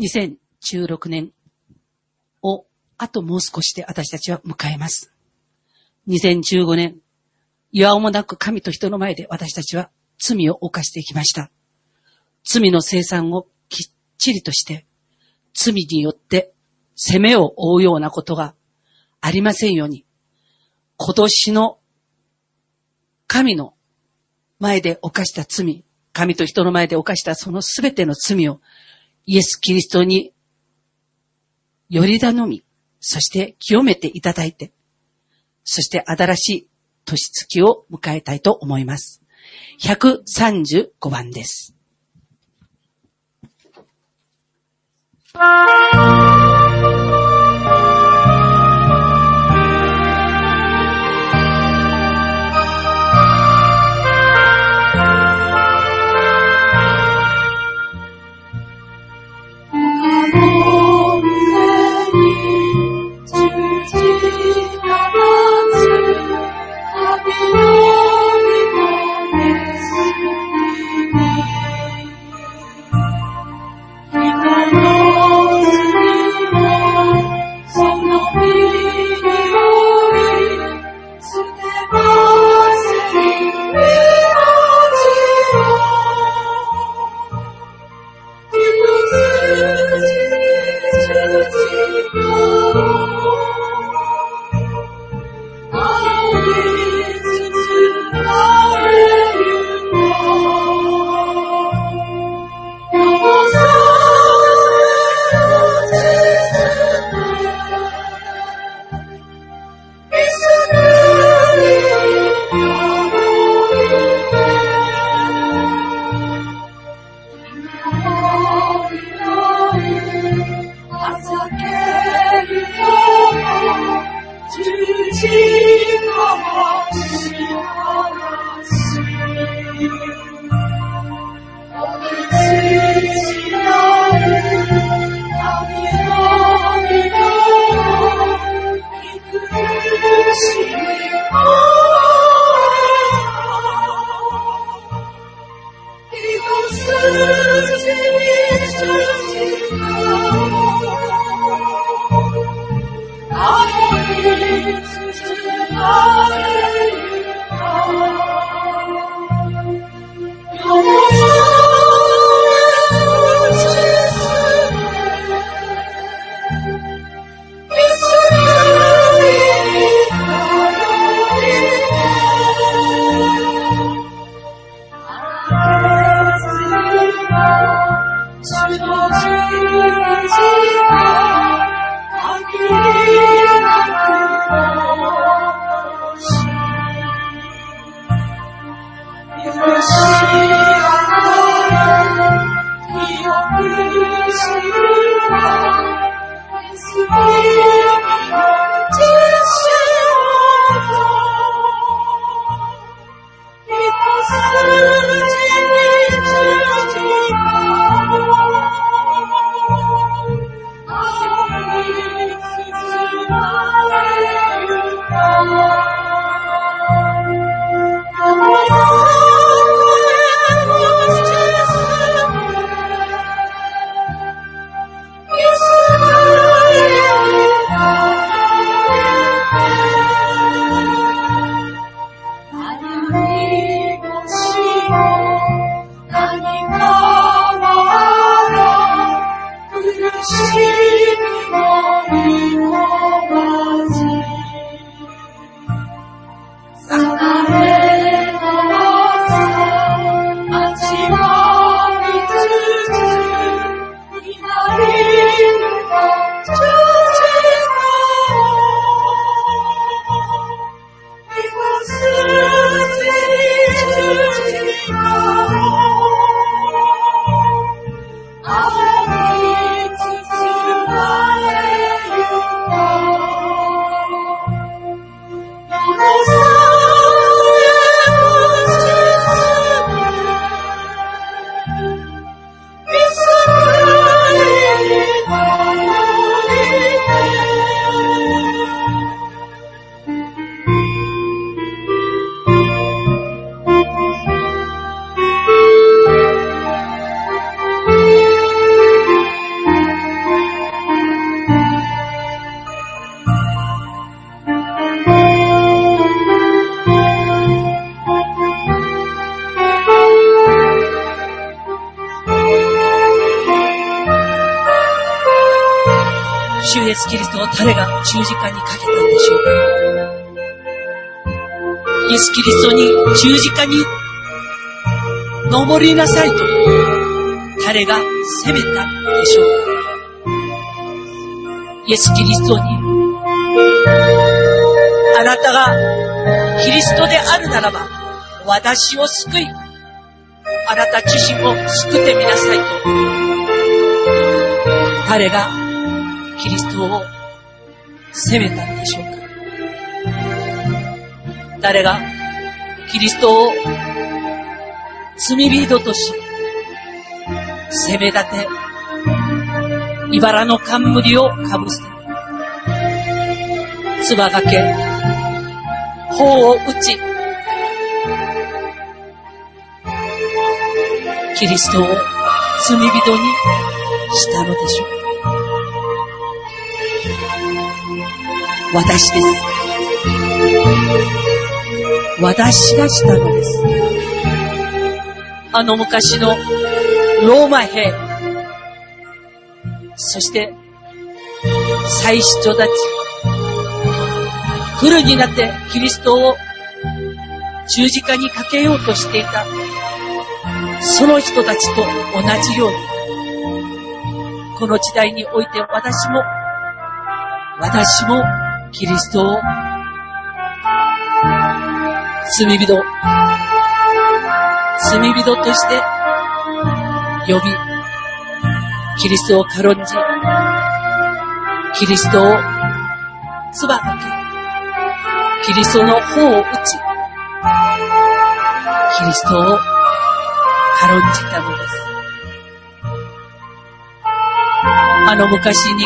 2016年をあともう少しで私たちは迎えます。2015年、岩尾もなく神と人の前で私たちは罪を犯していきました。罪の生産をきっちりとして、罪によって責めを負うようなことがありませんように、今年の神の前で犯した罪、神と人の前で犯したそのすべての罪をイエス・キリストにより頼み、そして清めていただいて、そして新しい年月を迎えたいと思います。135番です。「十十字架に登りなさいと彼が責めたでしょう。かイエス・キリストにあなたがキリストであるならば私を救いあなた自身を救ってみなさいと彼がキリストを責めたんでしょうか。誰がキリストを罪人とし、責め立て、茨の冠をかぶせ、唾がけ、頬を打ち、キリストを罪人にしたのでしょう。私です。私がしたのです。あの昔のローマ兵、そして祭司長たち、フルになってキリストを十字架にかけようとしていた、その人たちと同じように、この時代において私も、私もキリストを罪人、罪人として呼び、キリストを軽んじ、キリストを唾かけ、キリストの方を打ち、キリストを軽んじたのです。あの昔に、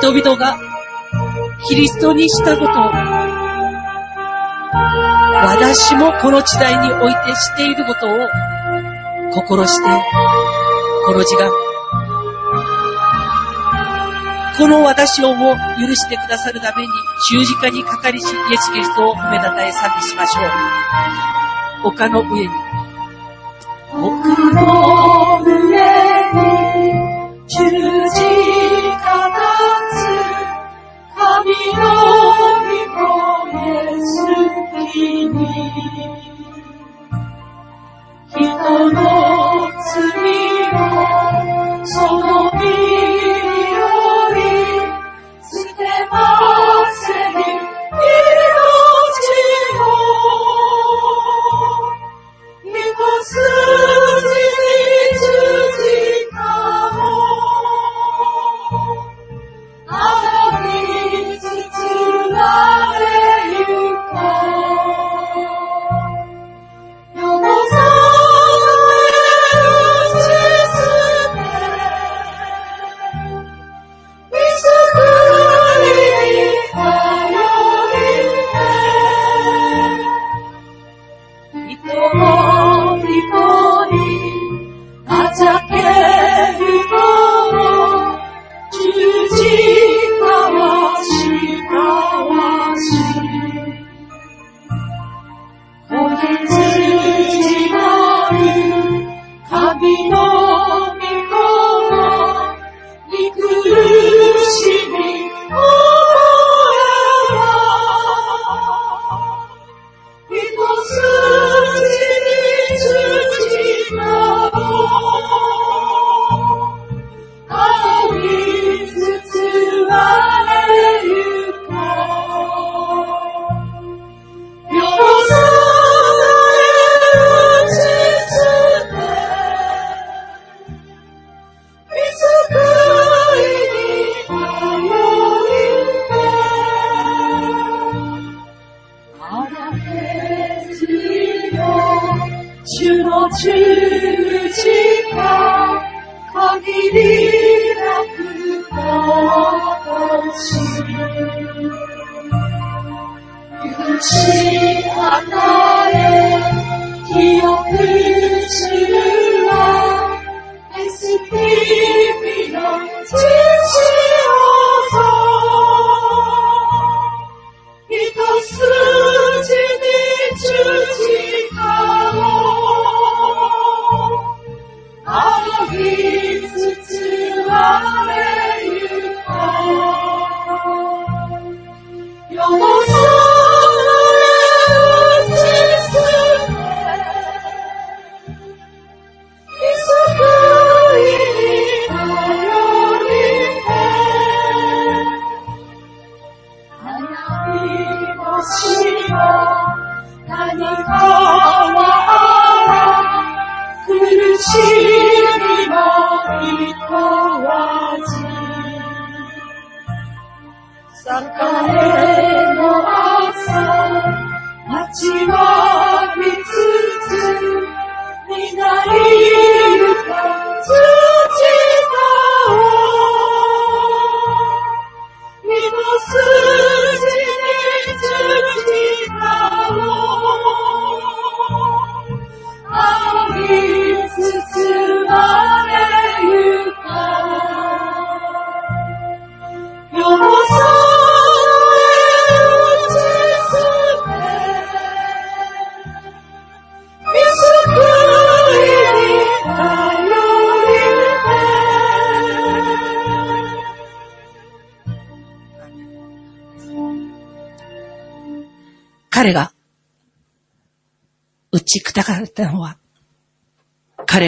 人々がキリストにしたことを、私もこの時代においてしていることを心して、この時間、この私をも許してくださるために十字架にかかりしイエス・キリストを褒めたたえ賛美しましょう。丘の上に。僕の Thank you.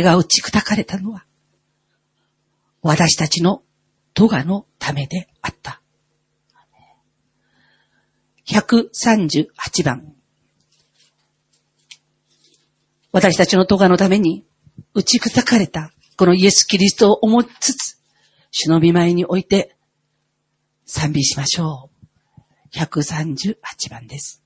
彼が打ち砕かれたのは、私たちの咎のためであった。138番。私たちの咎のために打ち砕かれたこのイエス・キリストを思いつつ、主の御前に置いて賛美しましょう。138番です。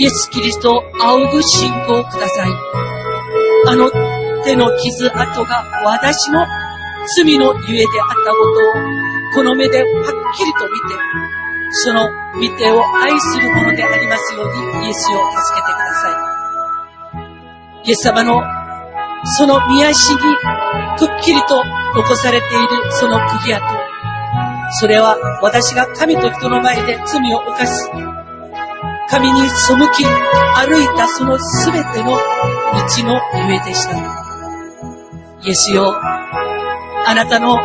イエス・キリストを仰ぐ信仰をください。あの手の傷跡が私の罪のゆえであったことを、この目ではっきりと見て、その見てを愛するものでありますように、イエスを助けてください。イエス様のその見足にくっきりと残されているその釘跡。それは私が神と人の前で罪を犯し、神に背き歩いたそのすべての道のゆえでした。イエスよ、あなたの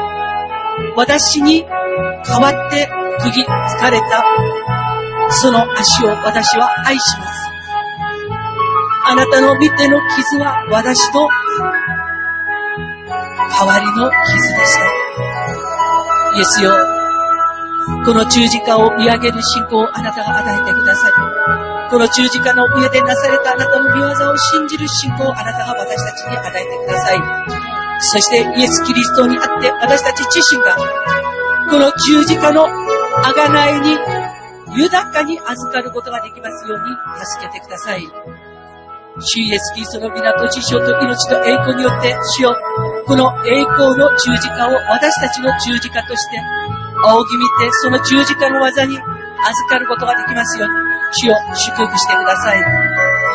私に代わって釘つかれたその足を私は愛します。あなたの見ての傷は私と代わりの傷でした。イエスよ、この十字架を見上げる信仰をあなたが与えてくださり、この十字架の上でなされたあなたの見業を信じる信仰をあなたが私たちに与えてください。そしてイエス・キリストにあって私たち自身が、この十字架の贖いに豊かに預かることができますように助けてください。主イエスキリストの皆と知性と命と栄光によって、主よ、この栄光の十字架を私たちの十字架として、仰ぎ見て、その十字架の技に預かることができますように、主よ、祝福してください。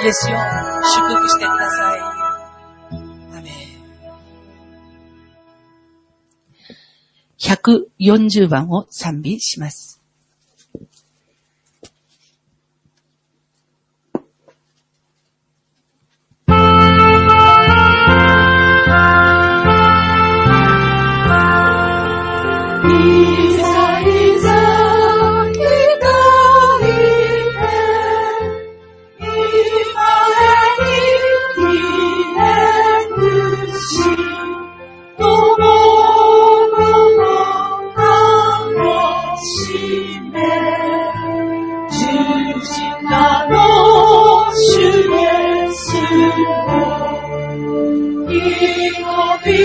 イエスよ、祝福してください。アメン140番を賛美します。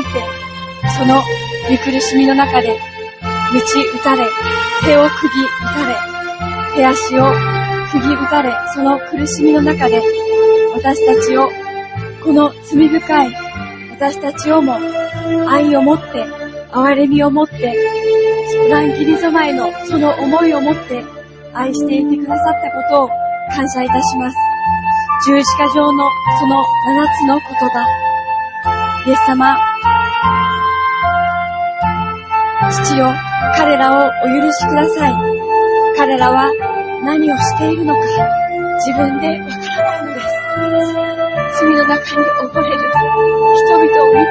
いて、その見苦しみの中で、鞭打たれ、手を釘打たれ、手足を釘打たれ、その苦しみの中で、私たちを、この罪深い私たちをも愛を持って、憐れみを持って、乱切りざまえのその思いを持って愛していてくださったことを感謝いたします。十字架上のその七つの言葉、イエス様、父よ、彼らをお許しください。彼らは何をしているのか、自分でわからないのです。罪の中に溺れる人々を見て、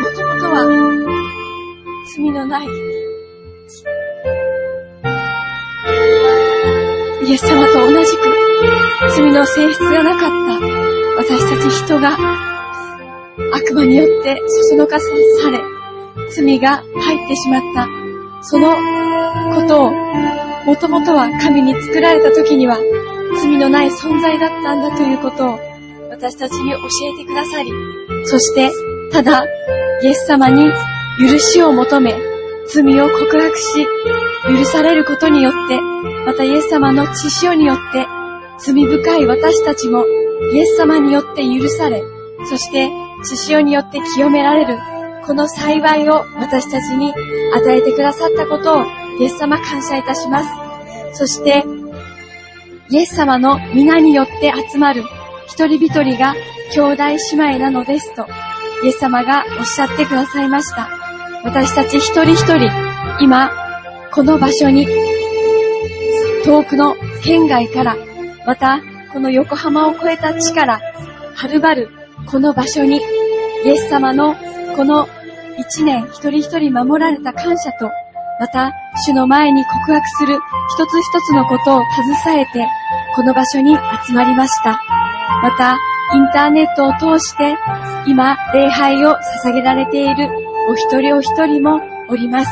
もともとは罪のないイエス様と同じく罪の性質がなかった私たち人が悪魔によってそそのかされ、罪が入ってしまった。そのことを、もともとは神に作られた時には罪のない存在だったんだということを私たちに教えてくださり、そしてただイエス様に許しを求め、罪を告白し、許されることによって、またイエス様の血潮によって、罪深い私たちもイエス様によって許され、そして血潮によって清められる、この幸いを私たちに与えてくださったことをイエス様感謝いたします。そして、イエス様の皆によって集まる一人一人が兄弟姉妹なのですと、イエス様がおっしゃってくださいました。私たち一人一人、今、この場所に、遠くの県外から、また、この横浜を越えた地から、はるばる、この場所に、イエス様のこの一年一人一人守られた感謝と、また、主の前に告白する一つ一つのことを携えて、この場所に集まりました。また、インターネットを通して、今、礼拝を捧げられているお一人お一人もおります。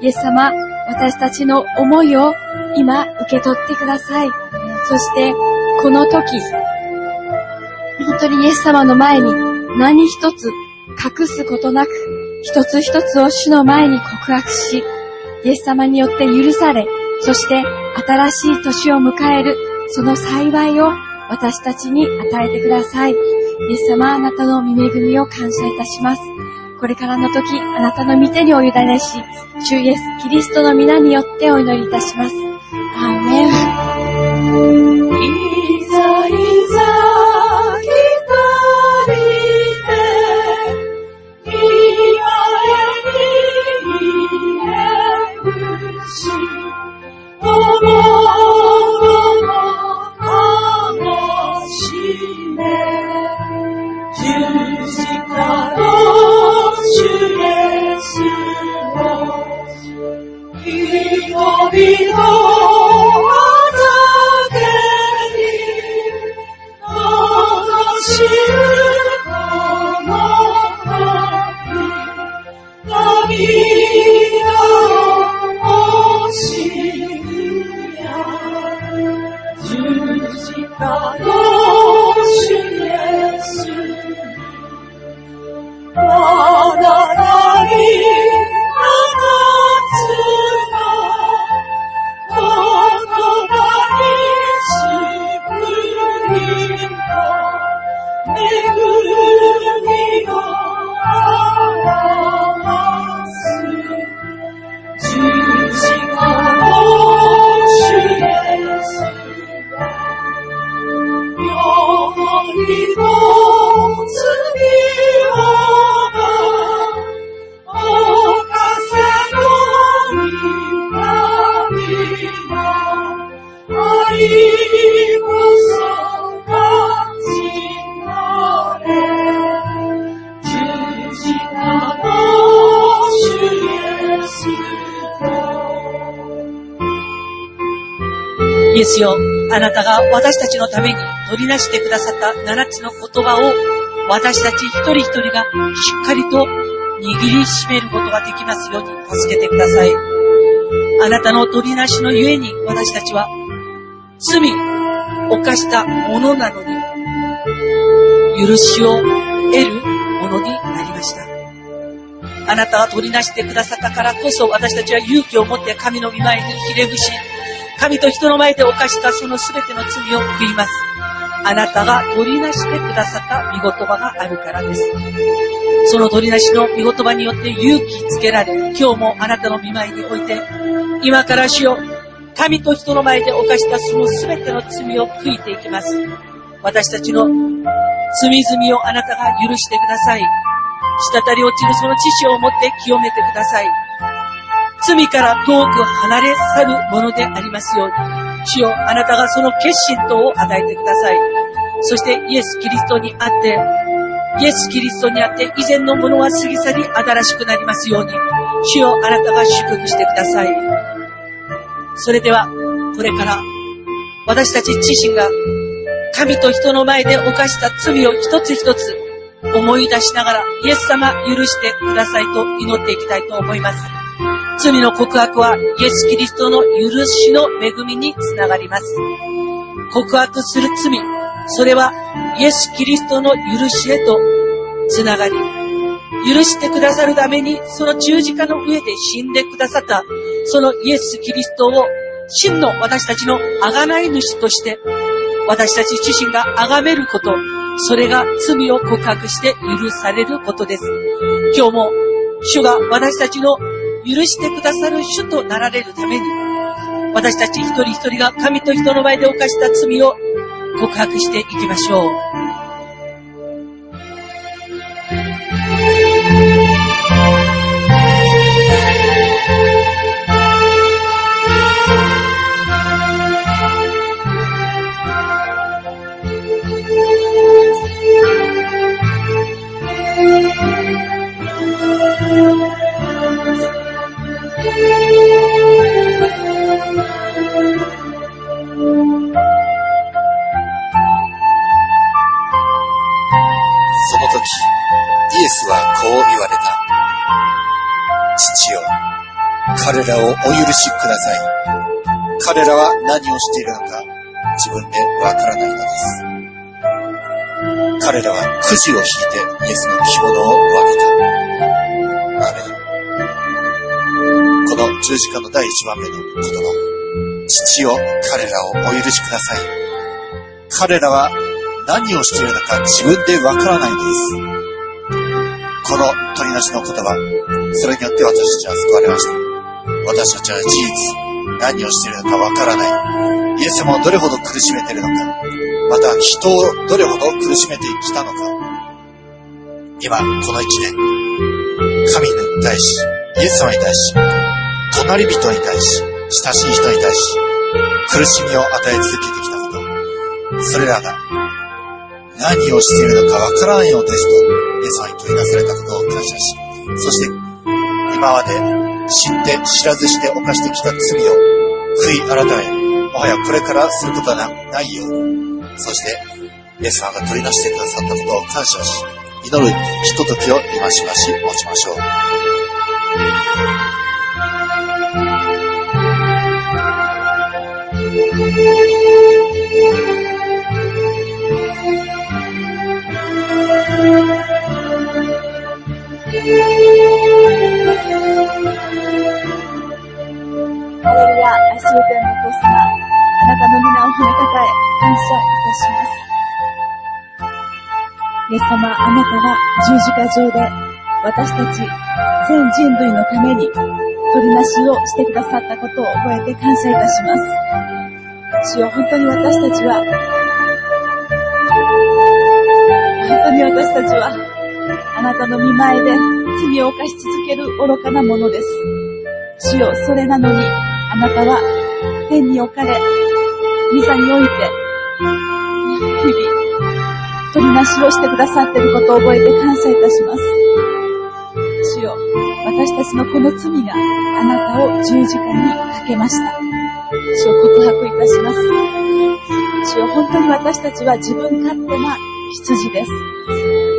イエス様、私たちの思いを今受け取ってください。そして、この時、本当にイエス様の前に何一つ隠すことなく、一つ一つを主の前に告白し、イエス様によって許され、そして新しい年を迎える、その幸いを私たちに与えてください。イエス様、あなたの御恵みを感謝いたします。これからの時、あなたの御手にお委ねし、主イエス・キリストの皆によってお祈りいたします。アーメン。十字あなたが私たちのために取りなしてくださった七つの言葉を私たち一人一人がしっかりと握りしめることができますように助けてください。あなたの取りなしのゆえに私たちは罪、犯したものなのに許しを得るものになりました。あなたは取りなしてくださったからこそ私たちは勇気を持って神の御前にひれ伏し、神と人の前で犯したその全ての罪を悔います。あなたが取りなしてくださった御言葉があるからです。その取りなしの御言葉によって勇気づけられ、今日もあなたの御前において、今から主よ、神と人の前で犯したその全ての罪を悔いていきます。私たちの罪々をあなたが許してください。滴り落ちるその知識を持って清めてください。罪から遠く離れ去るものでありますように、主よ、あなたがその決心等を与えてください。そしてイエス・キリストにあって、イエス・キリストにあって以前のものは過ぎ去り新しくなりますように、主よ、あなたが祝福してください。それでは、これから、私たち自身が、神と人の前で犯した罪を一つ一つ思い出しながら、イエス様許してくださいと祈っていきたいと思います。罪の告白はイエス・キリストの許しの恵みにつながります。告白する罪、それはイエス・キリストの許しへとつながり、許してくださるためにその十字架の上で死んでくださったそのイエス・キリストを真の私たちの贖い主として私たち自身が崇めること、それが罪を告白して許されることです。今日も主が私たちの許してくださる主となられるために、私たち一人一人が神と人の前で犯した罪を告白していきましょう。はこう言われた。父よ、彼らをお許しください。彼らは何をしているのか自分でわからないのです。彼らはくじを引いてイエスの着物を分けた。アーメンこの十字架の第一番目の言葉。父よ、彼らをお許しください。彼らは何をしているのか自分でわからないのです。この取りなしの言葉、それによって私たちは救われました。私たちは事実、何をしているのかわからない。イエス様をどれほど苦しめているのか、また人をどれほど苦しめてきたのか。今、この一年、神に対し、イエス様に対し、隣人に対し、親しい人に対し、苦しみを与え続けてきたこと、それらが何をしているのかわからないのですと、イエス様に問いなされたことを感謝し、そして今まで知って知らずして犯してきた罪を悔い改め、もはやこれからすることはないように、そしてイエス様が取り出してくださったことを感謝し、祈るひとときを今しばし持ちましょう。あなたの皆を褒めたたえ、感謝いたします。イエス様、あなたが十字架上で私たち全人類のために取りなしをしてくださったことを覚えて感謝いたします。主よ、本当に私たちは、本当に私たちは、あなたの見前で罪を犯し続ける愚かなものです。主よ、それなのに、あなたは天に置かれ、御座において、日々、取りなしをしてくださっていることを覚えて感謝いたします。主よ、私たちのこの罪があなたを十字架にかけました。主を告白いたします。主よ、本当に私たちは自分勝手な羊です。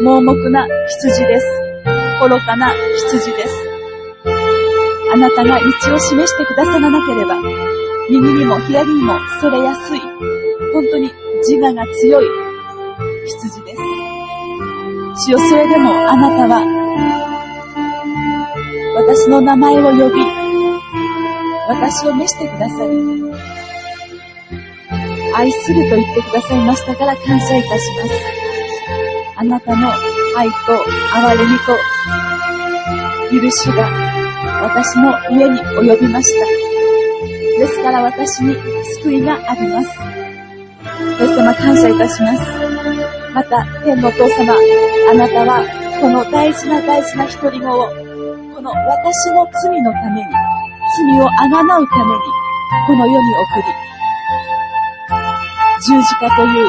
盲目な羊です。愚かな羊です。あなたが道を示してくださらなければ、右にも左にもそれやすい、本当に自我が強い羊です。主よ、それでもあなたは、私の名前を呼び、私を召してください。愛すると言ってくださいましたから感謝いたします。あなたの愛と憐れみと許しが私の上に及びました。ですから私に救いがあります。イエス様感謝いたします。また、天のお父様、あなたはこの大事な大事な独り子を、この私の罪のために、罪をあがなうために、この世に送り、十字架という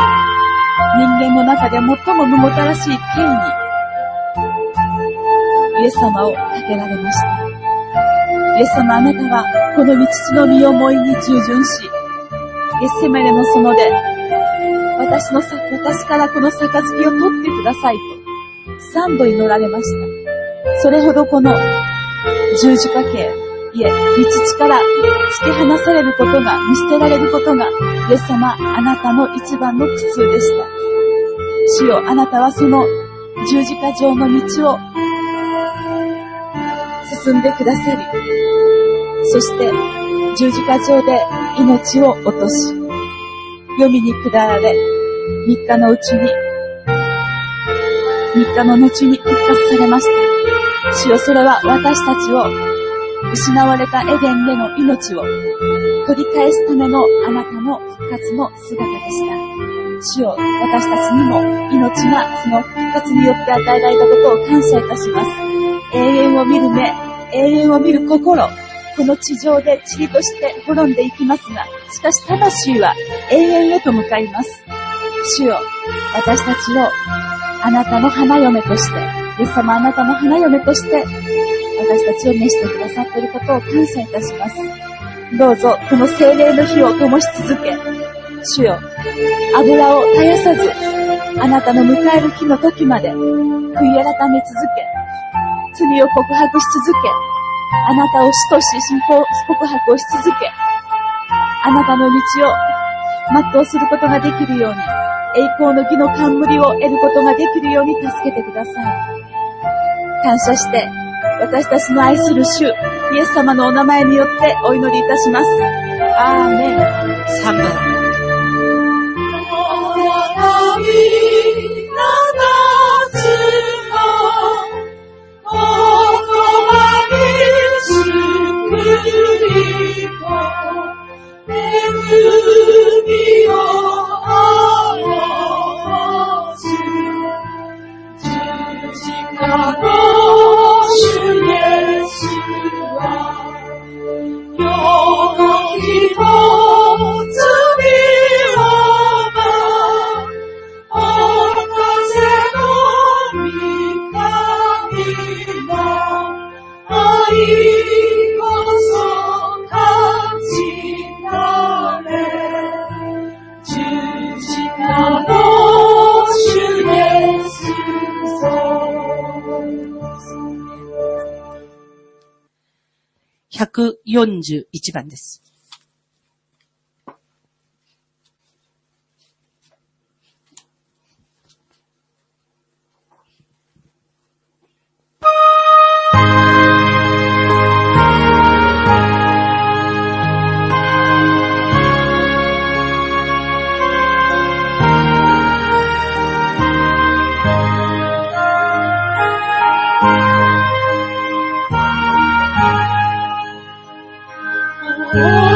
人間の中で最も無もたらしい刑に、イエス様をかけられました。イエス様あなたはこの道の身思いに従順し、ゲッセマネの園で、私のさ、私からこの杯を取ってくださいと、三度祈られました。それほどこの十字架刑、いえ、道地から突き放されることが、見捨てられることが、イエス様、あなたの一番の苦痛でした。主よ、あなたはその十字架上の道を進んでくださり、そして十字架上で命を落とし、読みに下られ、三日のうちに、三日の後に復活されました。主よ、それは私たちを失われたエデンでの命を取り返すためのあなたの復活の姿でした。主よ、私たちにも命がその復活によって与えられたことを感謝いたします。永遠を見る目、永遠を見る心、この地上で塵として滅んでいきますが、しかし魂は永遠へと向かいます。主よ、私たちをあなたの花嫁として、イエス様あなたの花嫁として、私たちを召してくださっていることを感謝いたします。どうぞ、この精霊の火を灯し続け、主よ、油を絶やさず、あなたの迎える日の時まで、悔い改め続け、罪を告白し続け、あなたを主とし告白をし続け、あなたの道を全うすることができるように、栄光の義の冠を得ることができるように助けてください。感謝して、私たちの愛する主、イエス様のお名前によってお祈りいたします。アーメン。3番。誓言醒来有梦的风141番です。Oh.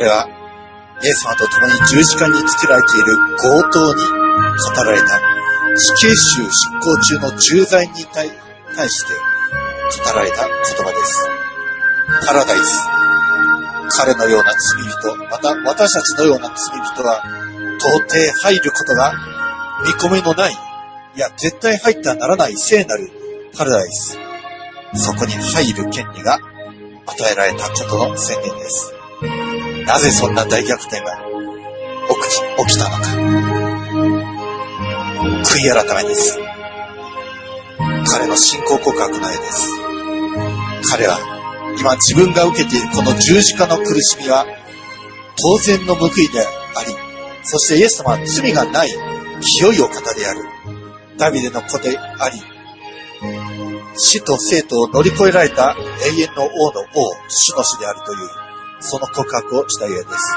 これは、イエス様と共に十字架につけられている強盗に語られた死刑囚執行中の重罪に対対して語られた言葉です。パラダイス。彼のような罪人、また私たちのような罪人は、到底入ることが見込みのない、いや、絶対入ってはならない聖なるパラダイス。そこに入る権利が与えられたことの宣言です。なぜそんな大逆転が起き起きたのか。悔い改めです。彼の信仰告白の絵です。彼は今自分が受けているこの十字架の苦しみは当然の報いであり、そしてイエス様は罪がない清いお方である。ダビデの子であり、死と生とを乗り越えられた永遠の王の王、主の死であるという、その告白をしたゆえです。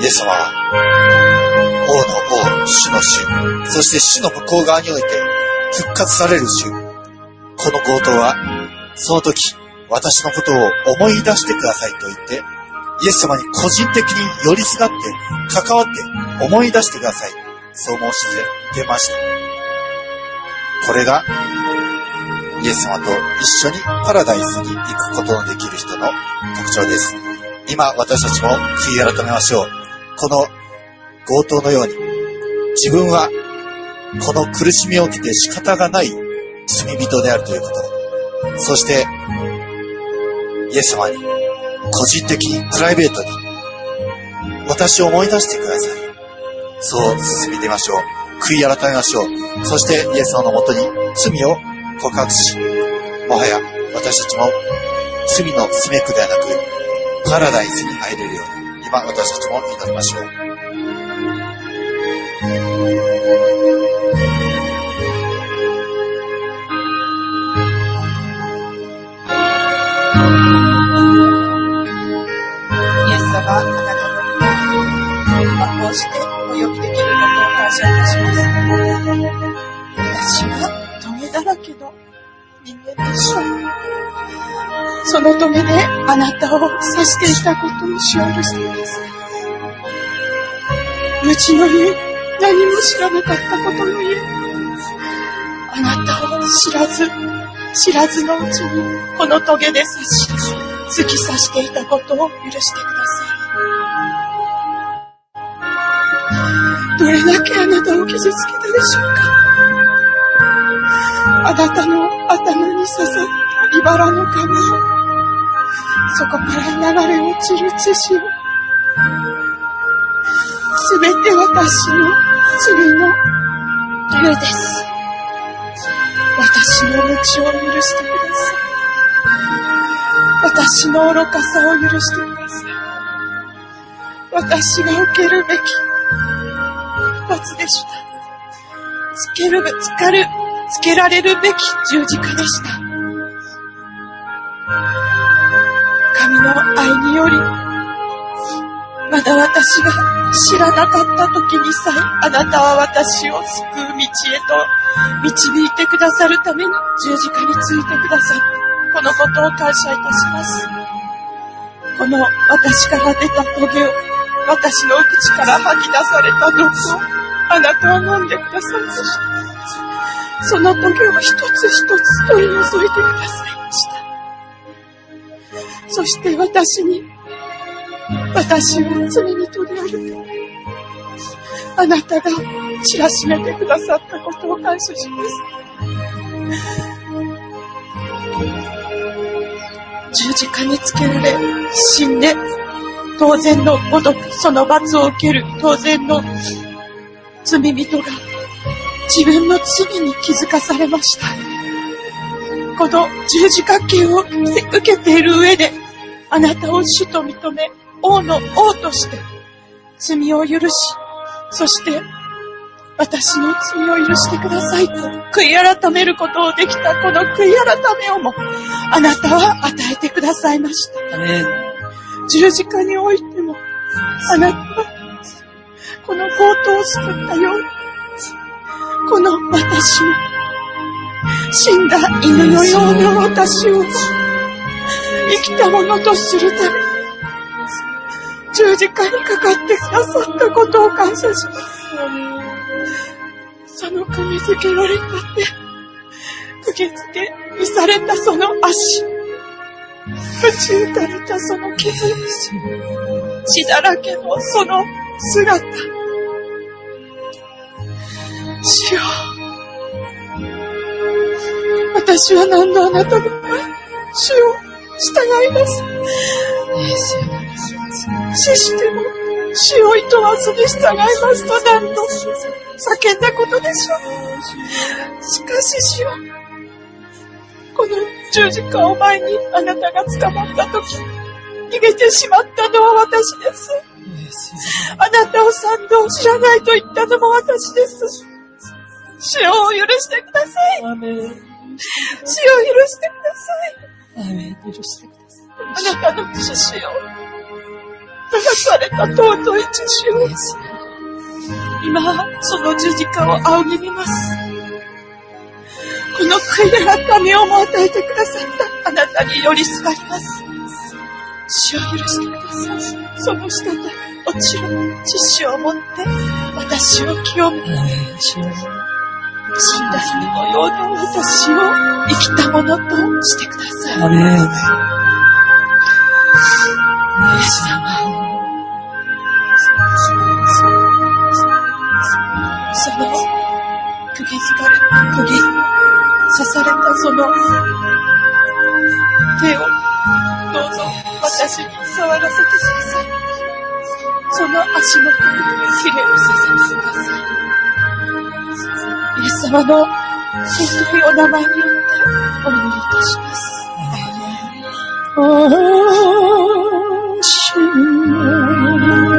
イエス様は、王の王、主の主、そして死の向こう側において復活される主。この強盗は、その時、私のことを思い出してくださいと言って、イエス様に個人的に寄りすがって、関わって思い出してください。そう申し出ました。これが、イエス様と一緒にパラダイスに行くことのできる人の特徴です。今、私たちも悔い改めましょう。この強盗のように、自分はこの苦しみを受けて仕方がない罪人であるということ。そして、イエス様に個人的にプライベートに私を思い出してください。そう進みましょう。悔い改めましょう。そしてイエス様のもとに罪を告白し、もはや私たちも罪のすめくではなく、パラダイスに入れるように、今私たちも祈りましょう。イエス様、あなたの皆、今こうしてお呼びできることを感謝いたします。私はトゲだらけの人間でしょう。そのトゲであなたを刺していたことを主を許してください。無知のゆえ、何も知らなかったことのゆえ、あなたを知らず、知らずのうちに、このトゲで刺し、突き刺していたことを許してください。どれだけあなたを傷つけたでしょうかあなたの頭に刺さった茨の皮を、そこから流れ落ちる血潮、すべて私の罪の理由です。私の道を許してください。私の愚かさを許してください。私が受けるべき罰でした。つけるべ、つかる、つけられるべき十字架でした。神の愛により、まだ私が知らなかった時にさえ、あなたは私を救う道へと導いてくださるために十字架についてくださって、このことを感謝いたします。この私から出たトゲを、私の口から吐き出された毒を、あなたは飲んでくださいました。そのトゲを一つ一つ取り除いてくださいました。そして私に、私は罪人であると、あなたが知らしめてくださったことを感謝します。十字架につけられ、死んで、当然のごとくその罰を受ける当然の罪人が自分の罪に気づかされました。この十字架刑を受けている上で、あなたを主と認め、王の王として罪を許し、そして私の罪を許してくださいと、悔い改めることをできたこの悔い改めをも、あなたは与えてくださいました。アメン。十字架においても、あなたは、この強盗を救ったように、この私の、死んだ犬のような私を、生きたものとするために、十字架にかかってくださったことを感謝します。その組み付けられた手、釘付けにされたその足、打ち打たれたその傷、血だらけのその姿。主よ。私は何度あなたの主を従います。死しても死を厭わずに従いますと何度叫んだことでしょう。しかし主よ。この十字架を前にあなたが捕まった時、逃げてしまったのは私です。あなたを賛同知らないと言ったのも私です。主を許してください。主を許してください。アメン。許してください。あなたの血潮。流された尊い血潮。今、その十字架を仰ぎ見ます。この悔い改めをも与えてくださったあなたに寄りすがります。死を許してください。その下で落ちる血潮を持って私を清め、死んだ日のような私を生きたものとしてください。アメン。イエス様。その、釘付かれ、釘、刺されたその、手を、どうぞ私に触らせてください。その足元にひれをさせてください。イエス様の尊いお名前によってお祈りいたします。「144番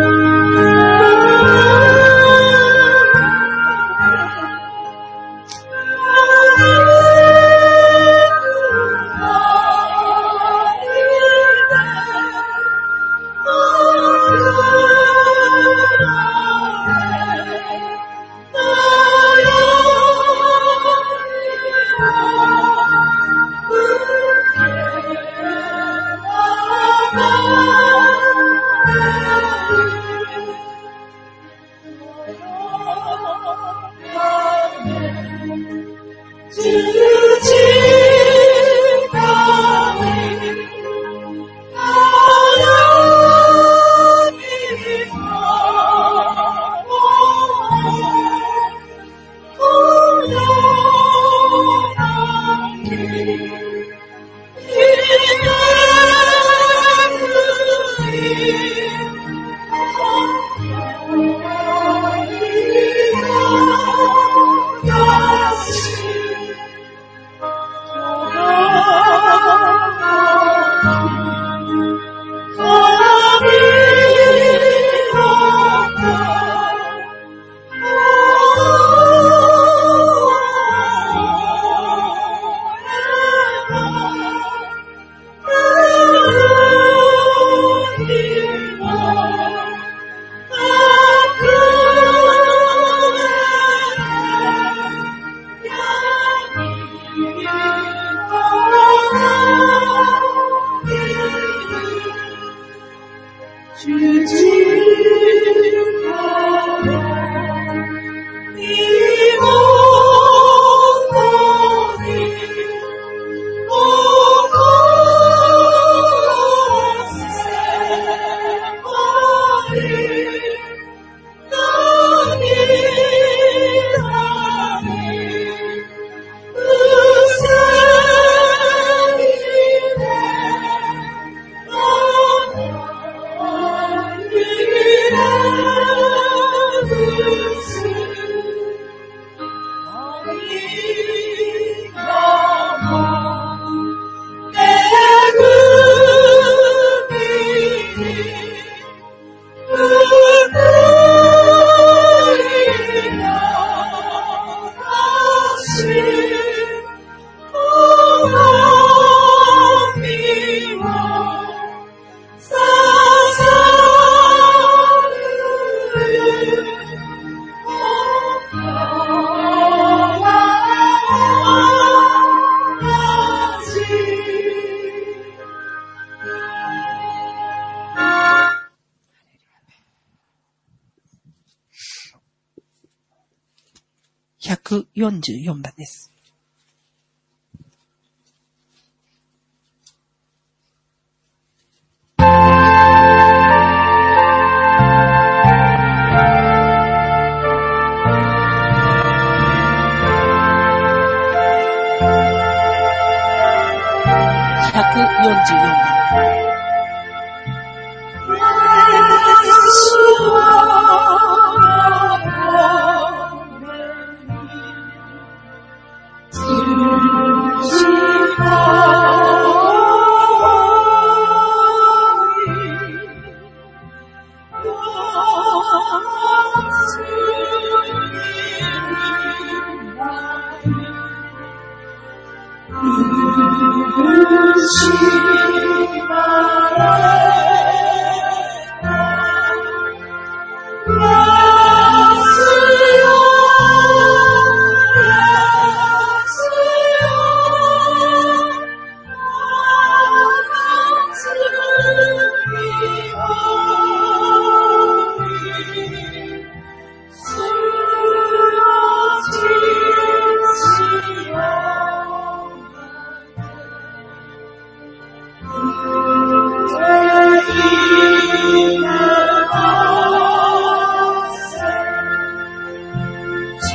です。144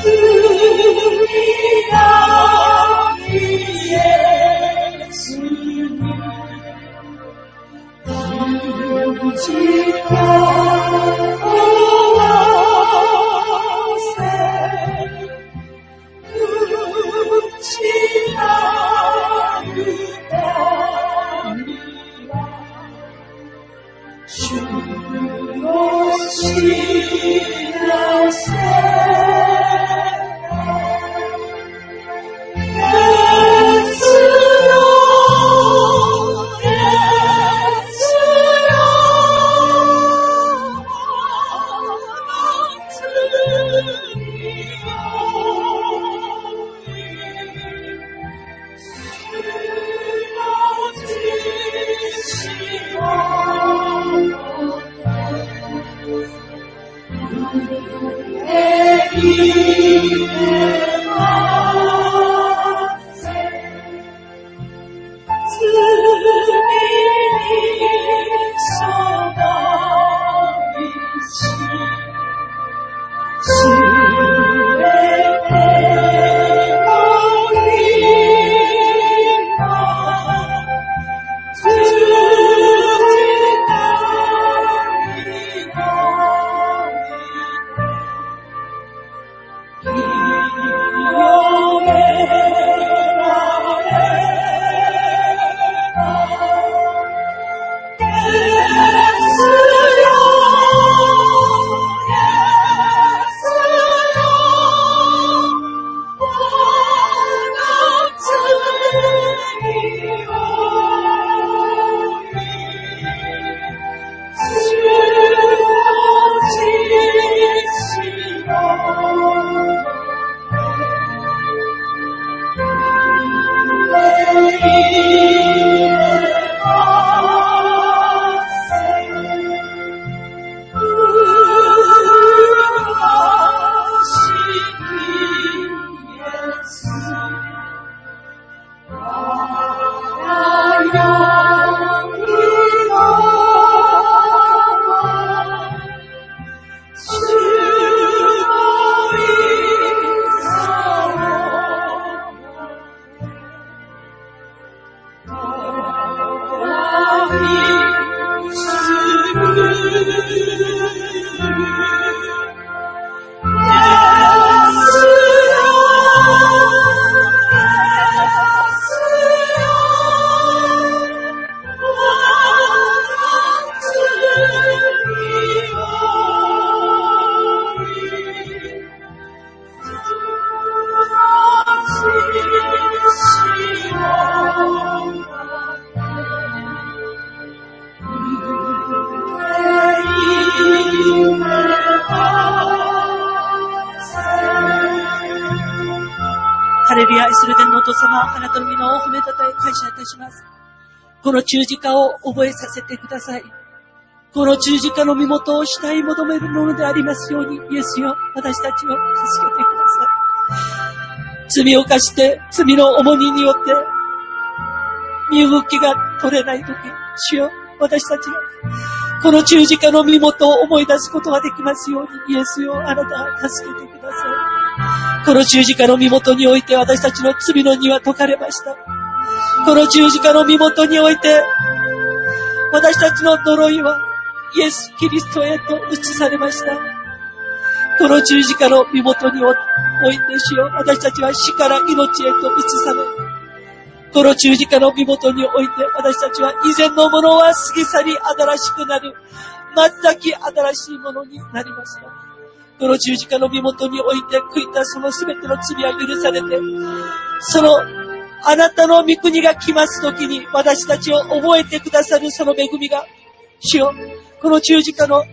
ハの十字架を覚えさせてください。この十字架の身元を主体求めるものでありますように、イエスよ、私たちを助けてください。罪を犯して、罪の重荷によって、身動きが取れないとき、主よ、私たちが、この十字架の身元を思い出すことができますように、イエスよ、あなたが助けてください。この十字架の身元において私たちの罪の荷は解かれました。この十字架の身元において、私たちの呪いはイエス・キリストへと移されました。この十字架の身元において主よ、私たちは死から命へと移され、この十字架の身元において私たちは以前のものは過ぎ去り新しくなる、全き新しいものになりました。この十字架の身元において悔いたその全ての罪は許されて、そのあなたの御国が来ますときに私たちを覚えてくださるその恵みが、主よ、この十字架の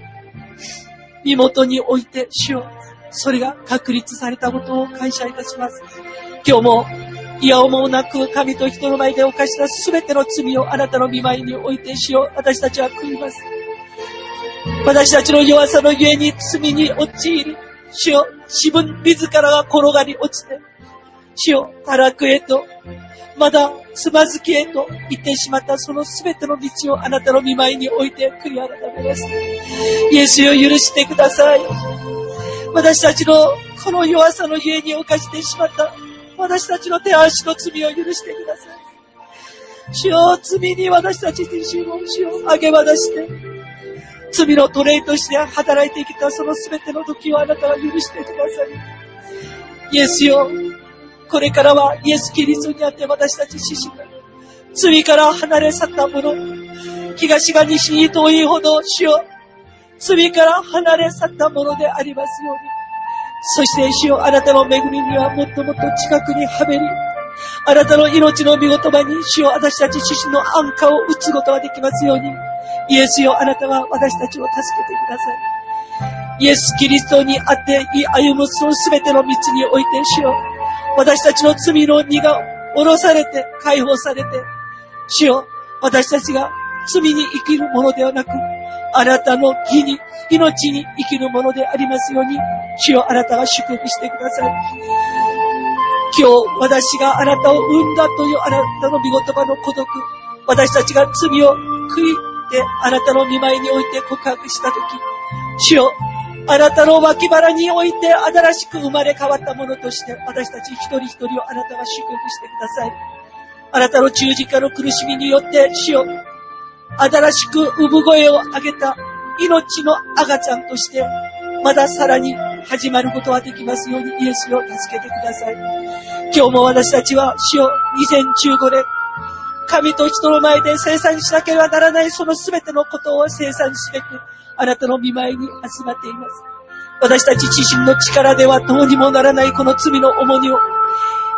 身元において、主よ、それが確立されたことを感謝いたします。今日も、いやおもなく神と人の前で犯したすべての罪をあなたの見舞いにおいてしよ。私たちは悔います。私たちの弱さのゆえに罪に陥り、主よ、自分自らが転がり落ちて、主よ、堕落へと、まだつまずきへと言ってしまったそのすべての道をあなたの見舞いに置いて悔い改めます。イエスを許してください。私たちのこの弱さのゆえに犯してしまった私たちの手足の罪を許してください。主よ、罪に私たち自身を主を上げ渡して、罪の奴隷として働いてきたそのすべての時をあなたは許してください。イエスよ、これからはイエス・キリストにあって私たち自身が罪から離れ去った者、東が西に遠いほど主よ、罪から離れ去ったものでありますように。そして主よ、あなたの恵みにはもっともっと近くにはめり、あなたの命の御言葉に主よ、私たち自身の安価を打つことができますように。イエスよ、あなたは私たちを助けてください。イエス・キリストにあって歩むその全ての道において主よ、私たちの罪の荷が下ろされて、解放されて、主よ、私たちが罪に生きるものではなく、あなたの義に、命に生きるものでありますように、主よ、あなたが祝福してください。今日、私があなたを産んだというあなたの御言葉の孤独、私たちが罪を悔いて、あなたの見舞いにおいて告白したとき、主よ、あなたの脇腹において新しく生まれ変わったものとして、私たち一人一人をあなたが祝福してください。あなたの十字架の苦しみによって、主よ、新しく産声を上げた命の赤ちゃんとして、まださらに始まることができますように、イエスを助けてください。今日も私たちは、主よ、2015年、神と人の前で生産しなければならないその全てのことを生産すべく、あなたの見舞いに集まっています。私たち自身の力ではどうにもならないこの罪の重荷を、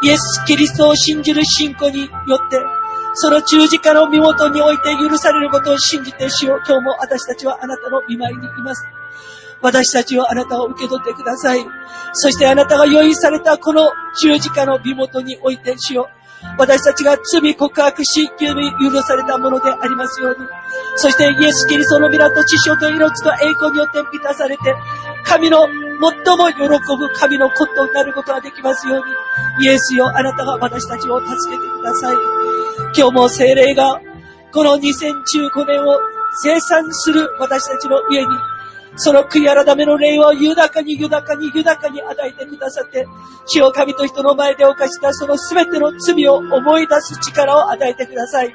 イエス・キリストを信じる信仰によって、その十字架の身元において許されることを信じてしよう。今日も私たちはあなたの見舞いにいます。私たちはあなたを受け取ってください。そしてあなたが用意されたこの十字架の身元においてしよう。私たちが罪告白し、許されたものでありますように。そしてイエス・キリストの皆と知性と命と栄光によって満たされて、神の最も喜ぶ神のことになることができますように。イエスよ、あなたが私たちを助けてください。今日も精霊が、この2015年を生産する私たちの上に、その悔い改めの霊を豊かに豊かに豊かに与えてくださって、主を神と人の前で犯したその全ての罪を思い出す力を与えてください。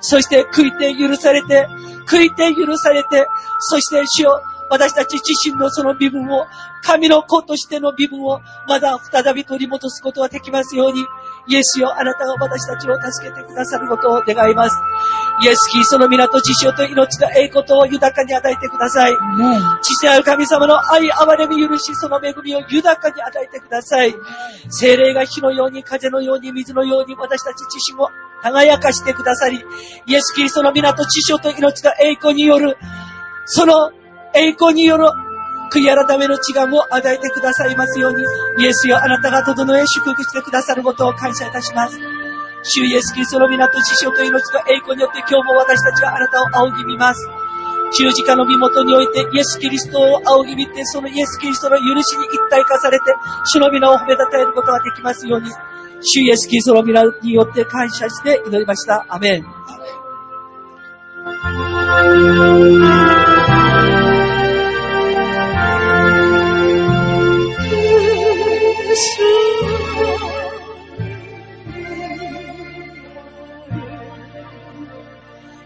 そして悔いて許されて、悔いて許されて、そして主を私たち自身のその身分を、神の子としての身分をまだ再び取り戻すことができますように、イエスよ、あなたが私たちを助けてくださることを願います。イエスキリストの皆と知性と命と栄光とを豊かに与えてください。父なる神様の愛、憐れみ、許し、その恵みを豊かに与えてください。精霊が火のように、風のように、水のように、私たち自身を輝かしてくださり、イエスキリストの皆と知性と命と栄光による、その栄光による悔い改めの違いも与えてくださいますように、イエスよあなたが整え祝福してくださることを感謝いたします。主イエスキリストの皆と知性と命と栄光によって今日も私たちはあなたを仰ぎ見ます。十字架の身元においてイエス・キリストを仰ぎ見て、そのイエス・キリストの許しに一体化されて、主の皆を褒めたたえることができますように、主イエス・キリストの皆によって感謝して祈りました。アメン。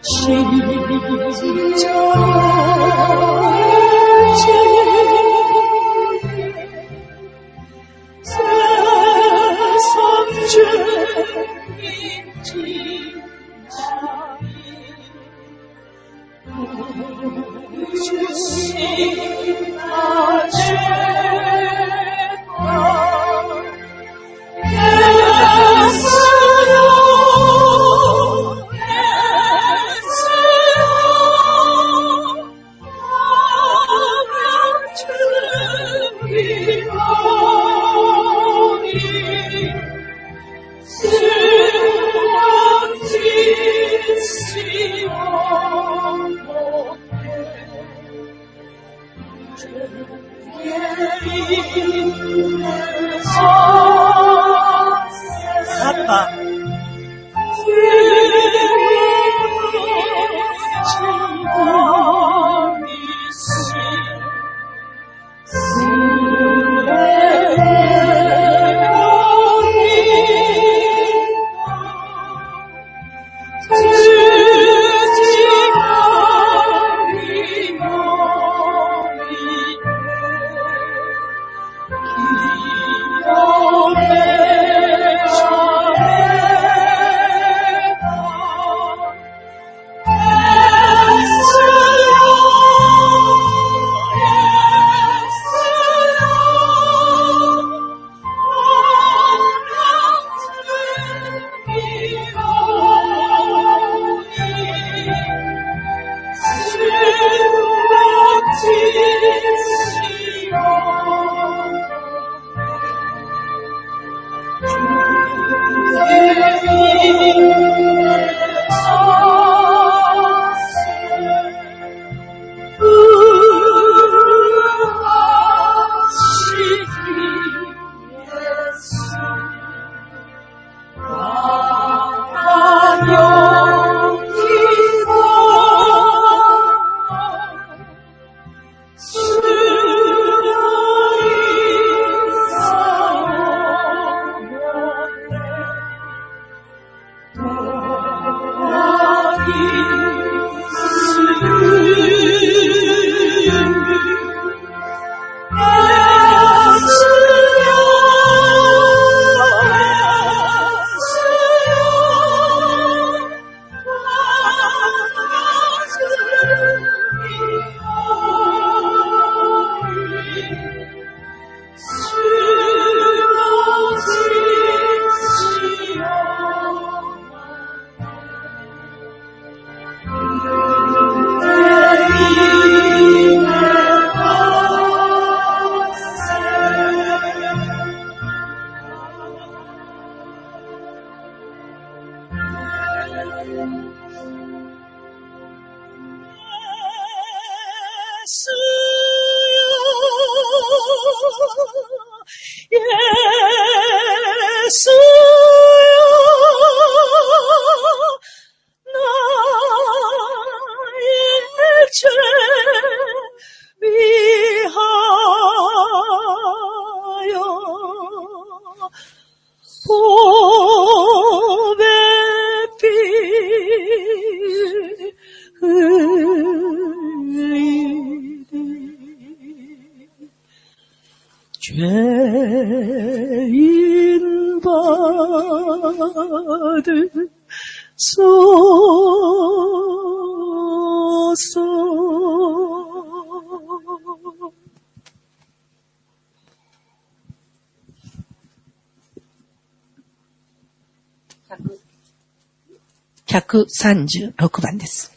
サッパす136番です。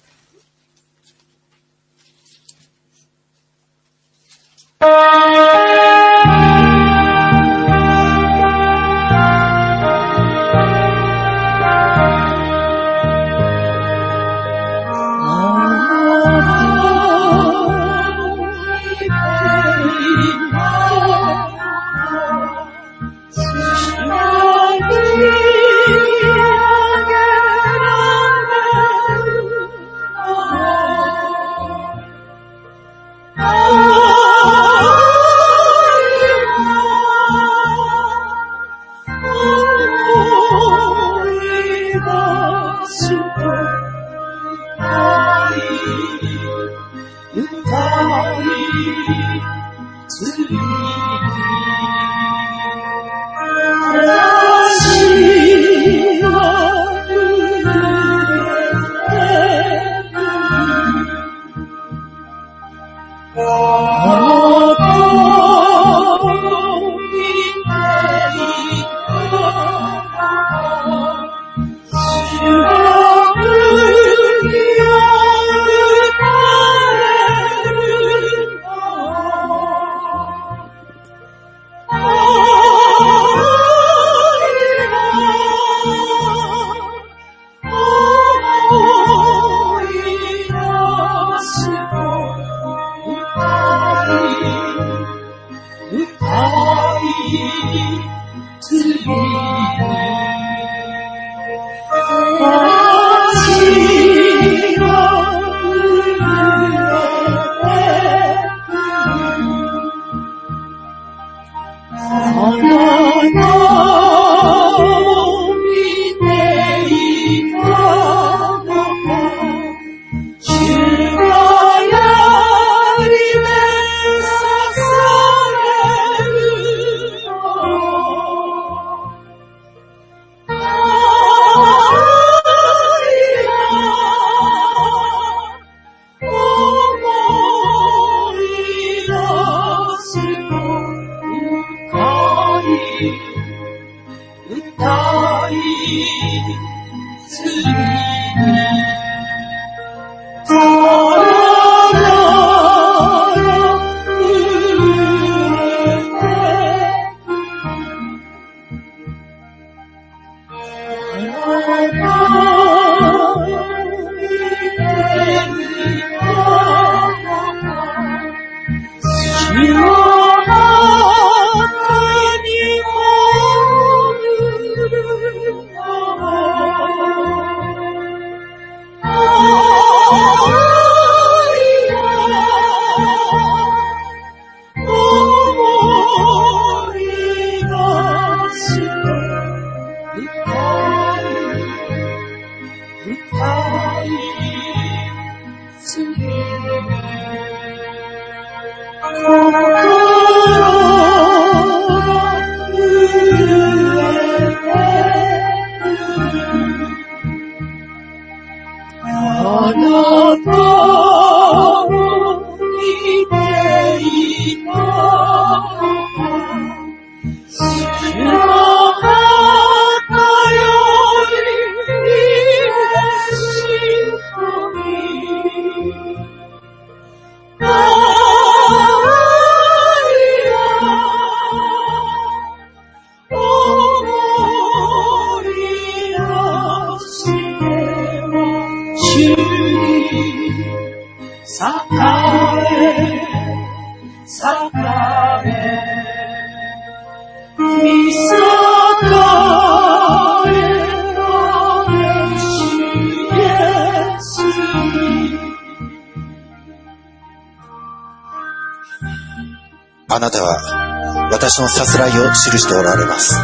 すらいを記しておられます。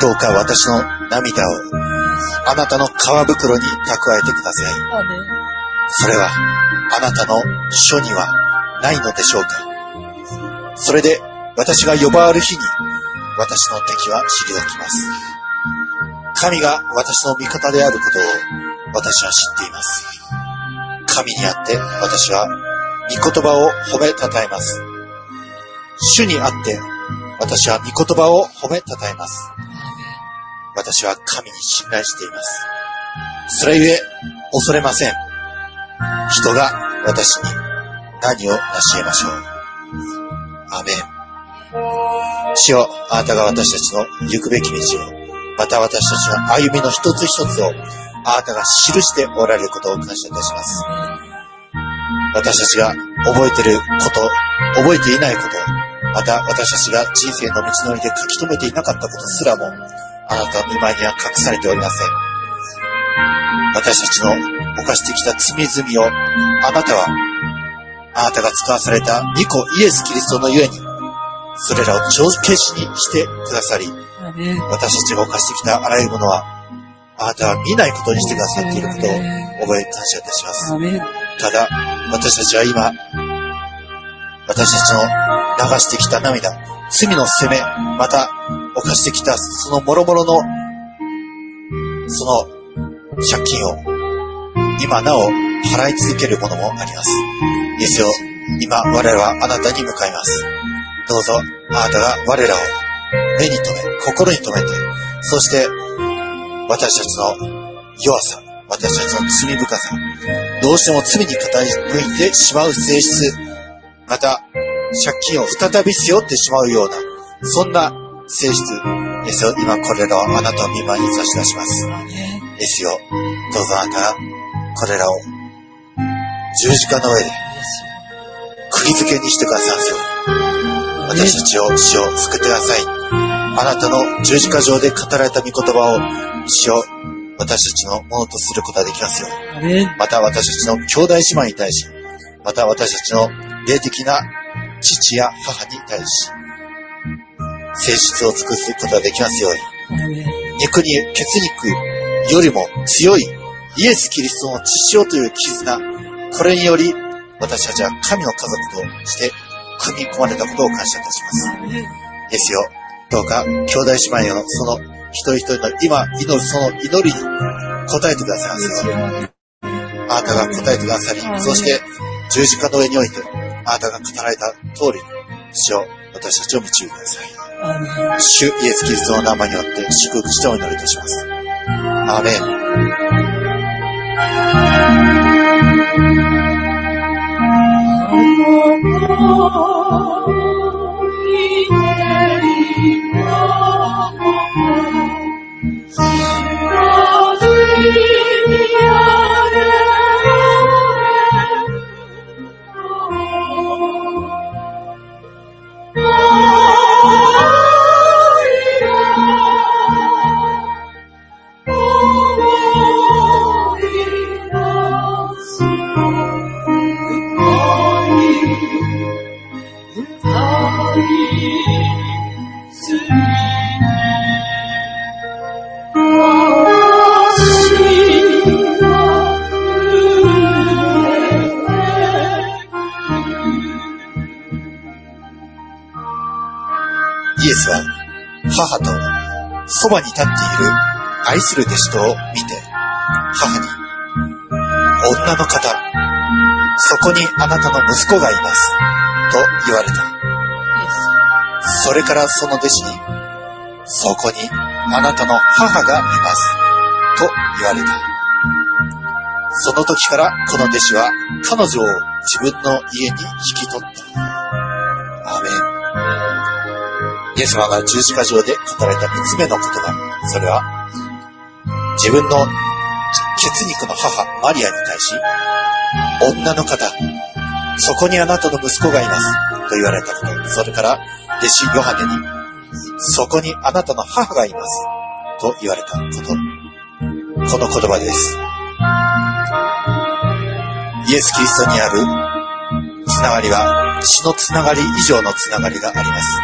どうか私の涙をあなたの皮袋に蓄えてください。それはあなたの書にはないのでしょうかそれで私が呼ばわる日に私の敵は退きます。神が私の味方であることを私は知っています。神にあって私は御言葉を褒めたたえます。主にあって私は御言葉を褒めたたえます。私は神に信頼しています。それゆえ恐れません。人が私に何を成し得ましょう。アメン。主よ、あなたが私たちの行くべき道を、また私たちの歩みの一つ一つを、あなたが記しておられることを感謝いたします。私たちが覚えていること、覚えていないこと、また私たちが人生の道のりで書き留めていなかったことすらも、あなたの見舞いには隠されておりません。私たちの犯してきた罪々を、あなたは、あなたが使わされた御子イエス・キリストのゆえに、それらを帳消しにしてくださり、私たちが犯してきたあらゆるものは、あなたは見ないことにしてくださっていることを覚え感謝いたします。ただ、私たちは今、私たちの流してきた涙、罪の責め、また、犯してきたその諸々の、その借金を、今なお払い続けるものもあります。イエスよ、今我々はあなたに向かいます。どうぞ、あなたが我らを目に留め、心に留めて、そして、私たちの弱さ、私たちの罪深さ、どうしても罪に傾いてしまう性質、また、借金を再び背負ってしまうような、そんな性質ですよ。今これらをあなたの見舞いに差し出します。ですよ。どうぞあなたが、これらを十字架の上で、釘付けにしてください。私たちを、死を救ってください。あなたの十字架上で語られた御言葉を、死を私たちのものとすることができますよ。また私たちの兄弟姉妹に対し、また私たちの霊的な父や母に対し、性質を尽くすことができますように。肉に血肉よりも強いイエス・キリストの血潮という絆、これにより私たちは神の家族として組み込まれたことを感謝いたします。ですよ。どうか兄弟姉妹のその一人一人の今祈るその祈りに応えてくださいますように。あなたが答えてくださり、そして十字架の上において、あなたが語られた通りに、主を私たちを導いてください。主イエス・キリストの名前によって祝福してお祈りいたします。アーメン。る弟子とを見て、母に、女の方、そこにあなたの息子がいます、と言われた。それからその弟子に、そこにあなたの母がいます、と言われた。その時からこの弟子は彼女を自分の家に引き取った。アーメン。イエス様が十字架上で語られた三つ目の言葉。それは、自分の血肉の母、マリアに対し、女の方、そこにあなたの息子がいます。と言われたこと。それから、弟子ヨハネに、そこにあなたの母がいます。と言われたこと。この言葉です。イエス・キリストにあるつながりは、血のつながり以上のつながりがあります。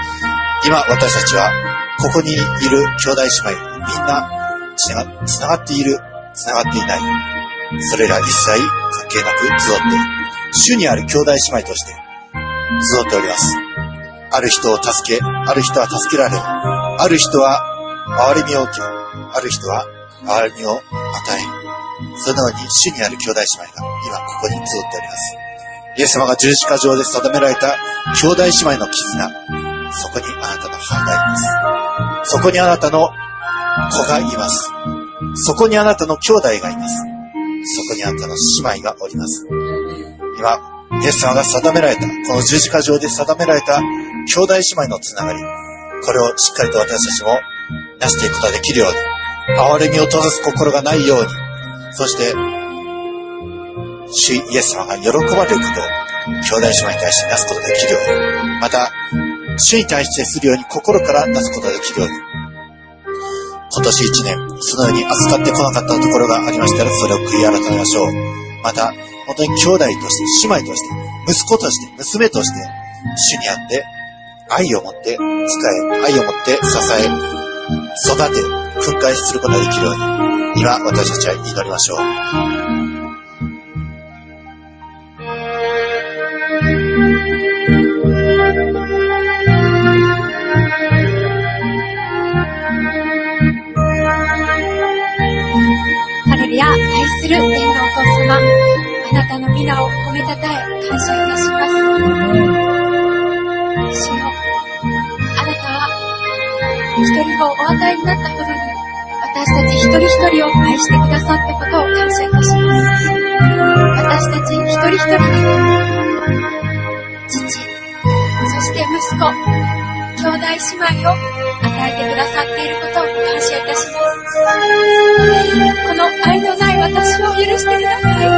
今私たちは、ここにいる兄弟姉妹、みんなつながつながっている、つながっていない。それら一切関係なく集って、主にある兄弟姉妹として集っております。ある人を助け、ある人は助けられ、ある人は憐れみを受け、ある人は憐れみを与え、そのように主にある兄弟姉妹が今ここに集っております。イエス様が十字架上で定められた兄弟姉妹の絆、そこにあなたの母がいます。そこにあなたの子がいます。そこにあなたの兄弟がいます。そこにあなたの姉妹がおります。今、イエス様が定められた、この十字架上で定められた兄弟姉妹のつながり、これをしっかりと私たちも成していくことができるように、憐れみを閉ざす心がないように、そして、主イエス様が喜ばれることを兄弟姉妹に対してなすことができるように、また、主に対してするように心からなすことができるように、今年一年、そのように扱ってこなかったところがありましたら、それを悔い改めましょう。また、本当に兄弟として、姉妹として、息子として、娘として、主にあって、愛を持って使え、愛を持って支え、育て、訓戒することができるように、今私たちは祈りましょう。Thank you. りや愛する天皇と様、あなたの皆を褒めたたえ、感謝いたします。主よあなたは、一人もお与えになったことに、私たち一人一人を愛してくださったことを感謝いたします。私たち一人一人に、父、そして息子、兄弟姉妹を与えてくださっていることを感謝いたします。この愛のない私を許してください。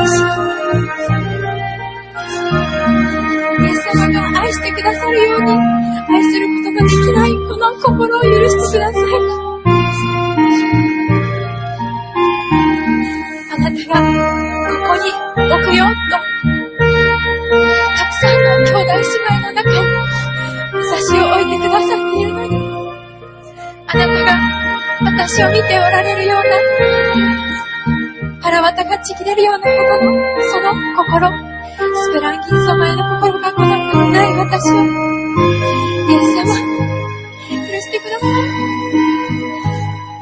イエス様が愛してくださるように、愛することができないこの心を許してください。あなたがここに置くよと、たくさんの兄弟姉妹の中に、私を置いてくださっているのに、あなたが私を見ておられるような、腹渡がちぎれるようなほどの、その心、スプランキン様への心がこのない私を、イエス様、許してください。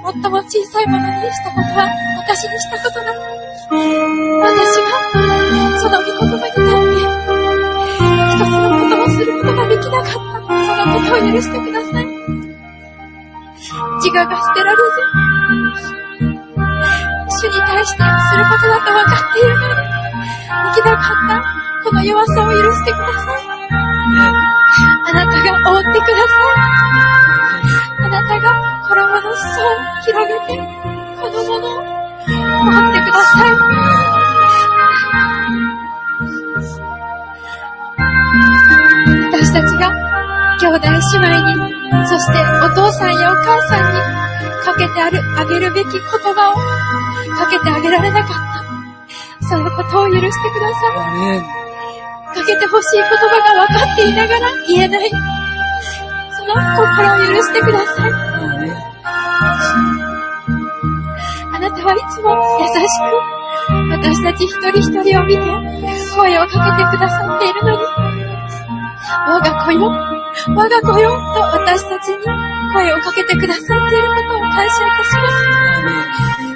最も小さいものにしたことは、私にしたことだ。私は、その御言葉になって、することができなかった。そのことを許してください。自我が捨てられず、主に対してすることだと分かっているのに、できなかった、この弱さを許してください。あなたが覆ってください。あなたが衣の裾を広げて、このものを覆ってください。私たちが兄弟姉妹に、そしてお父さんやお母さんにかけてある、あげるべき言葉をかけてあげられなかった。そのことを許してください。かけてほしい言葉が分かっていながら言えない。その心を許してください。あなたはいつも優しく、私たち一人一人を見て、声をかけてくださっているのに、我が子よ、我が子よ、と私たちに声をかけてくださっていることを感謝いたしま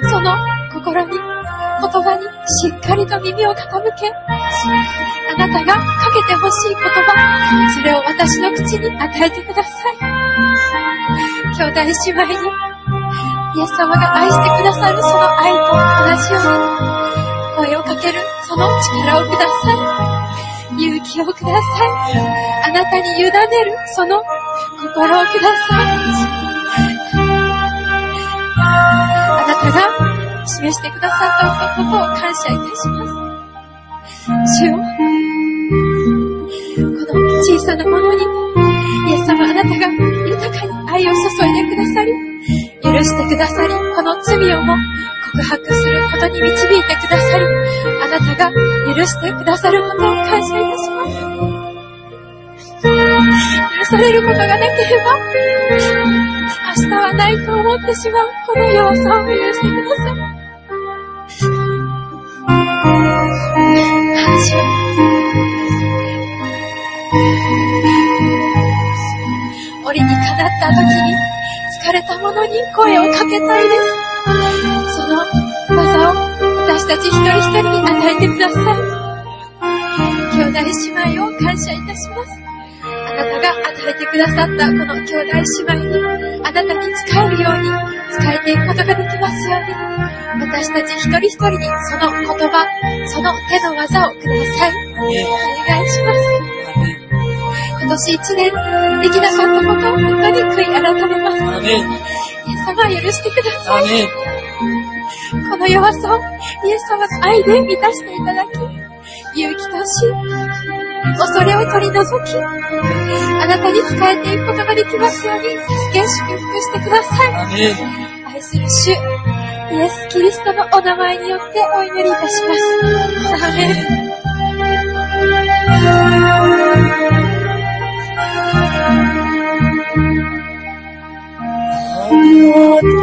す。その心に、言葉にしっかりと耳を傾け、あなたがかけてほしい言葉、それを私の口に与えてください。兄弟姉妹に、イエス様が愛してくださるその愛と同じように、声をかけるその力をください。勇気をください。あなたに委ねるその心をください。あなたが示してくださったことを感謝いたします。主よ、この小さなものに、イエス様あなたが豊かに愛を注いでくださり、許してくださり、この罪をも告白することに導いてくださり、あなたが許してくださることを感謝いたします。許されることがなければ、明日はないと思ってしまうこの弱さを許してください。感謝。折にかなった時に疲れた者に声をかけたいです。その技を私たち一人一人に与えてください。兄弟姉妹を感謝いたします。あなたが与えてくださったこの兄弟姉妹に、あなたに使えるように、使えていくことができますように、私たち一人一人にその言葉、その手の技をください。お願いします。今年一年できなかったことを本当に悔い改めます。アメン。イエス様許してください。この弱さをイエス様の愛で満たしていただき、勇気とし、恐れを取り除き、あなたに仕えていくことができますように、助け祝福してください。愛する主、イエス・キリストのお名前によってお祈りいたします。アーメン。Signor, mi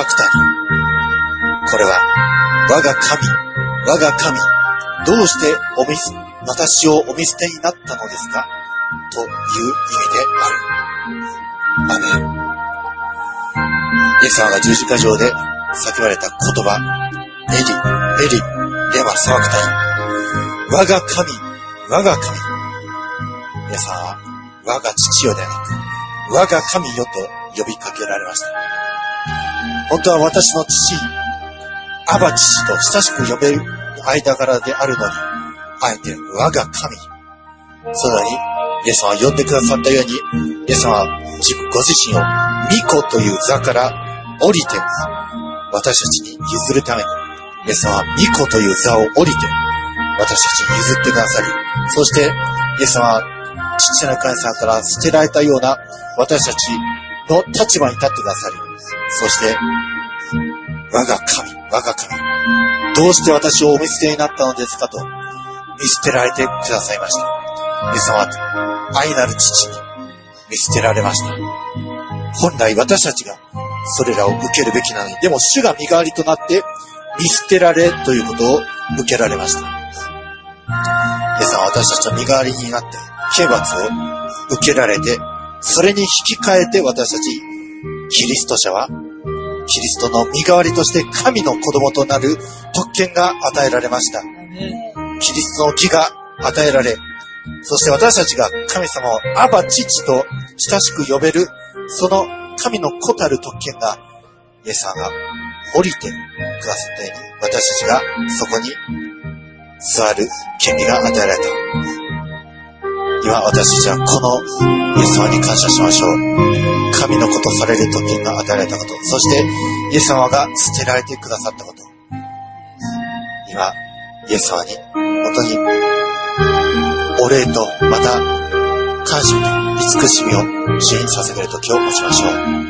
バクタニ。これは、我が神、我が神、どうしておみす、私をお見捨てになったのですか？という意味である。アメン。イエス様が十字架上で叫ばれた言葉、エリ、エリ、レマ、サバクタニ。我が神、我が神。皆さんは、我が父よではなく、我が神よと呼びかけられました。本当は私の父、アバ父と親しく呼べる間柄であるのに、あえて我が神。そのように、イエス様は呼んでくださったように、イエス様は自分ご自身を巫女という座から降りて、私たちに譲るために、イエス様は巫女という座を降りて、私たちに譲ってくださり、そして、イエス様は父なる神様から捨てられたような私たちの立場に立ってくださり、そして、我が神、我が神、どうして私をお見捨てになったのですかと、見捨てられてくださいました。イエス様は愛なる父に見捨てられました。本来私たちがそれらを受けるべきなのに、でも主が身代わりとなって見捨てられということを受けられました。イエス様は私たちの身代わりになって、刑罰を受けられて、それに引き換えて私たち、キリスト者は、キリストの身代わりとして神の子供となる特権が与えられました。キリストの義が与えられ、そして私たちが神様をアバ父と親しく呼べる、その神の子たる特権が、イエス様が降りてくださったように、私たちがそこに座る権利が与えられた。今私たちはこのイエス様に感謝しましょう。神の子とされる特権が与えられたこと、そしてイエス様が捨てられてくださったこと。今、イエス様に本当にお礼とまた感謝と慈しみを主に捧げる時を持ちましょう。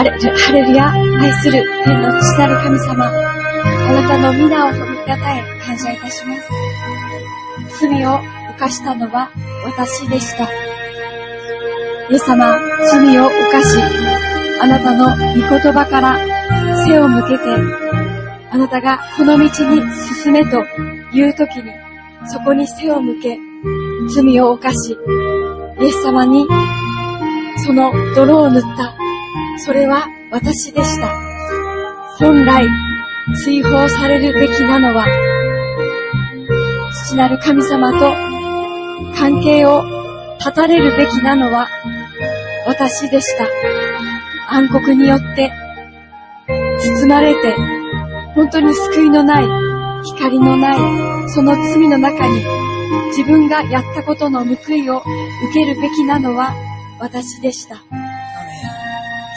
ハレハレルヤ、愛する天の父なる神様、あなたの皆を褒めたたえ感謝いたします。罪を犯したのは私でした。イエス様、罪を犯し、あなたの御言葉から背を向けて、あなたがこの道に進めという時に、そこに背を向け、罪を犯し、イエス様にその泥を塗ったそれは私でした。本来、追放されるべきなのは、父なる神様と関係を断たれるべきなのは私でした。暗黒によって包まれて、本当に救いのない、光のない、その罪の中に自分がやったことの報いを受けるべきなのは私でした。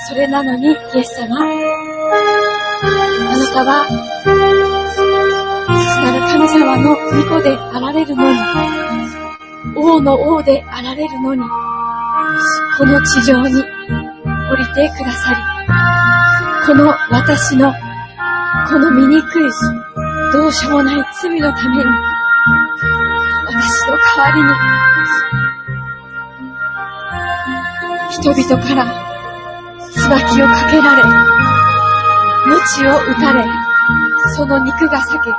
それなのに、イエス様、あなたは、父なる神様の御子であられるのに、王の王であられるのに、この地上に降りてくださり、この私の、この醜い、どうしようもない罪のために、私の代わりに、人々から椿をかけられ、鞭を打たれ、その肉が裂け、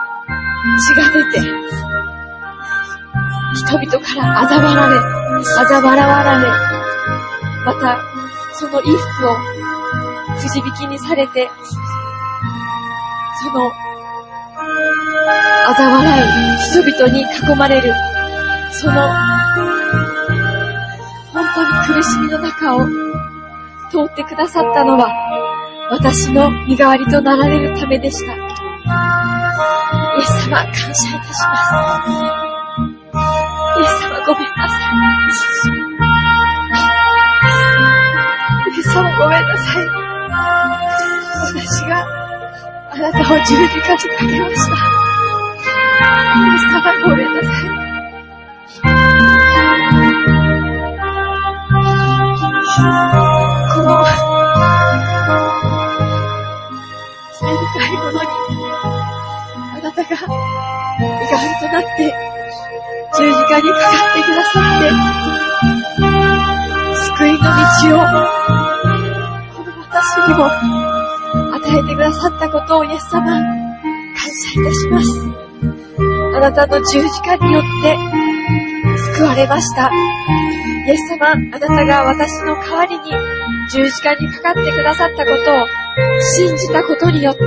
血が出て、人々から嘲笑われ、嘲笑われ、また、その衣服をくじ引きにされて、その、嘲笑い、人々に囲まれる、その、本当に苦しみの中を通ってくださったのは、私の身代わりとなられるためでした。イエス様、感謝いたします。イエス様、ごめんなさい。イエス様、ごめんなさい。私があなたを十字架にかけました。イエス様ごめんなさい。この、罪深いものに、あなたが身代わりとなって、十字架にかかってくださって、救いの道を、この私にも与えてくださったことをイエス様、感謝いたします。あなたの十字架によって救われました。イエス様、あなたが私の代わりに十字架にかかってくださったことを信じたことによって、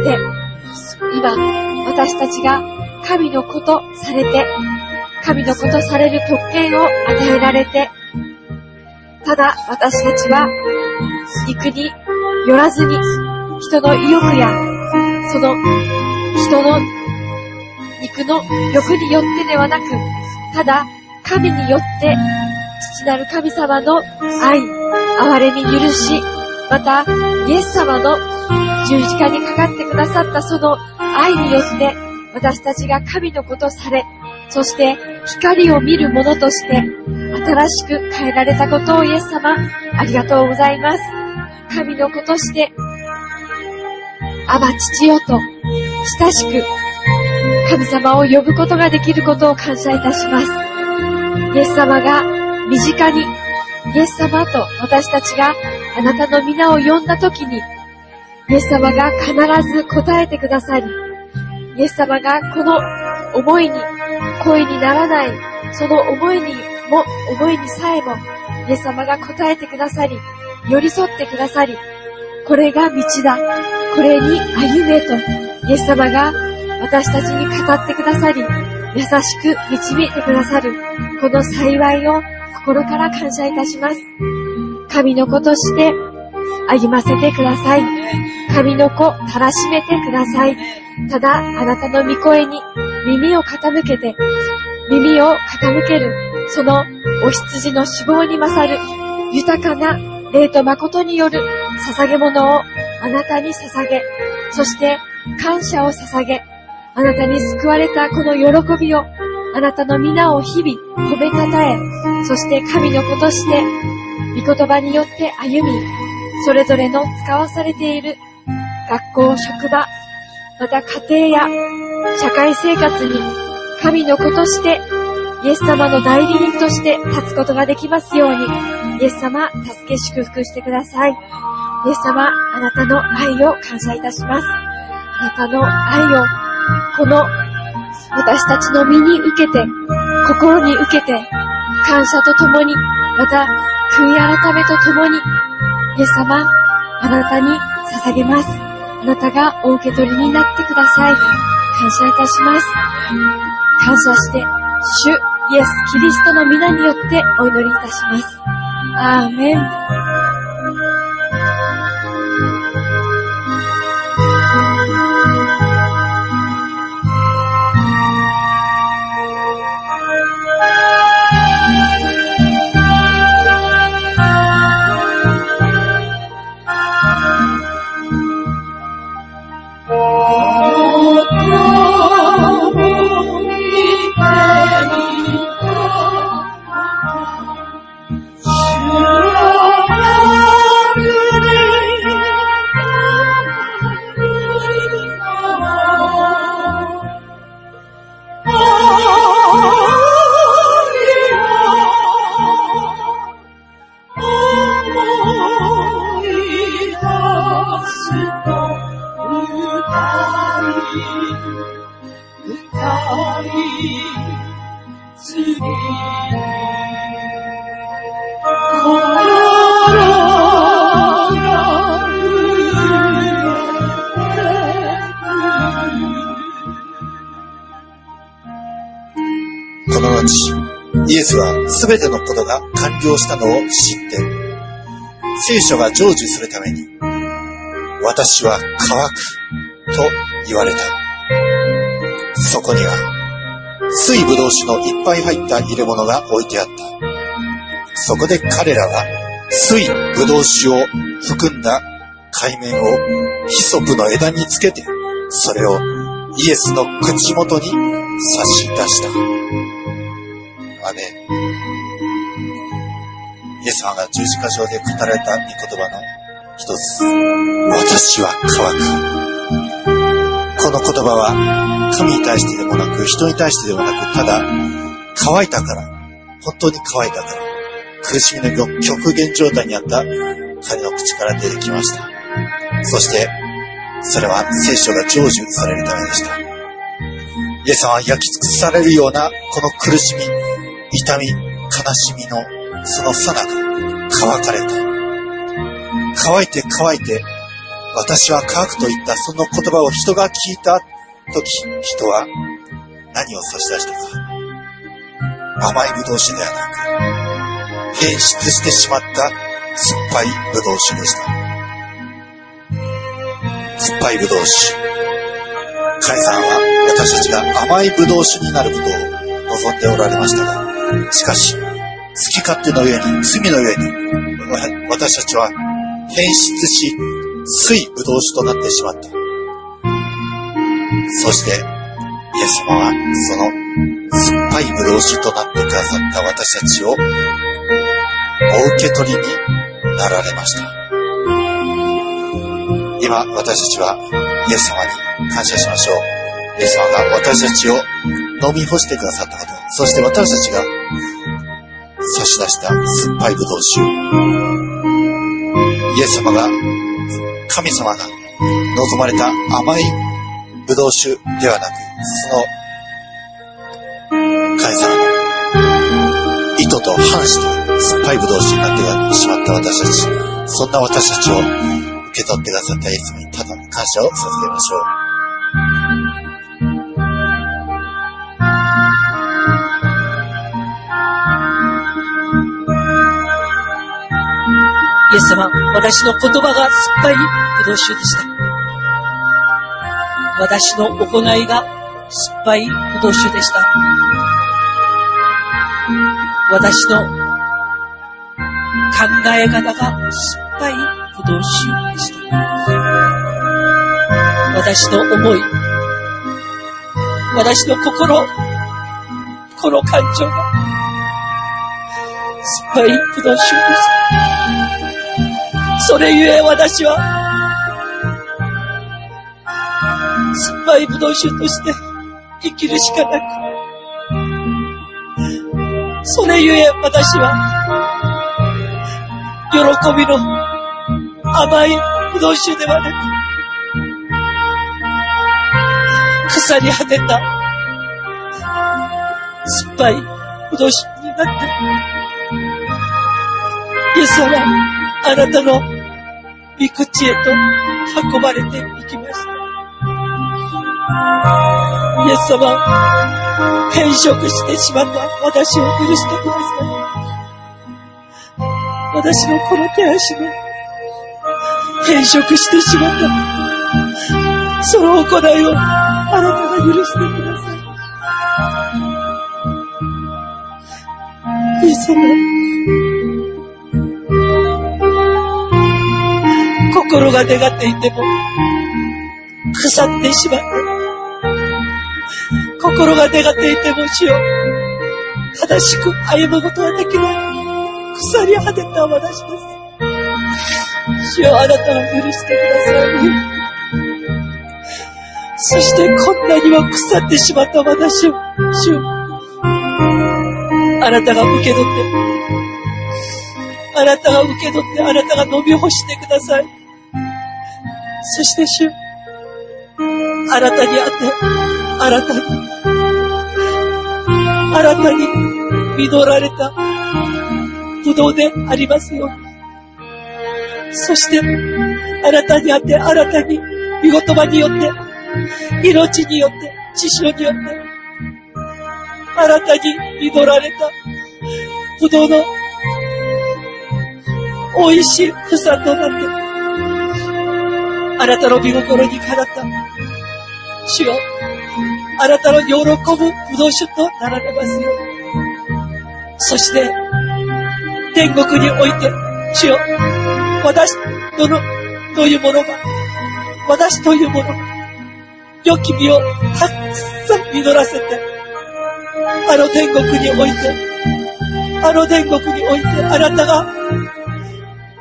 今、私たちが神の子とされて、神の子とされる特権を与えられて、ただ私たちは肉によらずに、人の意欲や、その人の肉の欲によってではなく、ただ神によって、父なる神様の愛、憐れみ許し、また、イエス様の十字架にかかってくださったその愛によって、私たちが神の子とされ、そして光を見る者として、新しく変えられたことをイエス様、ありがとうございます。神の子として、アバ父よと親しく神様を呼ぶことができることを感謝いたします。イエス様が身近に、イエス様と私たちがあなたの皆を呼んだときに、イエス様が必ず答えてくださり、イエス様がこの思いに声にならない、その思いにも、思いにさえも、イエス様が答えてくださり、寄り添ってくださり、これが道だ、これに歩めと、イエス様が私たちに語ってくださり、優しく導いてくださる、この幸いを心から感謝いたします。神の子として歩ませてください。神の子、たらしめてください。ただ、あなたの御声に耳を傾けて、耳を傾ける、そのお羊の死亡に勝る、豊かな霊と誠による捧げ物をあなたに捧げ、そして感謝を捧げ、あなたに救われたこの喜びを、あなたの皆を日々褒めたたえ、そして神の子として、御言葉によって歩み、それぞれの使わされている学校、職場、また家庭や社会生活に神の子として、イエス様の代理人として立つことができますように、イエス様、助け祝福してください。イエス様、あなたの愛を感謝いたします。あなたの愛を、この私たちの身に受けて、心に受けて、感謝とともに、また悔い改めとともに、イエス様、あなたに捧げます。あなたがお受け取りになってください。感謝いたします。感謝して、主イエス・キリストの皆によってお祈りいたします。アーメン。イエスは全てのことが完了したのを知って、聖書が成就するために、私は乾くと言われた。そこには、水ぶどう酒のいっぱい入った入れ物が置いてあった。そこで彼らは、水ぶどう酒を含んだ海面をヒソプの枝につけて、それをイエスの口元に差し出した。イエス様が十字架上で語られた御言葉の一つ。私は乾く。この言葉は神に対してでもなく、人に対してでもなく、ただ乾いたから、本当に乾いたから、苦しみの極限状態にあった彼の口から出てきました。そして、それは聖書が成就されるためでした。イエス様は焼き尽くされるようなこの苦しみ、痛み、悲しみのそのさなか乾かれた。乾いて乾いて、私は乾くと言ったその言葉を人が聞いた時、人は何を差し出したか。甘い葡萄酒ではなく、変質してしまった酸っぱい葡萄酒でした。酸っぱい葡萄酒。カイさんは私たちが甘い葡萄酒になることを望んでおられましたが、しかし、好き勝手の上に、罪の上に、私たちは変質し、水葡萄酒となってしまった。そして、イエス様はその酸っぱい葡萄酒となってくださった私たちをお受け取りになられました。今、私たちはイエス様に感謝しましょう。イエス様が私たちを飲み干してくださったこと、そして私たちが差し出した酸っぱい葡萄酒。イエス様が、神様が望まれた甘い葡萄酒ではなく、その神様の意図と反して酸っぱい葡萄酒になってしまった私たち、そんな私たちを受け取ってくださったイエス様にただ感謝を捧げましょう。イエス様、私の言葉が酸っぱい葡萄酒でした。私の行いが酸っぱい葡萄酒でした。私の考え方が酸っぱい葡萄酒でした。私の思い、私の心、この感情が酸っぱい葡萄酒でした。それゆえ私は、酸っぱい葡萄酒として生きるしかなく、それゆえ私は、喜びの甘い葡萄酒ではなく、腐り果てた酸っぱい葡萄酒になって、イエス様、あなたの御口へと運ばれていきました。イエス様、変色してしまった私を許してください。私のこの手足が変色してしまった。その行いをあなたが許してください。イエス様、心が願っていても、腐ってしまった。心が願っていても、主よ、正しく歩むことはできない。腐り果てた私です。主よ、あなたを許してください。そして、こんなにも腐ってしまった私を、主よ、あなたが受け取って、あなたが受け取って、あなたが飲み干してください。そして主、あなたにあって、あなたに、あなたに実られたぶどうでありますように。そして、あなたにあって、あなたに、見言葉によって、命によって、知識によって、あなたに実られたぶどうの美味しい房となって、あなたの見心にかなった。主よ、あなたの喜ぶぶどう酒となられますように。そして、天国において、主よ、私どの、というものが、私というものが、良き実をたくさん実らせて、あの天国において、あの天国において、あなたが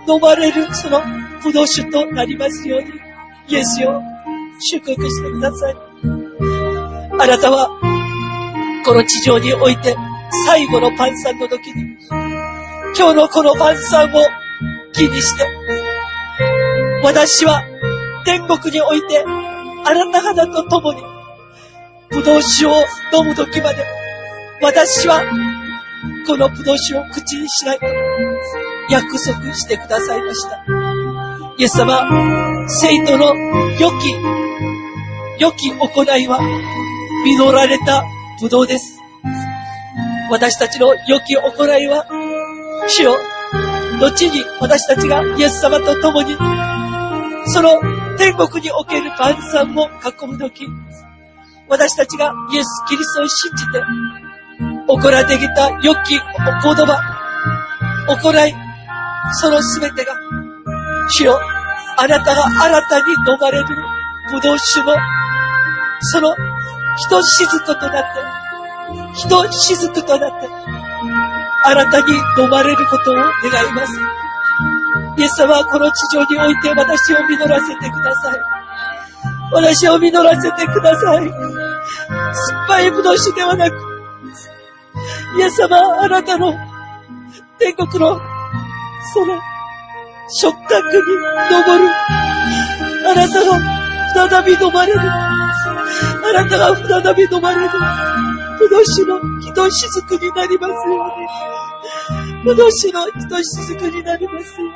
飲まれるその葡萄酒となりますように、イエスを祝福してください。あなたは、この地上において、最後のパンさんの時に、今日のこのパンさんを気にして、私は天国において、あなた方と共に、葡萄酒を飲む時まで、私は、この葡萄酒を口にしないと、約束してくださいました。イエス様、生徒の良き、良き行いは、実られた葡萄です。私たちの良き行いは、主よ、後に私たちがイエス様と共に、その天国における晩餐を囲むとき、私たちがイエス・キリストを信じて、行ってきた良き言葉、行い、そのすべてが、主よ、あなたが新たに飲まれる葡萄酒の、その、ひとしずくとなって、ひとしずくとなって、新たに飲まれることを願います。イエス様はこの地上において私を実らせてください。私を実らせてください。酸っぱい葡萄酒ではなく、イエス様はあなたの天国のその食卓に登る。あなたが再び飲まれる。あなたが再び飲まれる。葡萄酒のひとしずくになりますように。葡萄酒のひとしずくになりますように。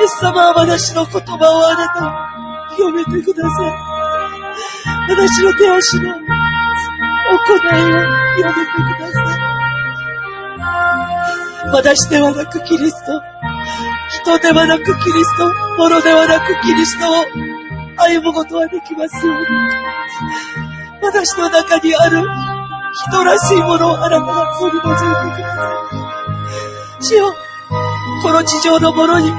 イエス様は私の言葉をあなた、清めてください。私の手足の行いを清めてください。私ではなくキリスト、人ではなくキリスト、物ではなくキリストを歩むことができますように。私の中にある人らしいものをあなたが取り除いてください。主よ、この地上のものに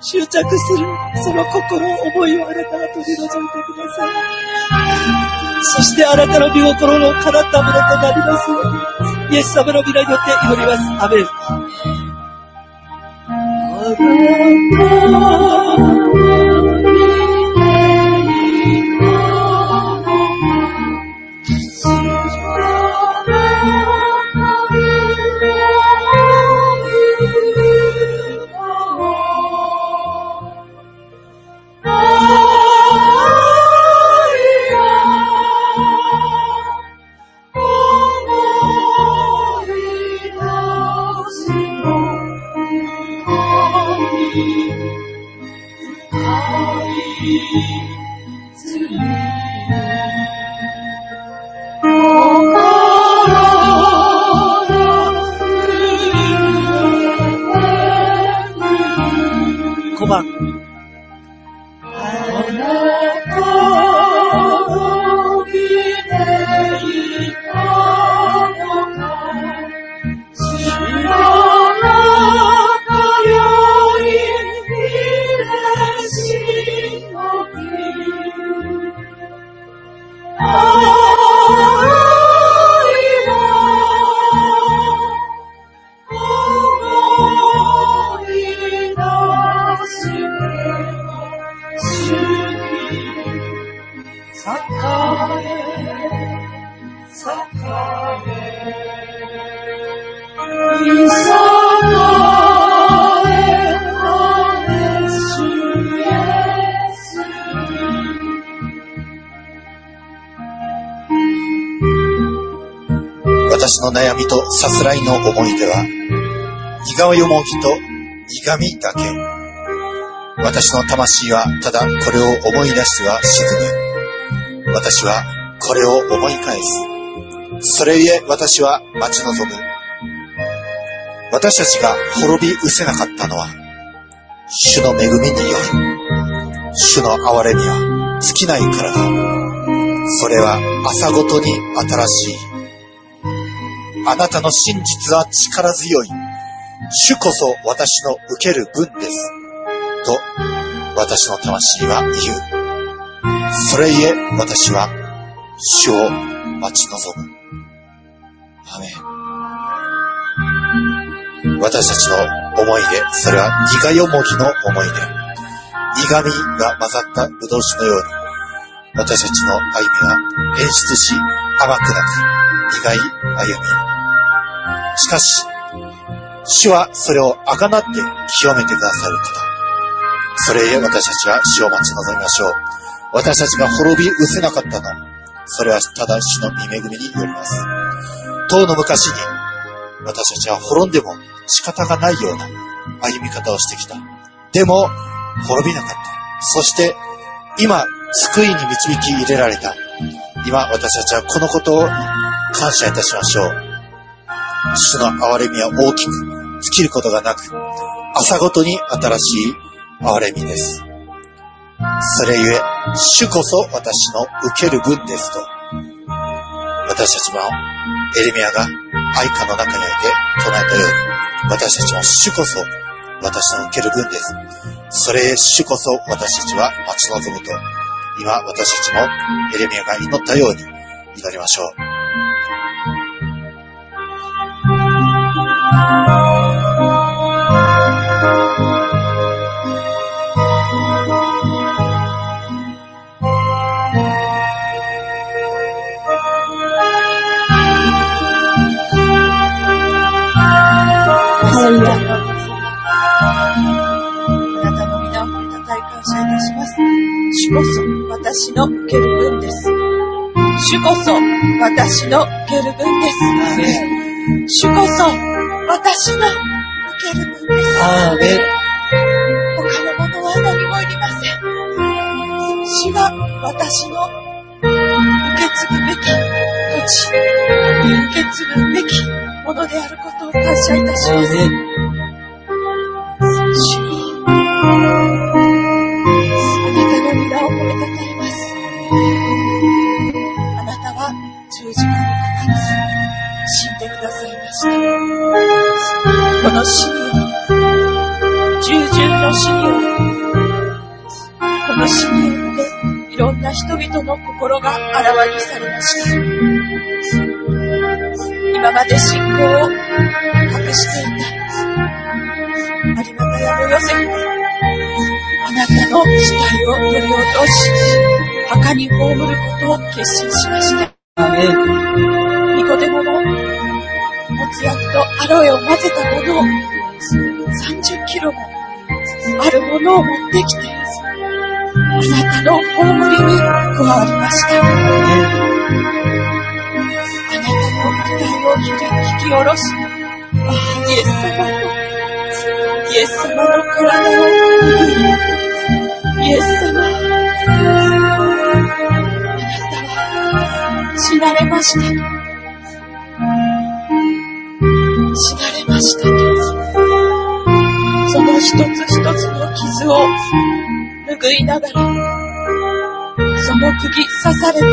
執着するその心、思いをあなたが取り除いてください。そしてあなたの御心の叶ったものとなりますように。イエス様の皆によって祈ります。アメン。oh 番。とさすらいの思い出は、苦よもぎと苦みだけ。私の魂はただこれを思い出しては沈む。私はこれを思い返す。それゆえ私は待ち望む。私たちが滅び失せなかったのは、主の恵みによる。主の憐れみは尽きないからだ。それは朝ごとに新しい。あなたの真実は力強い。主こそ私の受ける分です。と、私の魂は言う。それゆえ私は主を待ち望む。アメン私たちの思いで、それは苦よもぎの思いで、苦味が混ざったぶどう酒のように、私たちの歩みは演出し甘くなく苦い歩み。しかし、主はそれを贖って清めてくださる方。それゆえ私たちは主を待ち望みましょう。私たちが滅び失せなかったの。それはただ主の御恵みによります。当の昔に私たちは滅んでも仕方がないような歩み方をしてきた。でも、滅びなかった。そして、今、救いに導き入れられた。今、私たちはこのことを感謝いたしましょう。主の憐れみは大きく、尽きることがなく、朝ごとに新しい憐れみです。それゆえ、主こそ私の受ける分ですと、私たちもエレミアが愛歌の中において唱えたように、私たちも主こそ私の受ける分です。それへ主こそ私たちは待ち望むと、今私たちもエレミアが祈ったように祈りましょう。私の受ける分です。主こそ私の受ける分です。主こそ私の受ける分です。アーメン。他のものは何もいりません。主が私の受け継ぐべき土地、受け継ぐべきものであることを感謝いたします。主よあなたの皆を褒めたたえます。あなたは十字架にかかり、ださい。ました。この死により、従順の死に、この死によってい。ろんな人々の心があらわにされました。今まで信仰を隠してい。た。有馬やのヨセフがあなたの死体を取り落とし、墓に葬ることを決心しました。ニコデモのもつ薬とアロエを混ぜたものを30キロもあるものを持ってきて、あなたの葬りに加わりました。あなたの遺体を引き下ろし、ああ、イエス様の、イエス様の体を、イエス様、あなたは死なれました。死なれましたと。その一つ一つの傷を拭いながら、その釘刺された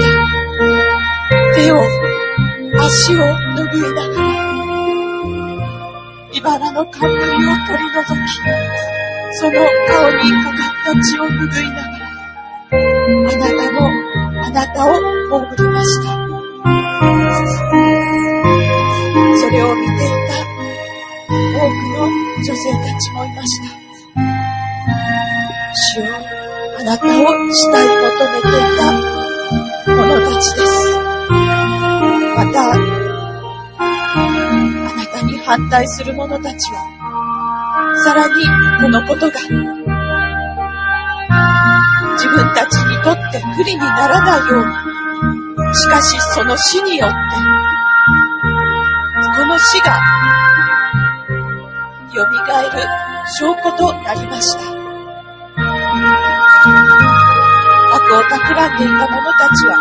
手を、足を拭いながら、茨の冠を取り除き、その顔にかかった血を拭いながら、あなたの、あなたを葬りました。それを見て多くの女性たちもいました。主よあなたをしたい求めていた者たちです。また、あなたに反対する者たちは、さらにこのことが、自分たちにとって不利にならないように、しかしその死によって、この死が、蘇る証拠となりました。悪を企んでいた者たちは、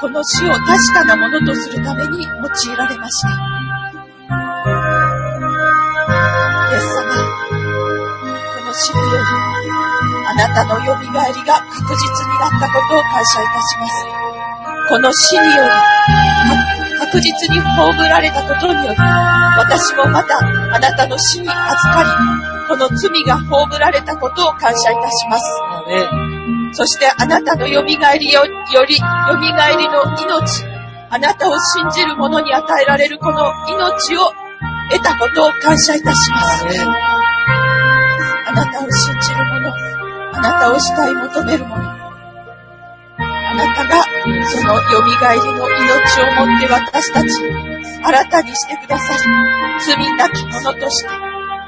この死を確かなものとするために用いられました。イエス様、この死により、あなたの蘇りが確実になったことを感謝いたします。この死により、確実に葬られたことにより、私もまたあなたの死に預かり、この罪が葬られたことを感謝いたします。そしてあなたの蘇りよりより、蘇りの命、あなたを信じる者に与えられるこの命を得たことを感謝いたします。あなたを信じる者、あなたを慕い求める者、あなたがその蘇りの命をもって私たち、新たにしてくださり、罪なき者として、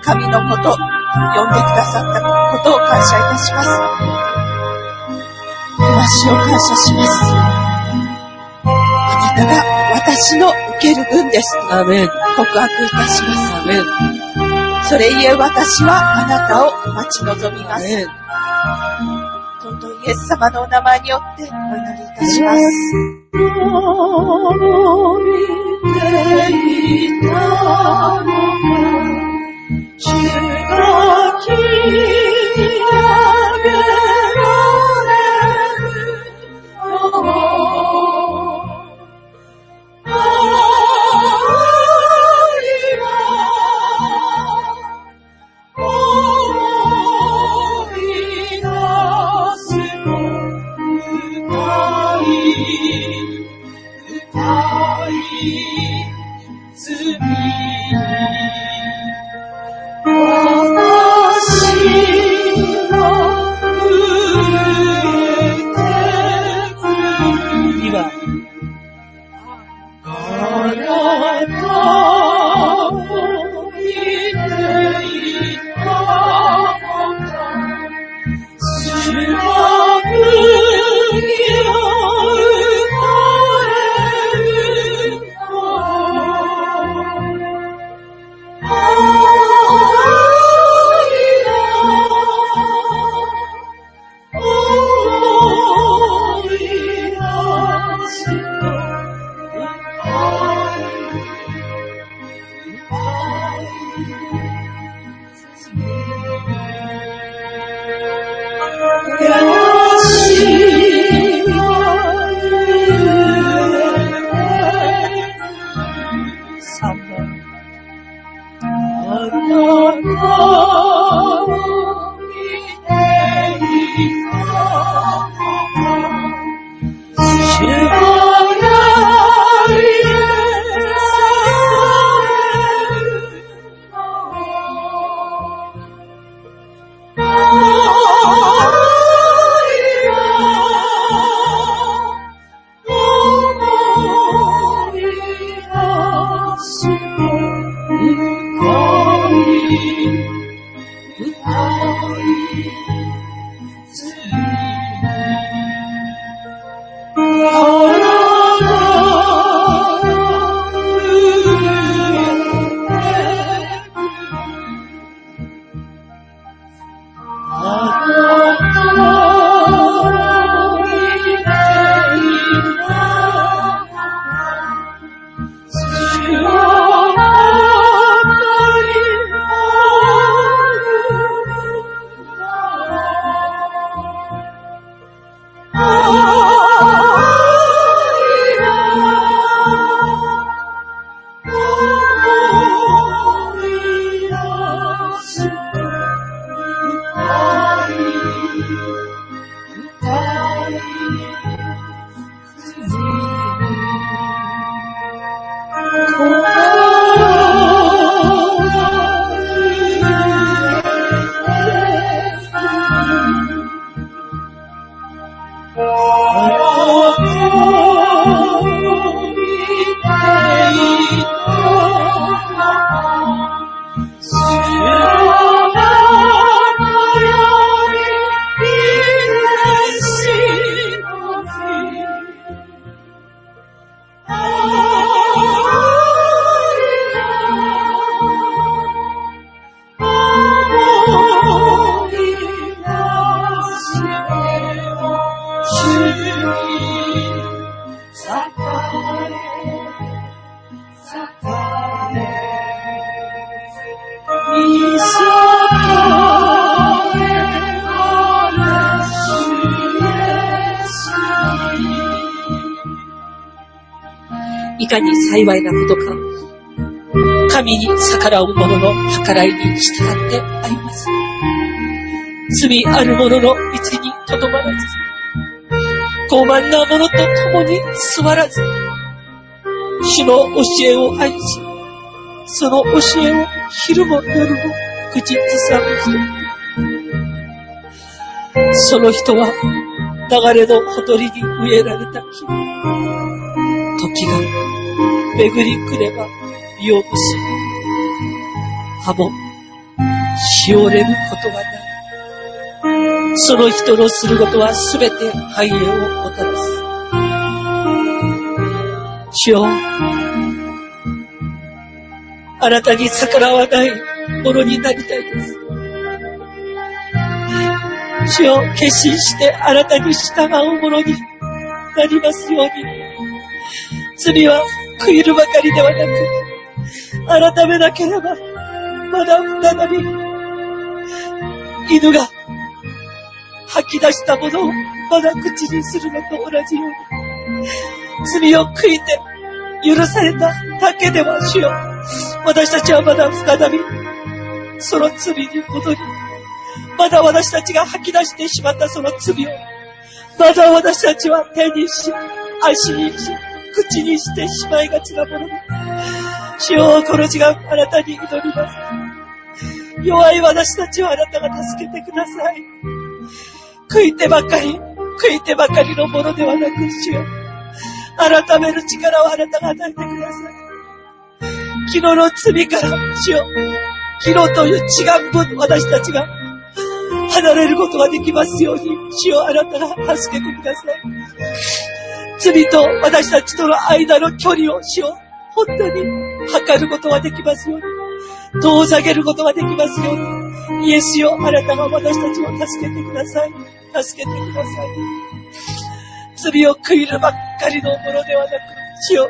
神のこと、呼んでくださったことを感謝いたします。私を感謝します。あなたが私の受ける分です。アーメン。告白いたします。アーメン。それゆえ私はあなたを待ち望みます。アーメン。尊いイエス様のお名前によってお祈りいたします。主が聞いたのが主が切り上げ幸いなことか。神に逆らう者の計らいに従ってあります。罪ある者の道にとどまらず、傲慢な者と共に座らず、主の教えを愛し、その教えを昼も夜も口ずさむ人。その人は流れのほとりに植えられ巡り来れば実を結ぶ。葉もしおれることはない。その人のすることはすべて繁栄をもたらす。主よ、あなたに逆らわないものになりたいです。主よ、決心してあなたに従うものになりますように。罪は悔いるばかりではなく、改めなければ、まだ再び、犬が吐き出したものをまだ口にするのと同じように、罪を悔いて許されただけでは主よう、私たちはまだ再び、その罪に戻り、まだ私たちが吐き出してしまったその罪を、まだ私たちは手にし、足にし、口にしてしまいがちなもので、主よ、この時間あなたに祈ります。弱い私たちをあなたが助けてください。悔いてばかり、悔いてばかりのものではなく、主よ。改める力をあなたが与えてください。昨日の罪から、主よ。昨日という違う分、私たちが離れることができますように、主よあなたが助けてください。罪と私たちとの間の距離を主よう本当に測ることができますように。遠ざけることができますように。イエスよ、あなたが私たちを助けてください。助けてください。罪を悔いるばっかりのものではなく、主よ、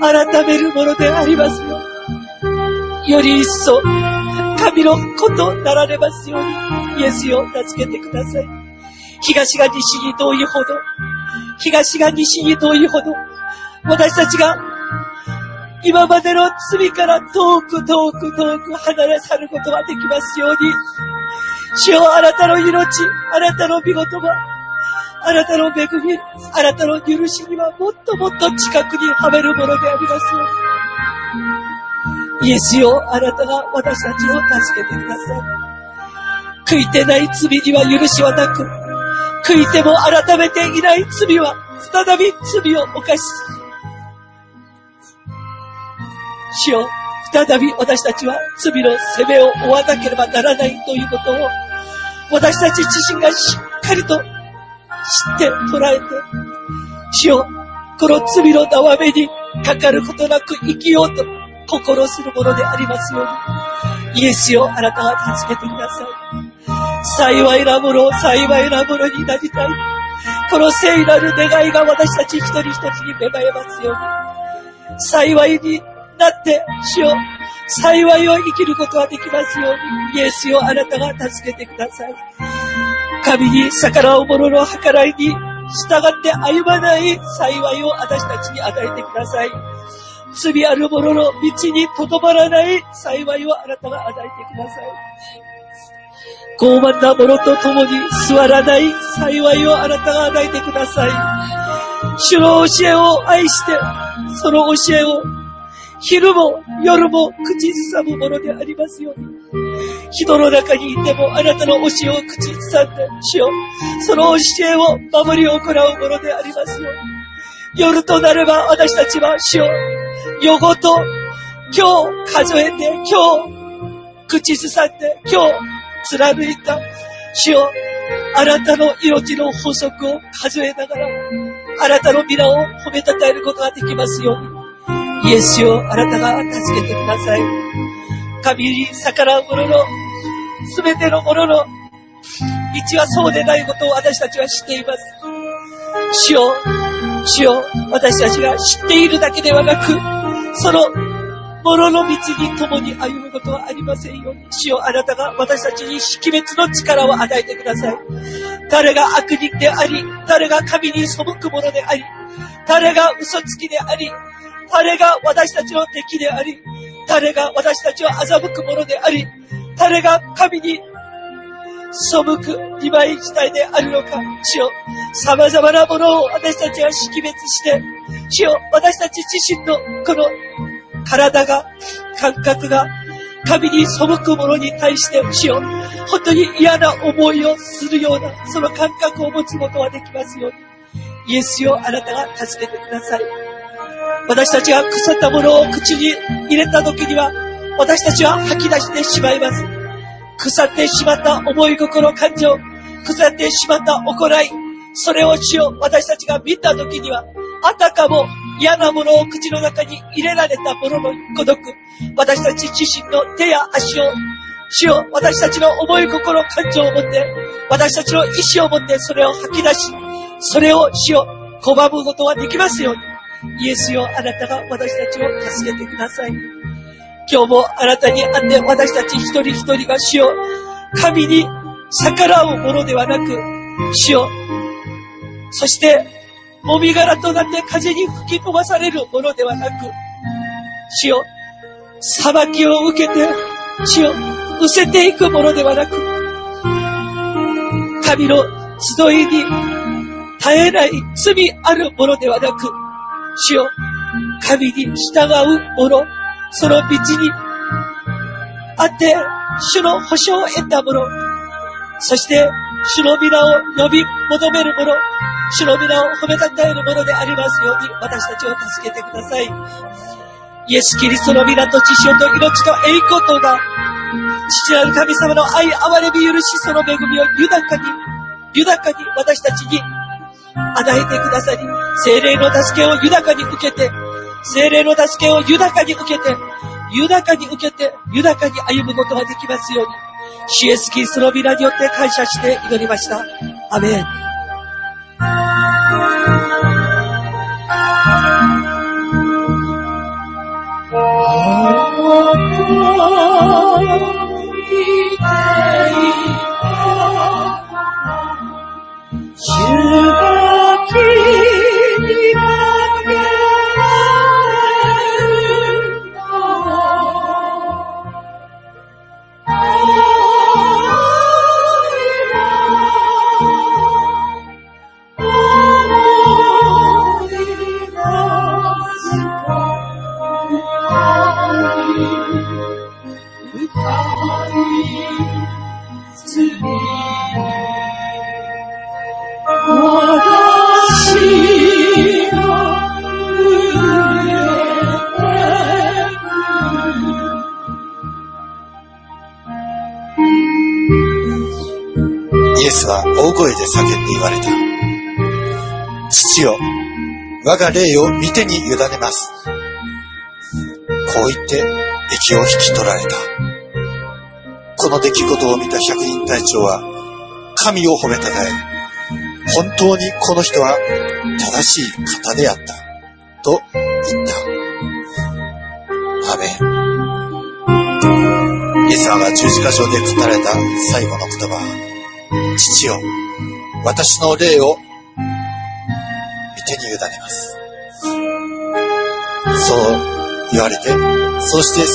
改めるものでありますように。より一層、神の子となられますように、イエスよ、助けてください。東が西に遠いほど、東が西に遠いほど、私たちが今までの罪から遠く遠く遠く離れ去ることができますように、主よあなたの命、あなたの見事は、あなたの恵み、あなたの許しにはもっともっと近くにはめるものでありますように。イエスよ、あなたが私たちを助けてください。悔いてない罪には許しはなく、悔いても改めていない罪は、再び罪を犯し、主よ、再び私たちは罪の責めを負わなければならないということを、私たち自身がしっかりと知って捉えて、主よ、この罪の縄目にかかることなく生きようと心するものでありますように、イエスよ、あなたが助けてください。幸いなもの、幸いなものになりたい。この聖なる願いが私たち一人一人に芽生えますように。幸いになって、主よ、幸いを生きることができますように、イエスよ、あなたが助けてください。神に逆らう者の計らいに従って歩まない幸いを私たちに与えてください。罪ある者の道にとどまらない幸いをあなたが与えてください。傲慢な者と共に座らない幸いをあなたが与えてください。主の教えを愛して、その教えを昼も夜も口ずさむものでありますように。人の中にいてもあなたの教えを口ずさんで、主よ、その教えを守り行うものでありますように。夜となれば私たちは主よ、夜ごと今日数えて、今日口ずさんで、今日貫いた主よ、あなたの命の法則を数えながら、あなたの皆を褒めたたえることができますように。イエスよ、あなたが助けてください。神に逆らう者の、すべての者の道はそうでないことを私たちは知っています。主よ、主よ、私たちが知っているだけではなく、その物の道に共に歩むことはありませんように。主よ、あなたが私たちに識別の力を与えてください。誰が悪人であり、誰が神に背く者であり、誰が嘘つきであり、誰が私たちの敵であり、誰が私たちを欺くものであり、誰が神に背く二枚自体であるのか、主よ、様々なものを私たちは識別して、主よ、私たち自身のこの体が、感覚が、神に背く者に対して、主よ、本当に嫌な思いをするような、その感覚を持つことができますように。イエスよ、あなたが助けてください。私たちが腐ったものを口に入れた時には、私たちは吐き出してしまいます。腐ってしまった思い心、感情、腐ってしまった行い、それを主よ、私たちが見た時には、あたかも嫌なものを口の中に入れられたもののごとく、私たち自身の手や足を、主よ、私たちの思い心、感情を持って、私たちの意志を持ってそれを吐き出し、それを主よ、拒むことはできますように。イエスよ、あなたが私たちを助けてください。今日もあなたに会って私たち一人一人が主よ、神に逆らうものではなく、主よ、そして、もみ殻となって風に吹き飛ばされるものではなく、主よ、裁きを受けて、主よ、失せていくものではなく、神の集いに絶えない罪あるものではなく、主よ、神に従うもの、その道にあって、主の保証を得たもの、そして、主の皆を呼び求めるもの、主の皆を褒めたたえるものでありますように、私たちを助けてください。イエス・キリストの皆と血潮と命と栄光とが、父なる神様の愛、憐れみ、許し、その恵みを豊かに、豊かに私たちに与えてくださり、精霊の助けを豊かに受けて、精霊の助けを豊かに受けて、豊かに受けて、豊かに歩むことができますように、主イエスキリストの皆によって感謝して祈りました。アメン。主大声で叫んで言われた。父よ、我が霊を御手に委ねます。こう言って息を引き取られた。この出来事を見た百人隊長は神を褒めたたえ、本当にこの人は正しい方であった。と言った。アメン。イエス様が十字架上で語られた最後の言葉、父よ、私の霊を御手に委ねます。そう言われて、そして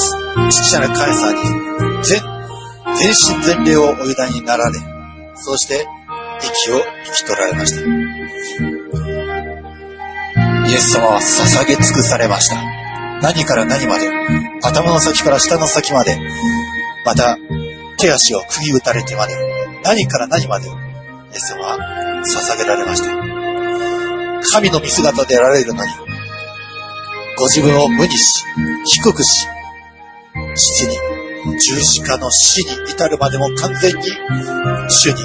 父なる神様に全、全身全霊をお委ねになられ、そして息を引き取られました。イエス様は捧げ尽くされました。何から何まで、頭の先から下の先まで、また手足を釘打たれてまで、何から何まで、イエス様は捧げられました。神の見姿であられるのに、ご自分を無にし、低くし、父に十字架の死に至るまでも完全に主に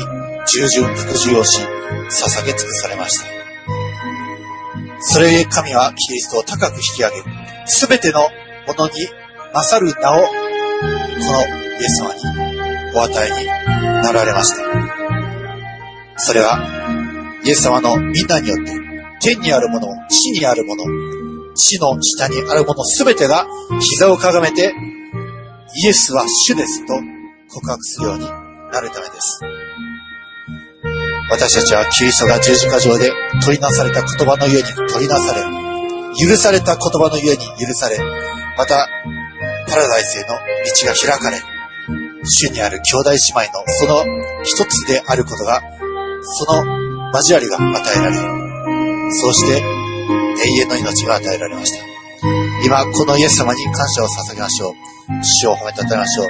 従順服従をし、捧げ尽くされました。それゆえ神はキリストを高く引き上げ、すべてのものに勝る名を、このイエス様にお与えになられました。それは、イエス様のみんなによって、天にあるもの、地にあるもの、地の下にあるものすべてが膝をかがめて、イエスは主ですと告白するようになるためです。私たちはキリストが十字架上で取りなされた言葉のゆえに取りなされ、許された言葉のゆえに許され、また、パラダイスへの道が開かれ、主にある兄弟姉妹のその一つであることが、その交わりが与えられ、そうして永遠の命が与えられました。今、このイエス様に感謝を捧げましょう。主を褒めたたえましょう。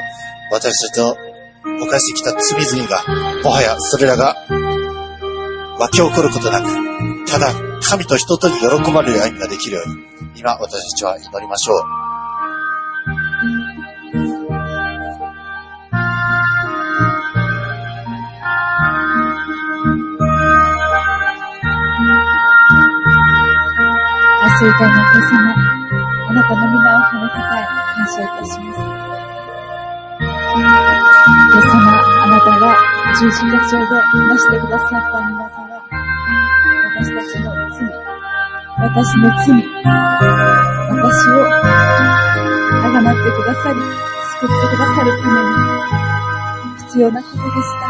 私たちの犯してきた罪々が、もはやそれらが湧き起こることなく、ただ神と人とに喜ばれる歩みができるように、今私たちは祈りましょう。愛する天のお父様、あなたの皆を褒めたたえ、感謝いたします。イエス様、あなたが十字架上でなしてくださった皆は、私たちの罪、私の罪、私をあがなってくださり、救ってくださるために必要なことでした。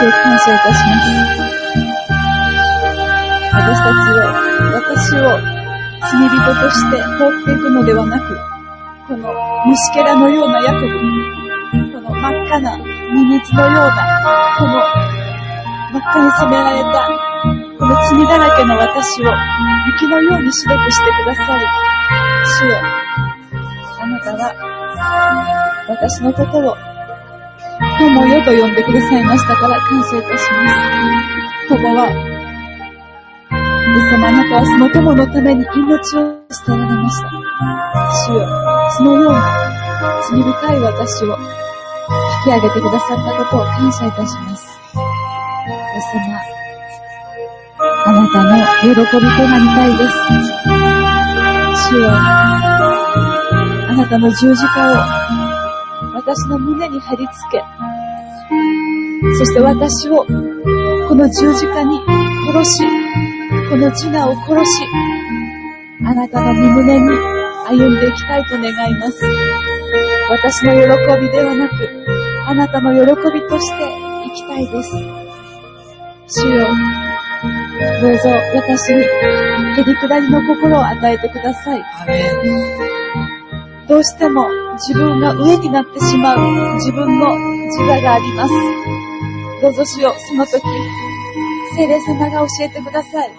主を感謝いたします。私たちを、私を罪人として放っていくのではなく、この虫けらのようなヤコブ、この真っ赤なミミズのような、この真っ赤に染められた、この罪だらけの私を雪のように白くしてください。主よ、あなたは私のことを友よと呼んでくださいましたから感謝いたします。友は様あなたはその友のために命を捨てられました。主よ、そのような罪深い私を引き上げてくださったことを感謝いたします。イエス様、あなたの喜びとなりたいです。主よ、あなたの十字架を私の胸に貼り付け、そして私をこの十字架に殺し、この自我を殺し、あなたの身胸に歩んでいきたいと願います。私の喜びではなく、あなたの喜びとして生きたいです。主よ、どうぞ私にへりくだりの心を与えてください。どうしても自分が上になってしまう自分の自我があります。どうぞ主よ、その時、聖霊様が教えてください。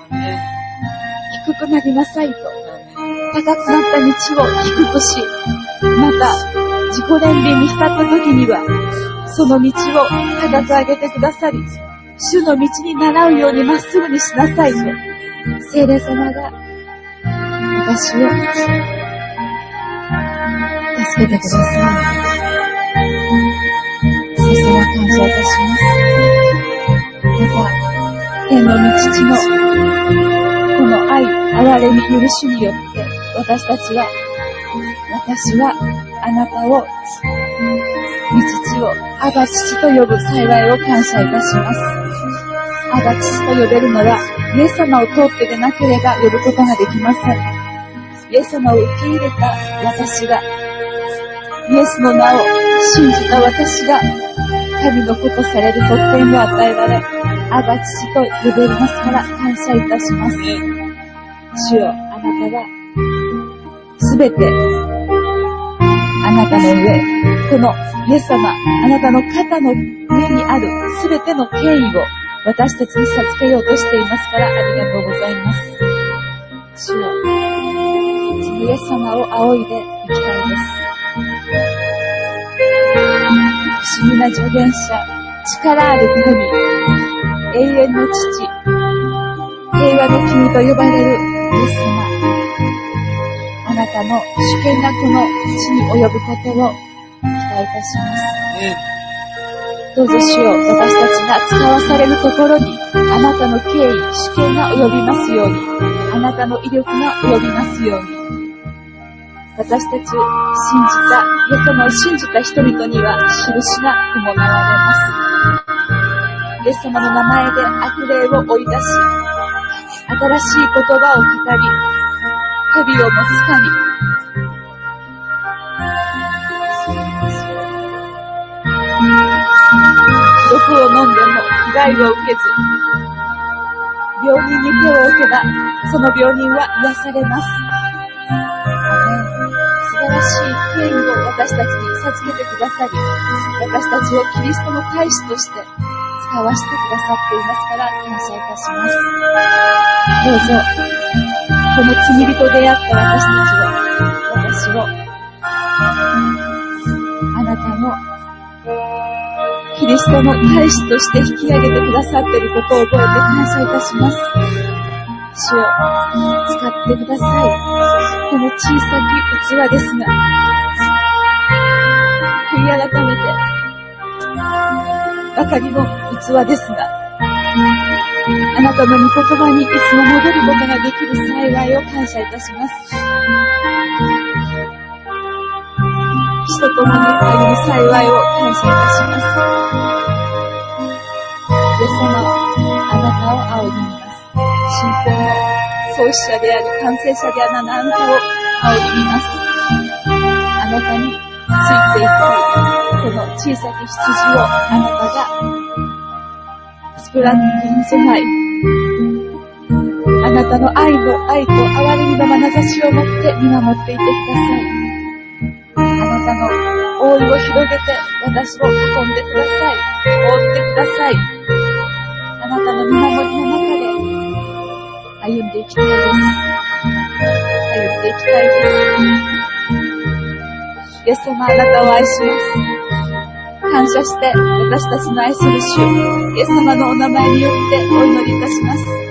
低くなりなさいと。高くなった道を低くし、また自己憐憫に浸った時には、その道を高く上げてくださり、主の道に習うようにまっすぐにしなさいと、聖霊様が私を助けてください。聖様感謝いたします。また、天の御父のこの愛、憐れみ、許しによって、私たちは、私はあなたを、御父を、アバ父と呼ぶ幸いを感謝いたします。アバ父と呼べるのは、イエス様を通ってでなければ呼ぶことができません。イエス様を受け入れた私が、イエスの名を信じた私が、神の子とされる特権を与えられ、アバ父と呼べますから感謝いたします。主よ、あなたは、すべて、あなたの上、このイエス様、あなたの肩の上にあるすべての権威を私たちに授けようとしていますからありがとうございます。主よ、そのイエス様を仰いでいきたいです。不思議な助言者、力ある神、永遠の父、平和の君と呼ばれるイエス様。あなたの主権がこの地に及ぶことを期待いたします。どうぞ主よ、私たちが使わされるところに、あなたの敬意、主権が及びますように、あなたの威力が及びますように。私たち信じた、イエス様を信じた人々には印が伴われます。イエス様の名前で悪霊を追い出し、新しい言葉を語り、蛇を持つ神。毒を飲んでも害を受けず、病人に手を置けば、その病人は癒されます。素晴らしい権威を私たちに授けてくださり、私たちをキリストの大使として使わせてくださっていますから感謝いたします。どうぞ、この罪人であった私たちを、私を、あなたのキリストの大使として引き上げてくださっていることを覚えて感謝いたします。主を使ってください。この小さき器ですが、悔い改めて、ばかりの器ですが、あなたの御言葉にいつも戻ることができる幸いを感謝いたします。人と共に歩む幸いを感謝いたします。イエス様、あなたを仰ぎます。信仰の創始者であり、完成者であるあなたを仰ぎます。あなたについていきたい、この小さき羊をあなたが作られてに備え、あなたの愛の愛と憐れみの眼差しを持って見守っていてください。あなたの覆いを広げて私を囲んでください。覆ってください。あなたの見守りの中で歩んでいきたいです。歩んでいきたいです。イエス様、あなたを愛します。感謝して私たちの愛する主、イエス様のお名前によってお祈りいたします。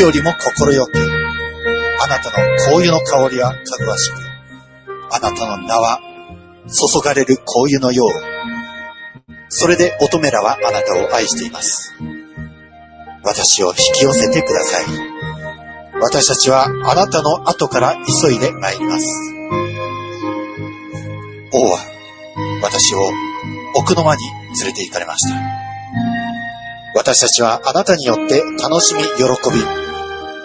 よりも心よく、あなたの香油の香りはかぐわしく、あなたの名は注がれる香油のよう。それで乙女らはあなたを愛しています。私を引き寄せてください。私たちはあなたの後から急いで参ります。王は私を奥の間に連れて行かれました。私たちはあなたによって楽しみ喜び、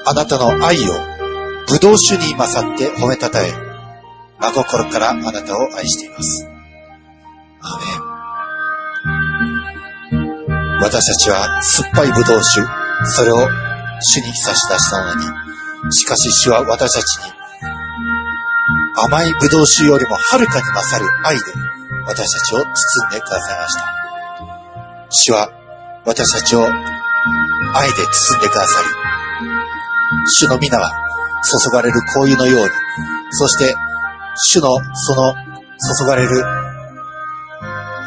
あなたの愛を葡萄酒に勝って褒めたたえ、真心からあなたを愛しています。アメン。私たちは酸っぱい葡萄酒、それを主に差し出したのに、しかし主は私たちに甘い葡萄酒よりもはるかに勝る愛で私たちを包んでくださいました。主は私たちを愛で包んでくださり、主の皆は注がれる香油のように、そして主のその注がれる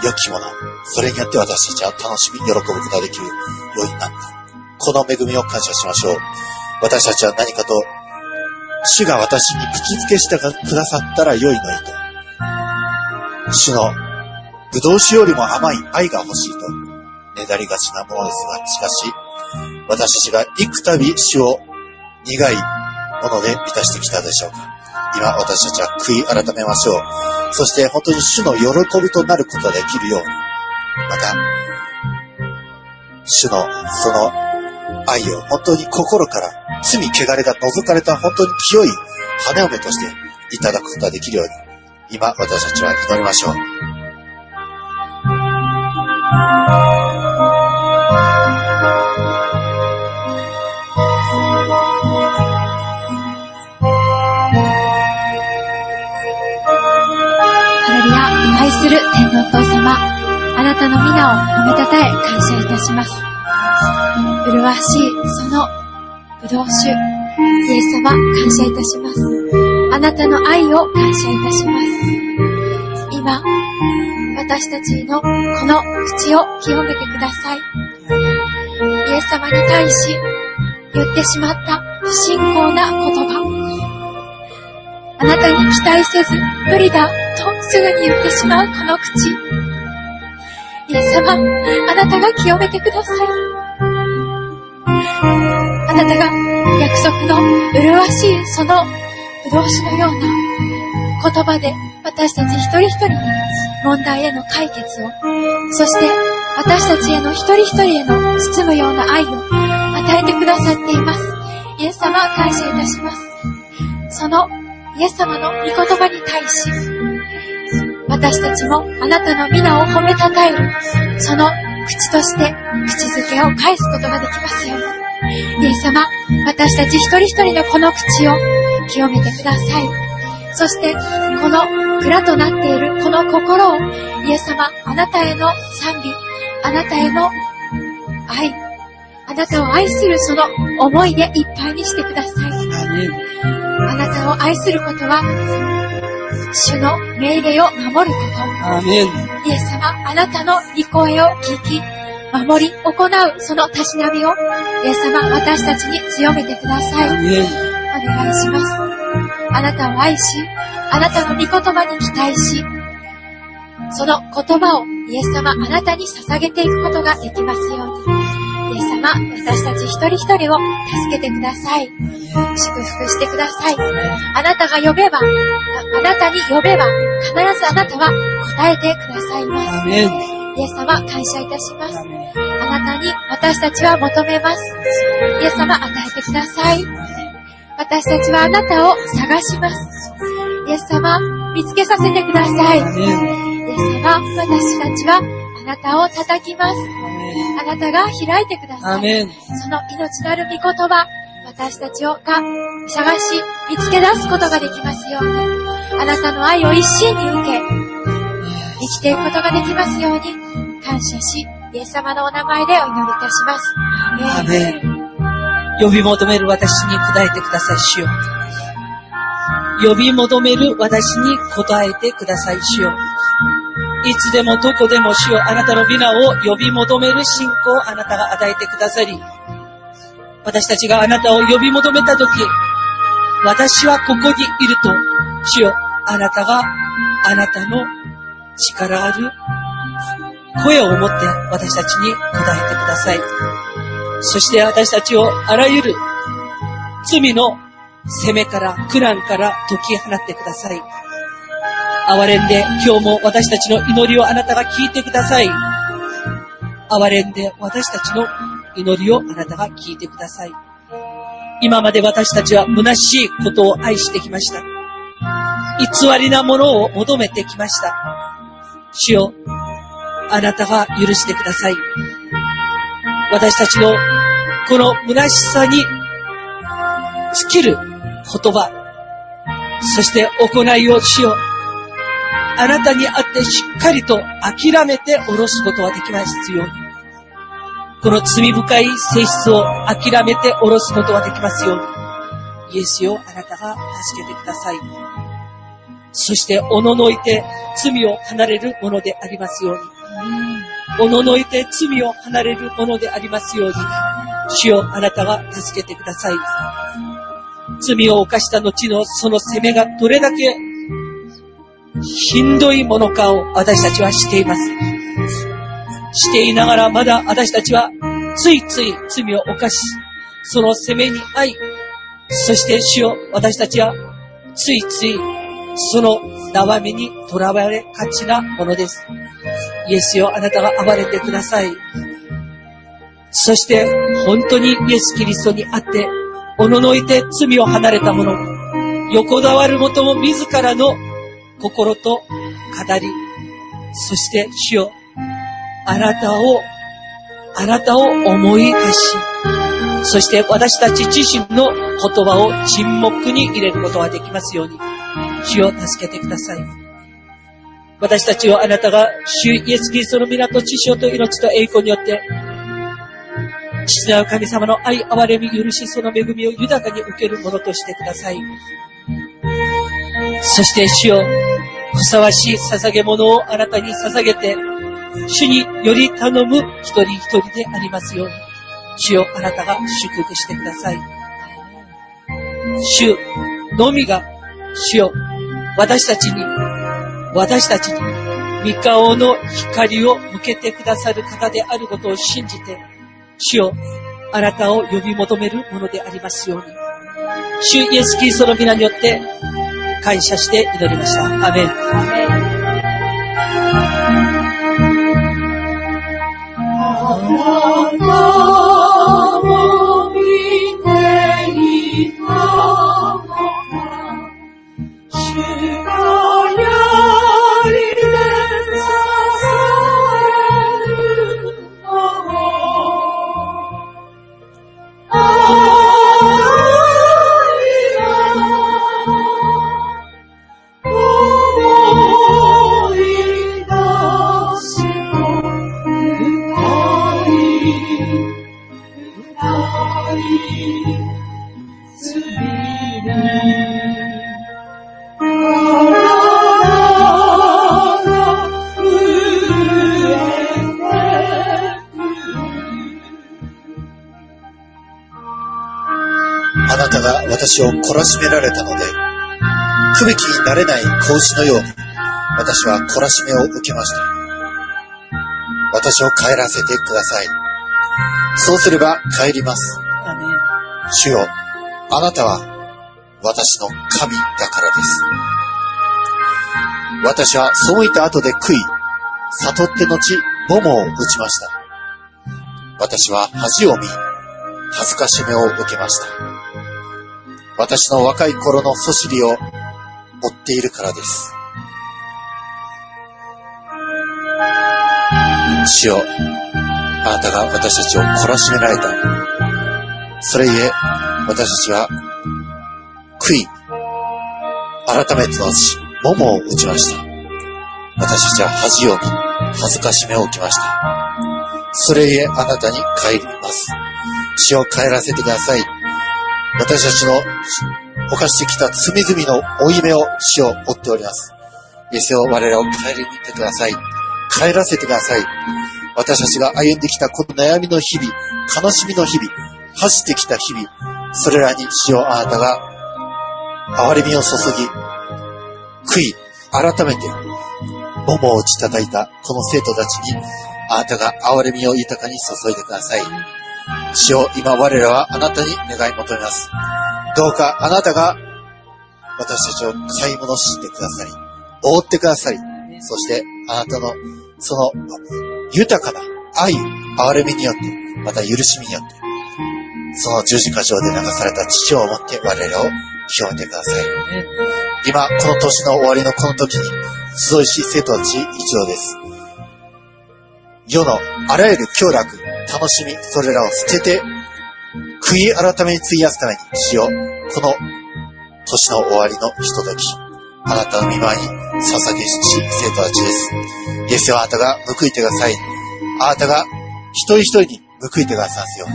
良きもの、それによって私たちは楽しみ、喜ぶことができるようになった。この恵みを感謝しましょう。私たちは何かと主が私に口づけしてくださったら良いのにと。主の葡萄酒よりも甘い愛が欲しいと、ねだりがちなものですが、しかし、私たちが幾度主を苦いもので満たしてきたでしょうか。今私たちは悔い改めましょう。そして本当に主の喜びとなることができるように、また、主のその愛を本当に心から罪汚れが除かれた本当に清い花嫁としていただくことができるように、今私たちは祈りましょう。のお父様、あなたの皆を褒めたたえ感謝いたします。麗しいそのぶどう酒、イエス様感謝いたします。あなたの愛を感謝いたします。今、私たちのこの口を清めてください。イエス様に対し言ってしまった不信仰な言葉。あなたに期待せず無理だとすぐに言ってしまうこの口。イエス様、あなたが清めてください。あなたが約束の麗しいその不動詞のような言葉で私たち一人一人に問題への解決を、そして私たちへの一人一人への包むような愛を与えてくださっています。イエス様感謝いたします。そのイエス様の御言葉に対し、私たちもあなたの皆を褒めたたえる、その口として口づけを返すことができますように。イエス様、私たち一人一人のこの口を清めてください。そして、この蔵となっているこの心を、イエス様、あなたへの賛美、あなたへの愛、あなたを愛するその思いでいっぱいにしてください。あなたを愛することは、主の命令を守ること。イエス様、あなたの御声を聞き、守り、行うそのたしなみを、イエス様、私たちに強めてください。お願いします。あなたを愛し、あなたの御言葉に期待し、その言葉をイエス様、あなたに捧げていくことができますように。イエス様、私たち一人一人を助けてください。祝福してください。あなたが呼べば、ああなたに呼べば、必ずあなたは答えてくださいます。イエス様、感謝いたします。あなたに私たちは求めます。イエス様、与えてください。私たちはあなたを探します。イエス様、見つけさせてください。イエス様、私たちはあなたを叩きます。あなたが開いてくだアさい。その命なる御言葉、私たちをが探し、見つけ出すことができますように。あなたの愛を一心に受け、生きていくことができますように、感謝し、イエス様のお名前でお祈りいたします。アーメン。呼び求める私に答えてください、主よ。呼び求める私に答えてください、主よ。いつでもどこでも主よ、あなたの皆を呼び求める信仰をあなたが与えてくださり、私たちがあなたを呼び求めたとき、私はここにいると、主よ、あなたがあなたの力ある声を持って私たちに答えてください。そして私たちをあらゆる罪の責めから、苦難から解き放ってください。憐れんで今日も私たちの祈りをあなたが聞いてください。憐れんで私たちの祈りをあなたが聞いてください。今まで私たちは虚しいことを愛してきました。偽りなものを求めてきました。主よ、あなたが許してください。私たちのこの虚しさに尽きる言葉、そして行いをしよう。あなたにあってしっかりと諦めて下ろすことができますように。この罪深い性質を諦めて下ろすことができますように。イエスよ、あなたが助けてください。そして、おののいて罪を離れるものでありますように。おののいて罪を離れるものでありますように。主よ、あなたが助けてください。罪を犯した後のその責めがどれだけひんどいものかを私たちはしています。していながらまだ私たちはついつい罪を犯し、その責めに遭い、そして主よ、私たちはついついその縄目に囚われがちなものです。イエスよ、あなたが暴れてください。そして、本当にイエス・キリストにあって、おののいて罪を離れた者、横たわるもとも自らの心と語り、そして主よ、あなたを、あなたを思い出し、そして私たち自身の言葉を沈黙に入れることができますように、主を助けてください。私たちをあなたが主イエス・キリストの港、知性と命と栄光によって、父なる神様の愛、憐れみ、許し、その恵みを豊かに受けるものとしてください。そして主よ、ふさわしい捧げ物をあなたに捧げて、主により頼む一人一人でありますように、主よ、あなたが祝福してください。主のみが、主よ、私たちに、私たちに、三顔の光を向けてくださる方であることを信じて、主よ、あなたを呼び求めるものでありますように。主イエス・キリストの皆によって感謝して祈りました。アメン。私を懲らしめられたので、区別になれない子牛のように、私は懲らしめを受けました。私を帰らせてください。そうすれば帰ります。主よ、あなたは私の神だからです。私は背いた後で悔い、悟って後、桃を打ちました。私は恥を見、恥ずかしめを受けました。私の若い頃のそしりを追っているからです。主よ、あなたが私たちを懲らしめられた。それゆえ、私たちは、悔い、改めてのち、桃を打ちました。私たちは恥を見、恥ずかしめを受けました。それゆえ、あなたに帰ります。死を帰らせてください。私たちの犯してきた罪々の負い目を死を追っております。イエスを我らを帰りに行ってください。帰らせてください。私たちが歩んできたこの悩みの日々、悲しみの日々、走ってきた日々、それらに死をあなたが憐れみを注ぎ、悔い、改めて、桃を打ち叩いたこの生徒たちに、あなたが憐れみを豊かに注いでください。主を今我らはあなたに願い求めます。どうかあなたが私たちを買い戻してくださり、覆ってくださり、そしてあなたのその豊かな愛、憐れみによって、また許しみによって、その十字架上で流された父を持って我らを清めてください。今、この年の終わりのこの時に、集いし生徒たち一同です。世のあらゆる享楽、楽しみ、それらを捨てて、悔い改めに費やすために、死を、この年の終わりのひととき、あなたの見舞いに捧げし生徒たちです。イエスはあなたが報いてください。あなたが一人一人に報いてくださいますよ。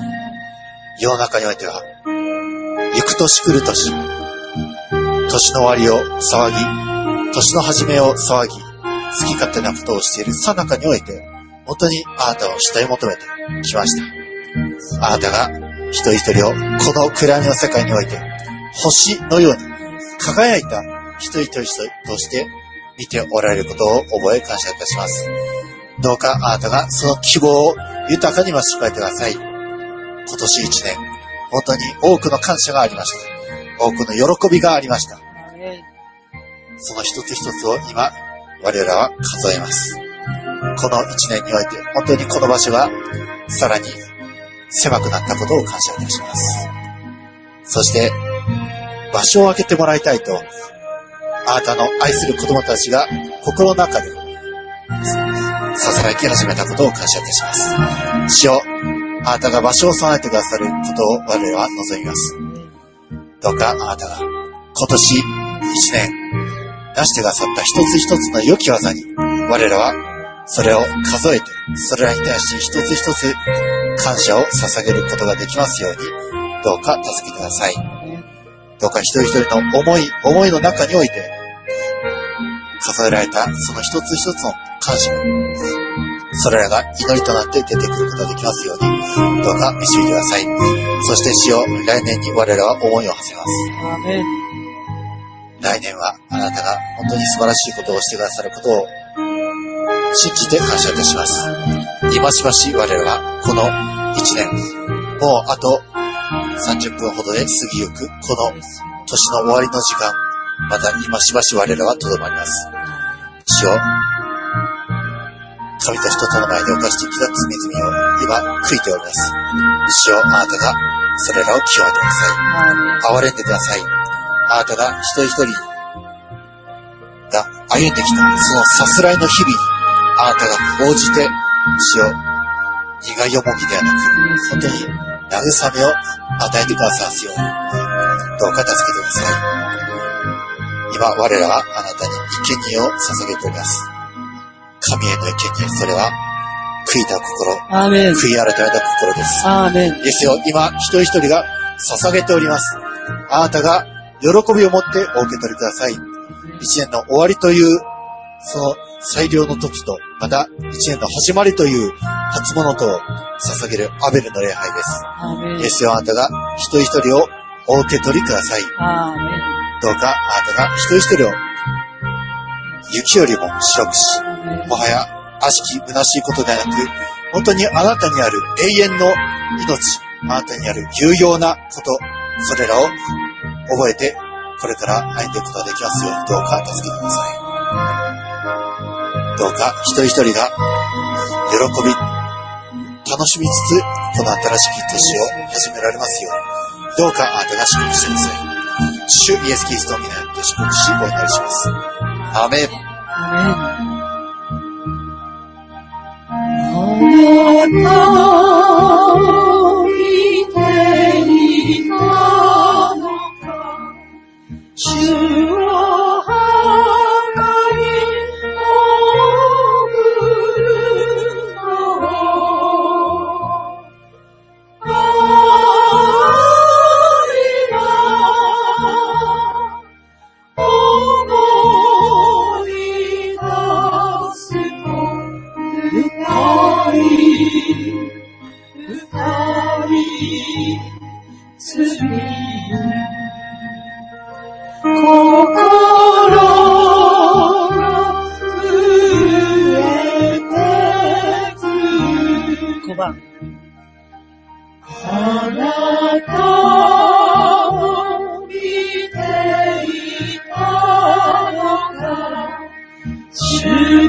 世の中においては、行く年来る年、年の終わりを騒ぎ、年の始めを騒ぎ、好き勝手なことをしているさなかにおいて、本当にあなたを主体求めてきました。あなたが一人一人をこの暗闇の世界において、星のように輝いた一人一人として見ておられることを覚え感謝いたします。どうかあなたがその希望を豊かに増し加えてください。今年一年、本当に多くの感謝がありました。多くの喜びがありました。その一つ一つを今、我らは数えます。この一年において、本当にこの場所がさらに狭くなったことを感謝いたします。そして、場所を空けてもらいたいと、あなたの愛する子供たちが心の中でささやき始めたことを感謝いたします。主よ、あなたが場所を備えてくださることを我々は望みます。どうかあなたが今年一年、なしてくださった一つ一つの良き技に、我らはそれを数えて、それらに対して一つ一つ感謝を捧げることができますように、どうか助けてください。どうか一人一人の思い、思いの中において、数えられたその一つ一つの感謝が、それらが祈りとなって出てくることができますように、どうか導いてください。そして死を来年に我らは思いを馳せます。来年はあなたが本当に素晴らしいことをしてくださることを信じて感謝いたします。今しばし我らはこの一年、もうあと30分ほどで過ぎゆくこの年の終わりの時間、また今しばし我らはとどまります。主よ神と人との前に犯してきた罪々を今悔いております。主よあなたがそれらを清めてください。憐れんでください。あなたが一人一人が歩んできた、そのさすらいの日々に、あなたが応じて、死を苦い思きではなく、本当に慰めを与えてくださすように、どうか助けてください。今、我らはあなたに生贄を捧げております。神への生贄、それは、悔いた心。悔い改めた心です。ア。ですよ、今、一人一人が捧げております。あなたが喜びを持ってお受け取りください。一年の終わりという、その最良の時と、また一年の始まりという初物とを捧げるアベルの礼拝です。アーメンで。すよ、あなたが一人一人をお受け取りください。どうかあなたが一人一人を雪よりも白くし、もはや悪しき虚しいことではなく、本当にあなたにある永遠の命、あなたにある有用なこと、それらを覚えて、これから歩んでいくことができますように、どうか助けてください。どうか一人一人が喜び、楽しみつつ、この新しき年を始められますように、どうかあなたが祝福してください。主イエス・キリストの皆によって祝福し、お祈りします。アメン。アーメン。あなた見ていたのか主を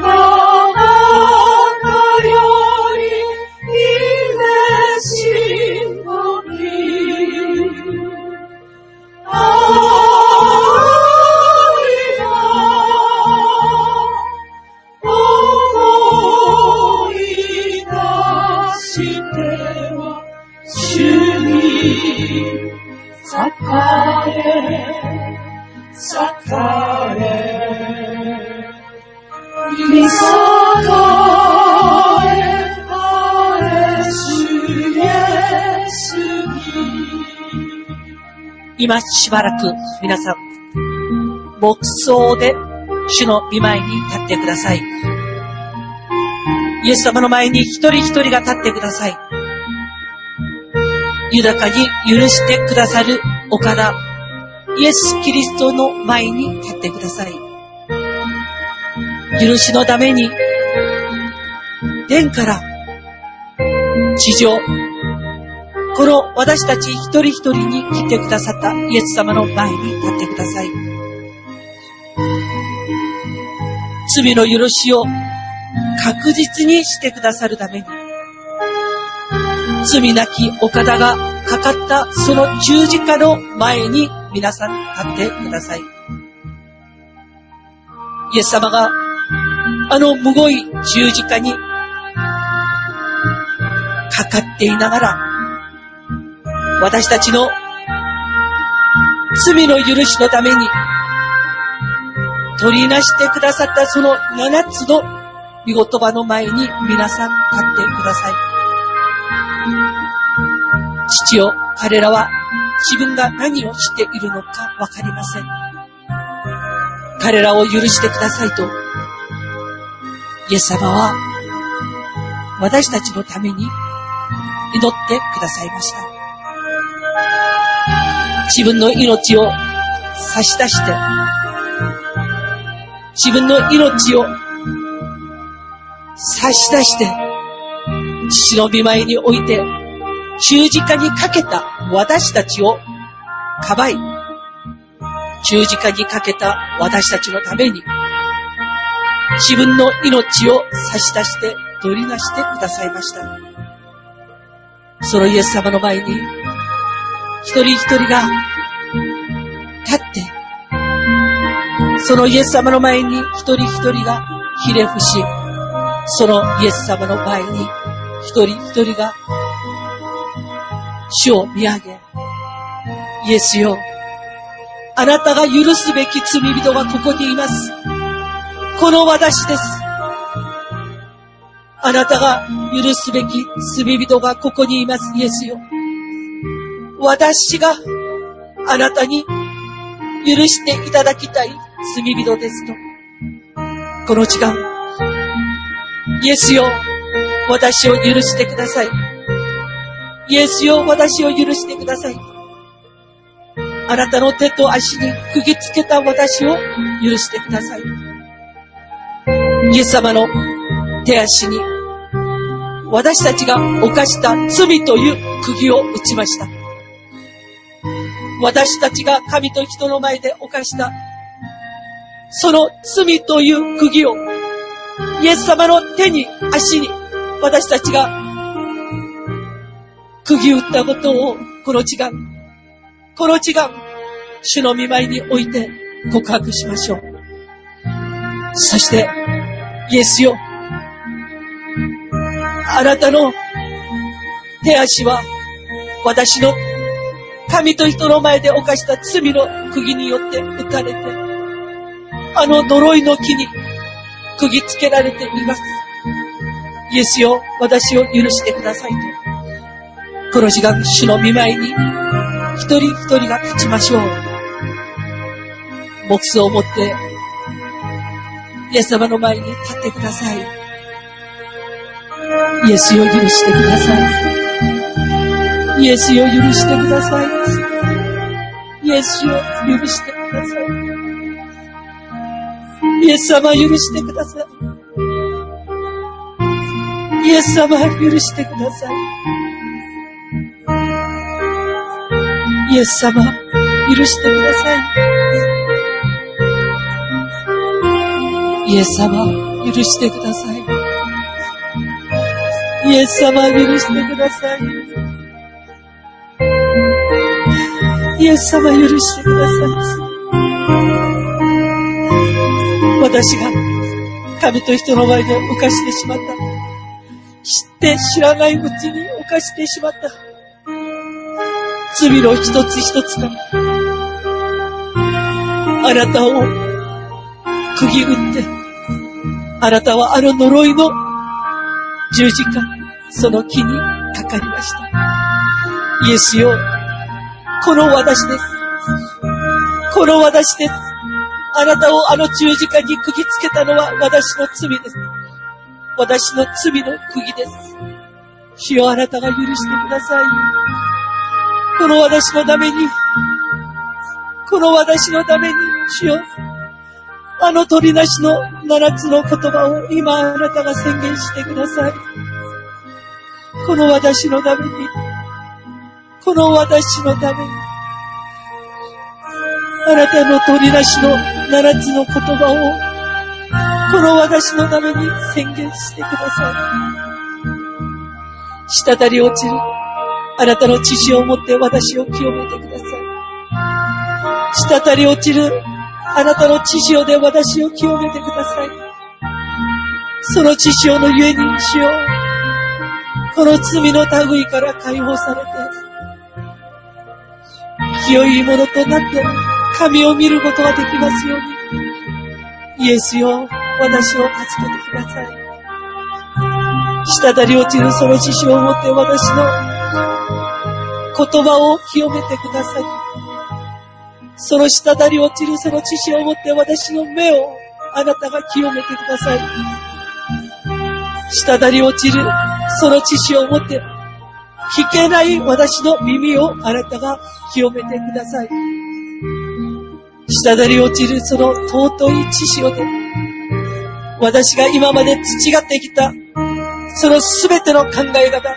な今しばらく皆さん、牧草で主の御前に立ってください。イエス様の前に一人一人が立ってください。豊かに許してくださる岡田、イエス・キリストの前に立ってください。許しのために、天から、地上、この私たち一人一人に来てくださったイエス様の前に立ってください。罪の許しを確実にしてくださるために、罪なき岡田がかかったその十字架の前に皆さん立ってください。イエス様があのむごい十字架にかかっていながら、私たちの罪の許しのために、取りなしてくださったその七つの御言葉の前に皆さん立ってください。父よ、彼らは自分が何をしているのかわかりません。彼らを許してくださいと、イエス様は私たちのために祈ってくださいました。自分の命を差し出して、自分の命を差し出して、父の御前に置いて、十字架にかけた私たちをかばい、十字架にかけた私たちのために、自分の命を差し出して取り出してくださいました。そのイエス様の前に、一人一人が立って、そのイエス様の前に一人一人がひれ伏し、そのイエス様の前に一人一人が主を見上げ、イエスよ、あなたが許すべき罪人はここにいます。この私です。あなたが許すべき罪人がここにいます、イエスよ。私があなたに許していただきたい罪人ですと。この時間、イエスよ、私を許してください。イエスよ、私を許してください。あなたの手と足に釘つけた私を許してください。イエス様の手足に私たちが犯した罪という釘を打ちました。私たちが神と人の前で犯したその罪という釘をイエス様の手に足に私たちが釘打ったことをこの時間、この時間、主の見舞いに置いて告白しましょう。そして、イエスよ、あなたの手足は私の神と人の前で犯した罪の釘によって打たれて、あの呪いの木に釘つけられています。イエスよ、私を許してくださいと。この時間、主の見舞いに、一人一人が立ちましょう。目標を持って、イエス様の前に立ってください。イエスを許してください。イエスを許してください。イエスを許してください。イエス様許してください。イエス様許してください。イエス様許してください。イエス様許してください。イエス様許してください。イエス様許してください。私が神と人の前で犯してしまった。知って知らないうちに犯してしまった。罪の一つ一つが、あなたを釘打って、あなたはあの呪いの十字架、その木にかかりました。イエスよ、この私です。この私です。あなたをあの十字架に釘つけたのは私の罪です。私の罪の釘です。主よあなたが許してください。この私のために、この私のために、主よあの鳥なしの七つの言葉を今あなたが宣言してください。この私のために、この私のために、あなたの鳥なしの七つの言葉を、この私のために宣言してください。滴り落ちる、あなたの知識を持って私を清めてください。滴り落ちる、あなたの知識で私を清めてください。その知識のゆえに主ようこの罪の類から解放されて、清いものとなって神を見ることができますように。イエスよ、私を助けてください。滴り落ちるその獅子を持って私の言葉を清めてください。その滴り落ちるその獅子を持って私の目をあなたが清めてください。滴り落ちるその獅子を持って聞けない私の耳をあなたが清めてください。滴り落ちるその尊い知識をで、私が今まで培ってきた、そのすべての考え方、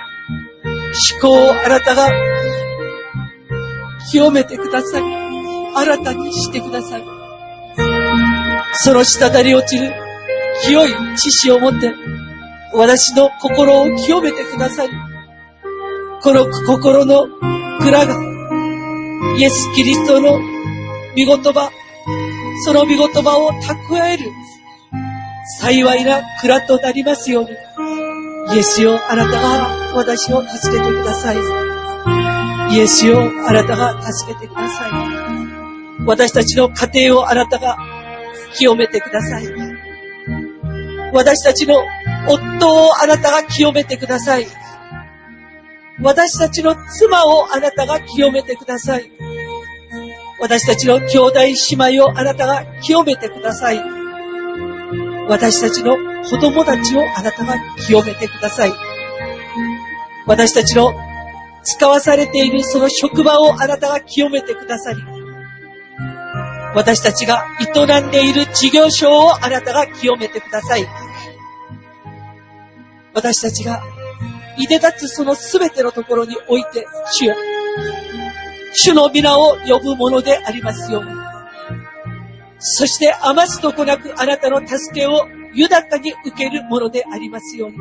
思考をあなたが清めてください。新たにしてください。その滴り落ちる清い知識を持って、私の心を清めてください。この心の蔵が、イエス・キリストの御言葉、その御言葉を蓄える幸いな蔵となりますように。イエスよ、あなたが私を助けてください。イエスよ、あなたが助けてください。私たちの家庭をあなたが清めてください。私たちの夫をあなたが清めてください。私たちの妻をあなたが清めてください。私たちの兄弟姉妹をあなたが清めてください。私たちの子供たちをあなたが清めてください。私たちの使わされているその職場をあなたが清めてくださり、私たちが営んでいる事業所をあなたが清めてください。私たちがいで立つそのすべてのところにおいて、主よ、主の皆を呼ぶものでありますように。そして余すとこなくあなたの助けを豊かに受けるものでありますように。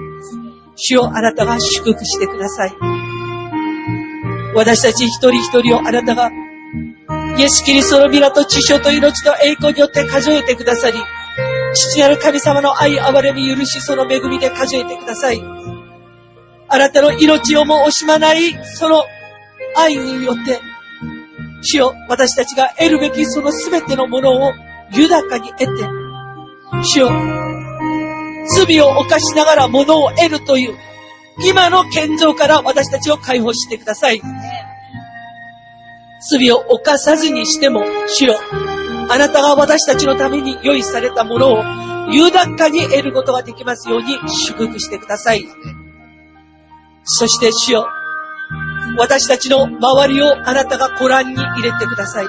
主をあなたが祝福してください。私たち一人一人をあなたが、イエス・キリストの皆と知性と命と栄光によって数えてくださり、父なる神様の愛、憐れみ、許し、その恵みで数えてください。あなたの命をも惜しまない、その愛によって、主よ、私たちが得るべきその全てのものを豊かに得て、主よ、罪を犯しながら物を得るという、今の建造から私たちを解放してください。罪を犯さずにしても、主よ、あなたが私たちのために用意されたものを豊かに得ることができますように祝福してください。そして主よ、私たちの周りをあなたがコランに入れてください。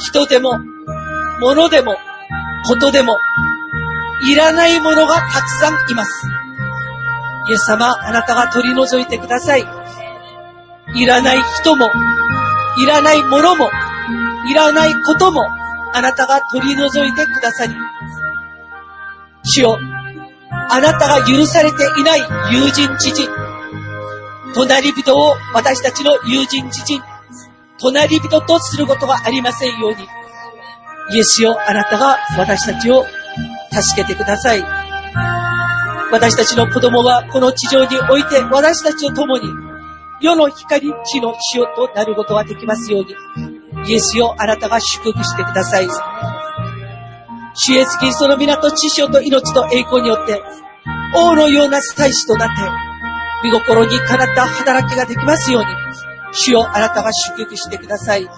人でも、物でも、ことでも、いらないものがたくさんいます。イエス様、あなたが取り除いてください。いらない人も、いらないものも、いらないことも、あなたが取り除いてくださり、主よ、あなたが許されていない友人知人、隣人を私たちの友人知人、隣人とすることがありませんように、イエスよ、あなたが私たちを助けてください。私たちの子供はこの地上において私たちと共に世の光、地の塩となることができますように、イエスよ、あなたが祝福してください。主イエスキリストの港、知性と命と栄光によって、王のような大使となって、見心にかなった働きができますように、主よ、あなたが祝福してください。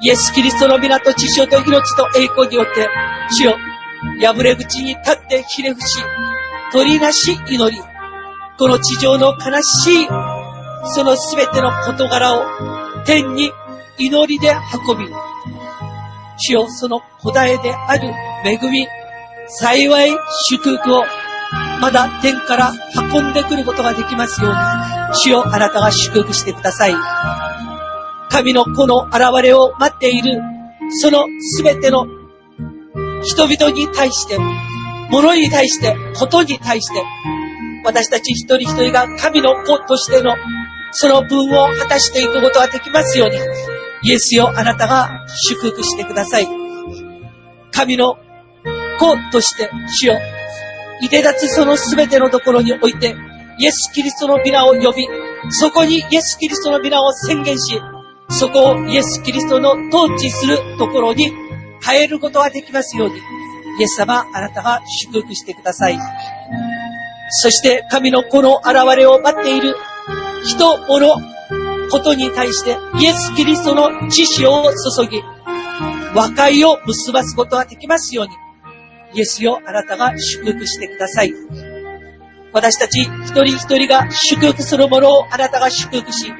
イエス・キリストの港、知性と命と栄光によって、主よ、破れ口に立ってひれ伏し、取りなし祈り、この地上の悲しい、そのすべての事柄を天に祈りで運び、主よ、その答えである恵み、幸い祝福をまだ天から運んでくることができますように、主よあなたが祝福してください。神の子の現れを待っている、そのすべての人々に対して、物に対して、ことに対して、私たち一人一人が神の子としてのその分を果たしていくことができますように、イエスよ、あなたが祝福してください。神の子として、主よ、いで立つその全てのところにおいて、イエス・キリストの皆を呼び、そこにイエス・キリストの皆を宣言し、そこをイエス・キリストの統治するところに変えることができますように、イエス様、あなたが祝福してください。そして神の子の現れを待っている人、物、ことに対してイエス・キリストの知識を注ぎ、和解を結ばすことができますように、イエスよ、あなたが祝福してください。私たち一人一人が祝福するものをあなたが祝福し、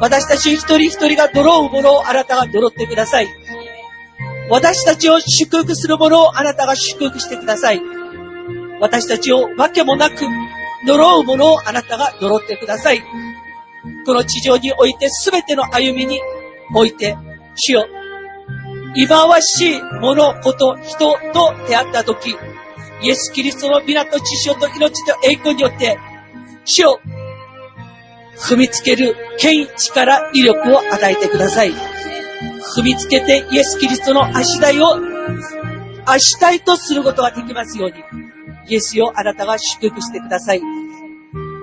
私たち一人一人が泥うものをあなたが泥ってください。私たちを祝福するものをあなたが祝福してください。私たちをわけもなく呪うものをあなたが呪ってください。この地上において全ての歩みにおいて、主よ、忌まわしいもの、こと、人と出会ったとき、イエス・キリストの皆と知識と命と栄光によって、主を踏みつける権威、力、威力を与えてください。踏みつけてイエス・キリストの足台を足台とすることができますように、イエスよ、あなたが祝福してください。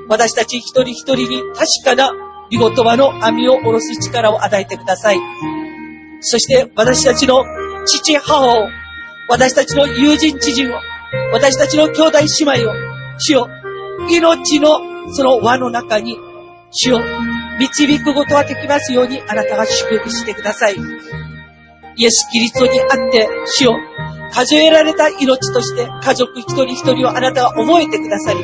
私たち一人一人に確かな見言葉の網を下ろす力を与えてください。そして私たちの父、母を、私たちの友人、知人を、私たちの兄弟、姉妹を、主よ、命のその輪の中に、主を導くことができますように、あなたが祝福してください。イエス・キリストにあって、主を数えられた命として家族一人一人をあなたは覚えてくださり、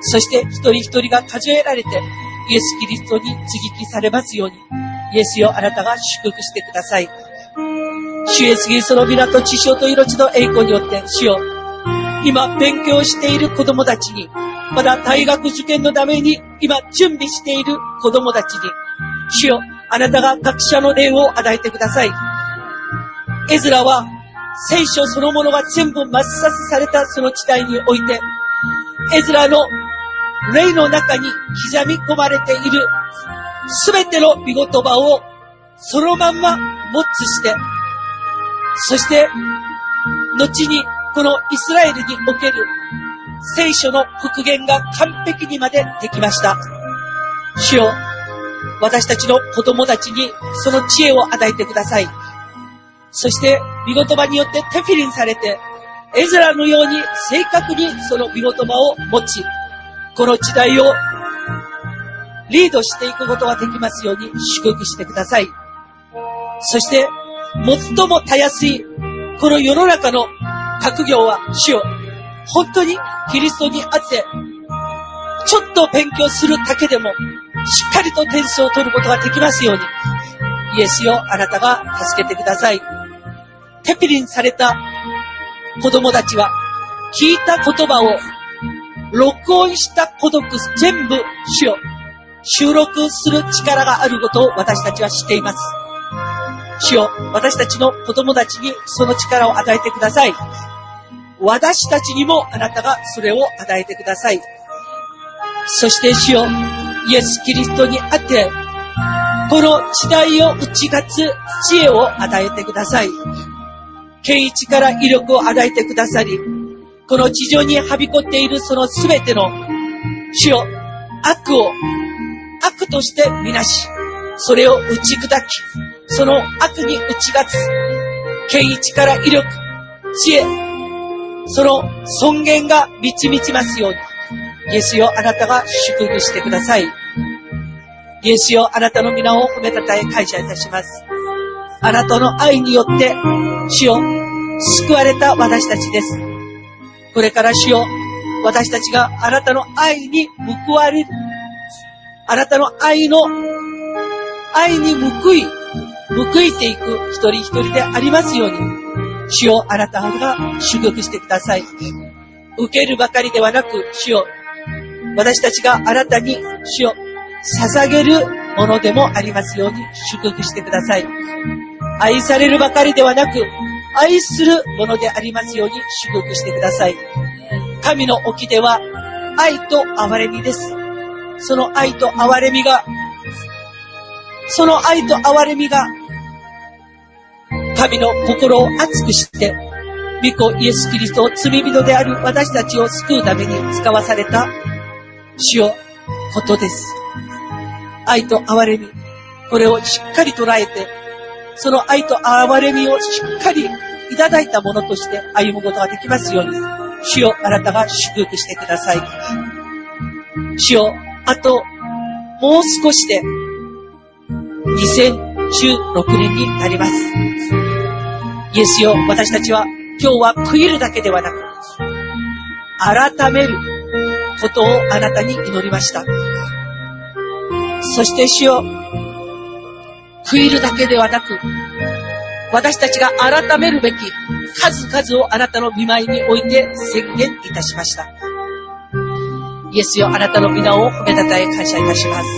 そして一人一人が数えられて、イエス・キリストに接ぎ木されますように、イエスよあなたが祝福してください。主イエス・キリストの皆と知性と命の栄光によって、主よ、今勉強している子供たちに、まだ大学受験のために今準備している子供たちに、主よ、あなたが学者の霊を与えてください。エズラは聖書そのものが全部抹殺されたその地帯において、エズラの霊の中に刻み込まれているすべての見言葉をそのまんま持つして、そして、後にこのイスラエルにおける聖書の復元が完璧にまでできました。主よ、私たちの子供たちにその知恵を与えてください。そして、見言葉によってテフィリンされて、エズラのように正確にその見言葉を持ち、この時代をリードしていくことができますように祝福してください。そして、最もたやすい、この世の中の学業は主を、本当にキリストにあって、ちょっと勉強するだけでも、しっかりと点数を取ることができますように、イエスよ、あなたが助けてください。テピリンされた子供たちは、聞いた言葉を録音した孤独全部主よ、収録する力があることを私たちは知っています。主よ、私たちの子供たちにその力を与えてください。私たちにもあなたがそれを与えてください。そして主よ、イエス・キリストにあって、この時代を打ち勝つ知恵を与えてください。権威力威力を与えてくださり、この地上にはびこっているそのすべての主よ、悪を悪としてみなし、それを打ち砕き、その悪に打ち勝つ、権威力威力、知恵、その尊厳が満ち満ちますように、イエスよ、あなたが祝福してください。イエスよ、あなたの皆を褒めたたえ感謝いたします。あなたの愛によって、主よ、救われた私たちです。これから主よ、私たちがあなたの愛に報われる。あなたの愛の、愛に報い、報いていく一人一人でありますように、主よ、あなたが祝福してください。受けるばかりではなく、主よ、私たちがあなたに、主よ、捧げるものでもありますように祝福してください。愛されるばかりではなく、愛するものでありますように祝福してください。神の沖では愛と憐れみです。その愛と憐れみが、その愛と憐れみが、神の心を熱くして、御子イエス・キリストを罪人である私たちを救うために使わされた主よ、ことです。愛と憐れみ、これをしっかり捉えて、その愛と憐れみをしっかりいただいたものとして歩むことができますように、主よあなたが祝福してください。主よ、あと、もう少しで、2016年になります。イエスよ、私たちは今日は悔いるだけではなく、改めることをあなたに祈りました。そして主よ、悔いるだけではなく、私たちが改めるべき数々をあなたの見舞いにおいて宣言いたしました。イエスよ、あなたの皆を褒めたたえ感謝いたします。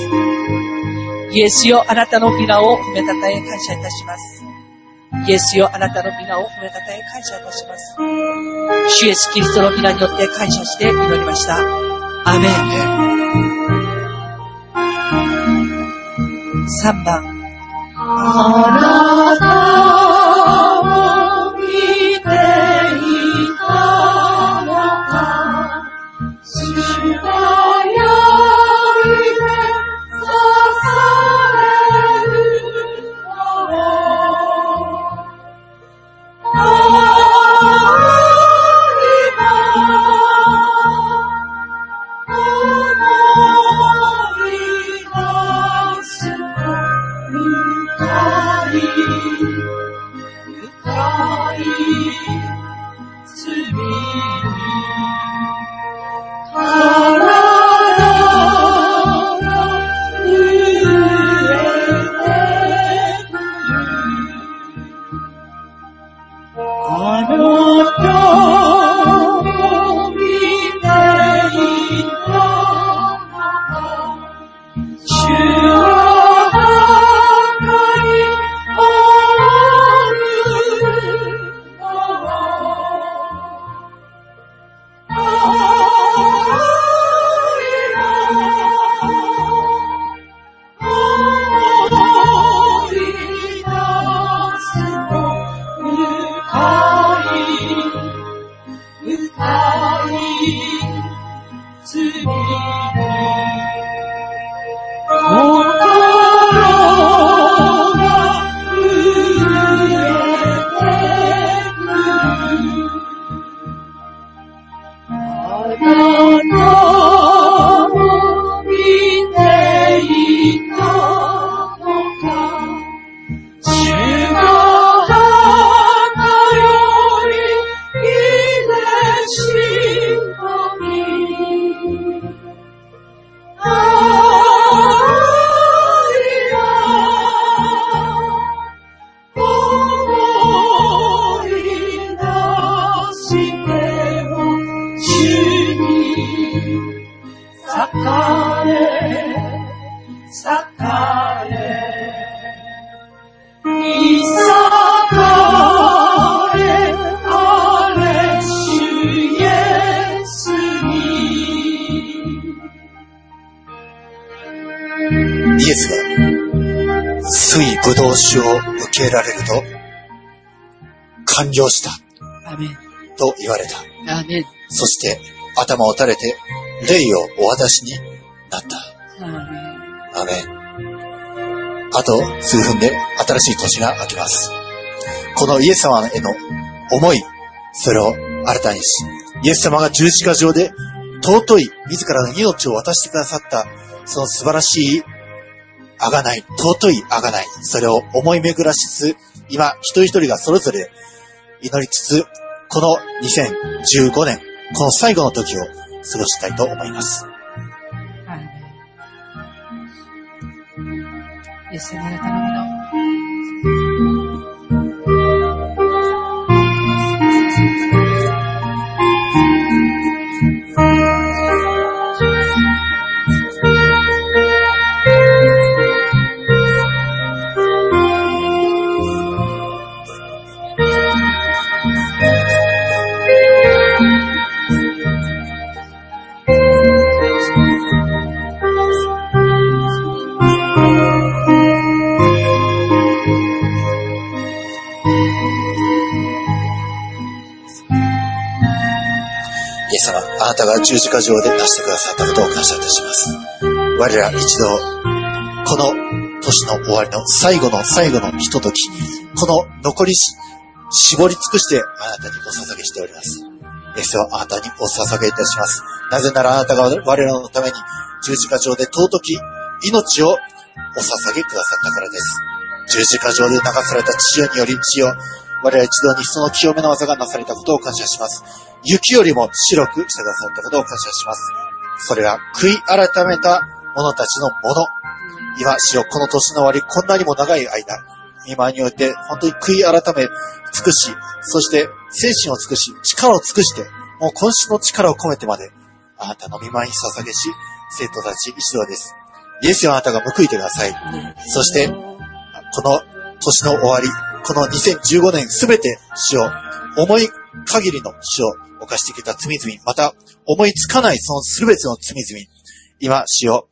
イエスよ、あなたの皆を褒めたたえ感謝いたします。イエスよ、あなたの皆を褒めたたえ感謝いたします。主イエスキリストの皆によって感謝して祈りました。アメン。3番。あなた頭を垂れて霊をお渡しになった。アメン。あと数分で新しい年が明けます。このイエス様への思い、それを新たにし、イエス様が十字架上で尊い自らの命を渡してくださった、その素晴らしい贖い、尊い贖い、それを思い巡らしつつ、今一人一人がそれぞれ祈りつつ、この2015年、この最後の時を過ごしたいと思います。はい。イエス様あなたのあなたが十字架上で成してくださったことを感謝いたします。我ら一度、この年の終わりの最後の最後のひととき、この残りし、絞り尽くしてあなたにお捧げしております。イエスをあなたにお捧げいたします。なぜならあなたが我らのために十字架上で尊き命をお捧げくださったからです。十字架上で流された血により血を我ら一同にその清めの技がなされたことを感謝します。雪よりも白くしてくださったことを感謝します。それは悔い改めた者たちのもの。今、主よこの年の終わり、こんなにも長い間、今において本当に悔い改め尽くし、そして精神を尽くし、力を尽くして、もう今週の力を込めてまで、あなたの見舞いに捧げし、生徒たち一同です。イエスよあなたが報いてください。そして、この年の終わり、この2015年すべて主を思い限りの主を犯してきた罪々、また思いつかないそのすべての罪々、今主を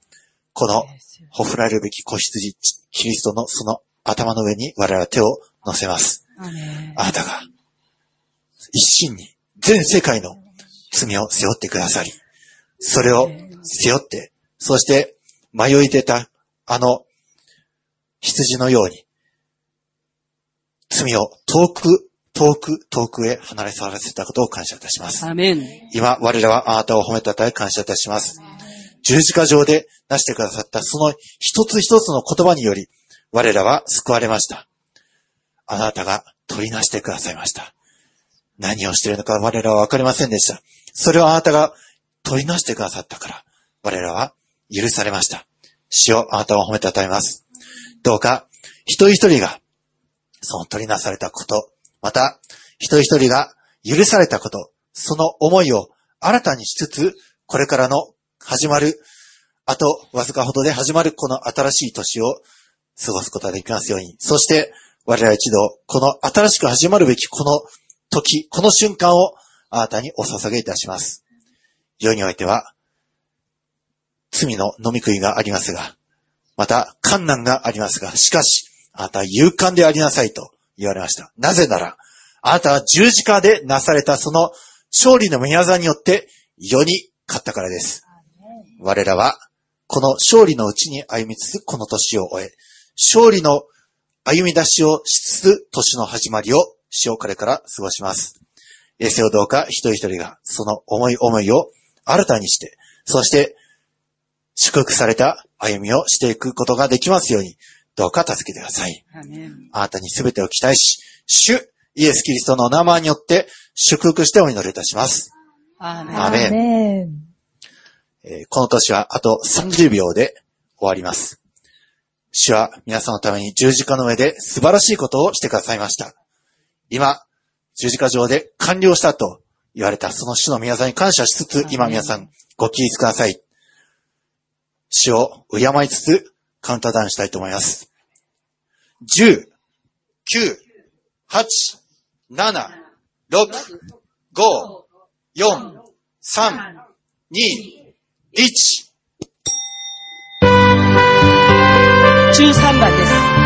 このほふられるべき子羊、キリストのその頭の上に我々は手を乗せます。あなたが一心に全世界の罪を背負ってくださり、それを背負って、そして迷い出たあの羊のように、罪を遠く、遠く、遠くへ離れ去らせたことを感謝いたします。今、我らはあなたを褒めたたえ感謝いたします。十字架上で成してくださったその一つ一つの言葉により、我らは救われました。あなたが取りなしてくださいました。何をしているのか我らはわかりませんでした。それをあなたが取りなしてくださったから、我らは許されました。主をあなたを褒めたたえます。どうか、一人一人が、その取りなされたこと、また、一人一人が許されたこと、その思いを新たにしつつ、これからの始まる、あとわずかほどで始まるこの新しい年を過ごすことができますように。そして、我々一同、この新しく始まるべきこの時、この瞬間をあなたにお捧げいたします。世においては、罪の飲み食いがありますが、また、観難がありますが、しかし、あなた勇敢でありなさいと言われました。なぜなら、あなたは十字架でなされたその勝利の御業によって世に勝ったからです。我らは、この勝利のうちに歩みつつ、この年を終え、勝利の歩み出しをしつつ、年の始まりを、しよう彼から過ごします。イエスをどうか一人一人が、その思い思いを新たにして、そして、祝福された歩みをしていくことができますように、どうか助けてください。あなたに全てを期待し、主イエス・キリストのお名前によって祝福してお祈りいたします。アーメン。えーこの年はあと30秒で終わります。主は皆さんのために十字架の上で素晴らしいことをしてくださいました。今、十字架上で完了したと言われたその主の宮座に感謝しつつ、今皆さんご起立ください。主を敬いつつカウンターダウンしたいと思います。10、9、8、7、6、5、4、3、2、1。13番です。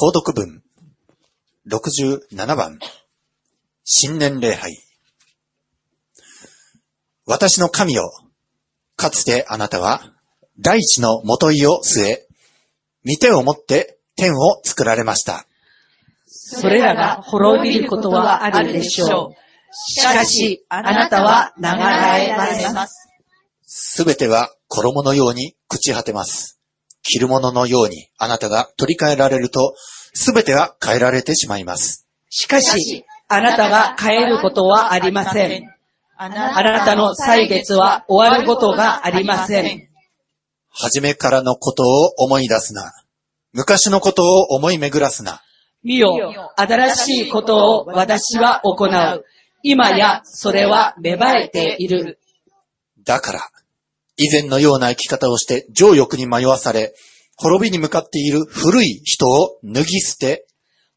購読文67番新年礼拝私の神よ、かつてあなたは大地の元いを据え、見てをもって天を作られました。それらが滅びることはあるでしょう。しかし、あなたは流れます。すべては衣のように朽ち果てます。着るもののようにあなたが取り替えられると、すべては変えられてしまいます。しかし、あなたが変えることはありません。ああなたの歳月は終わることがありません。初めからのことを思い出すな。昔のことを思い巡らすな。見よ、新しいことを私は行う。今やそれは芽生えている。だから、以前のような生き方をして情欲に迷わされ、滅びに向かっている古い人を脱ぎ捨て、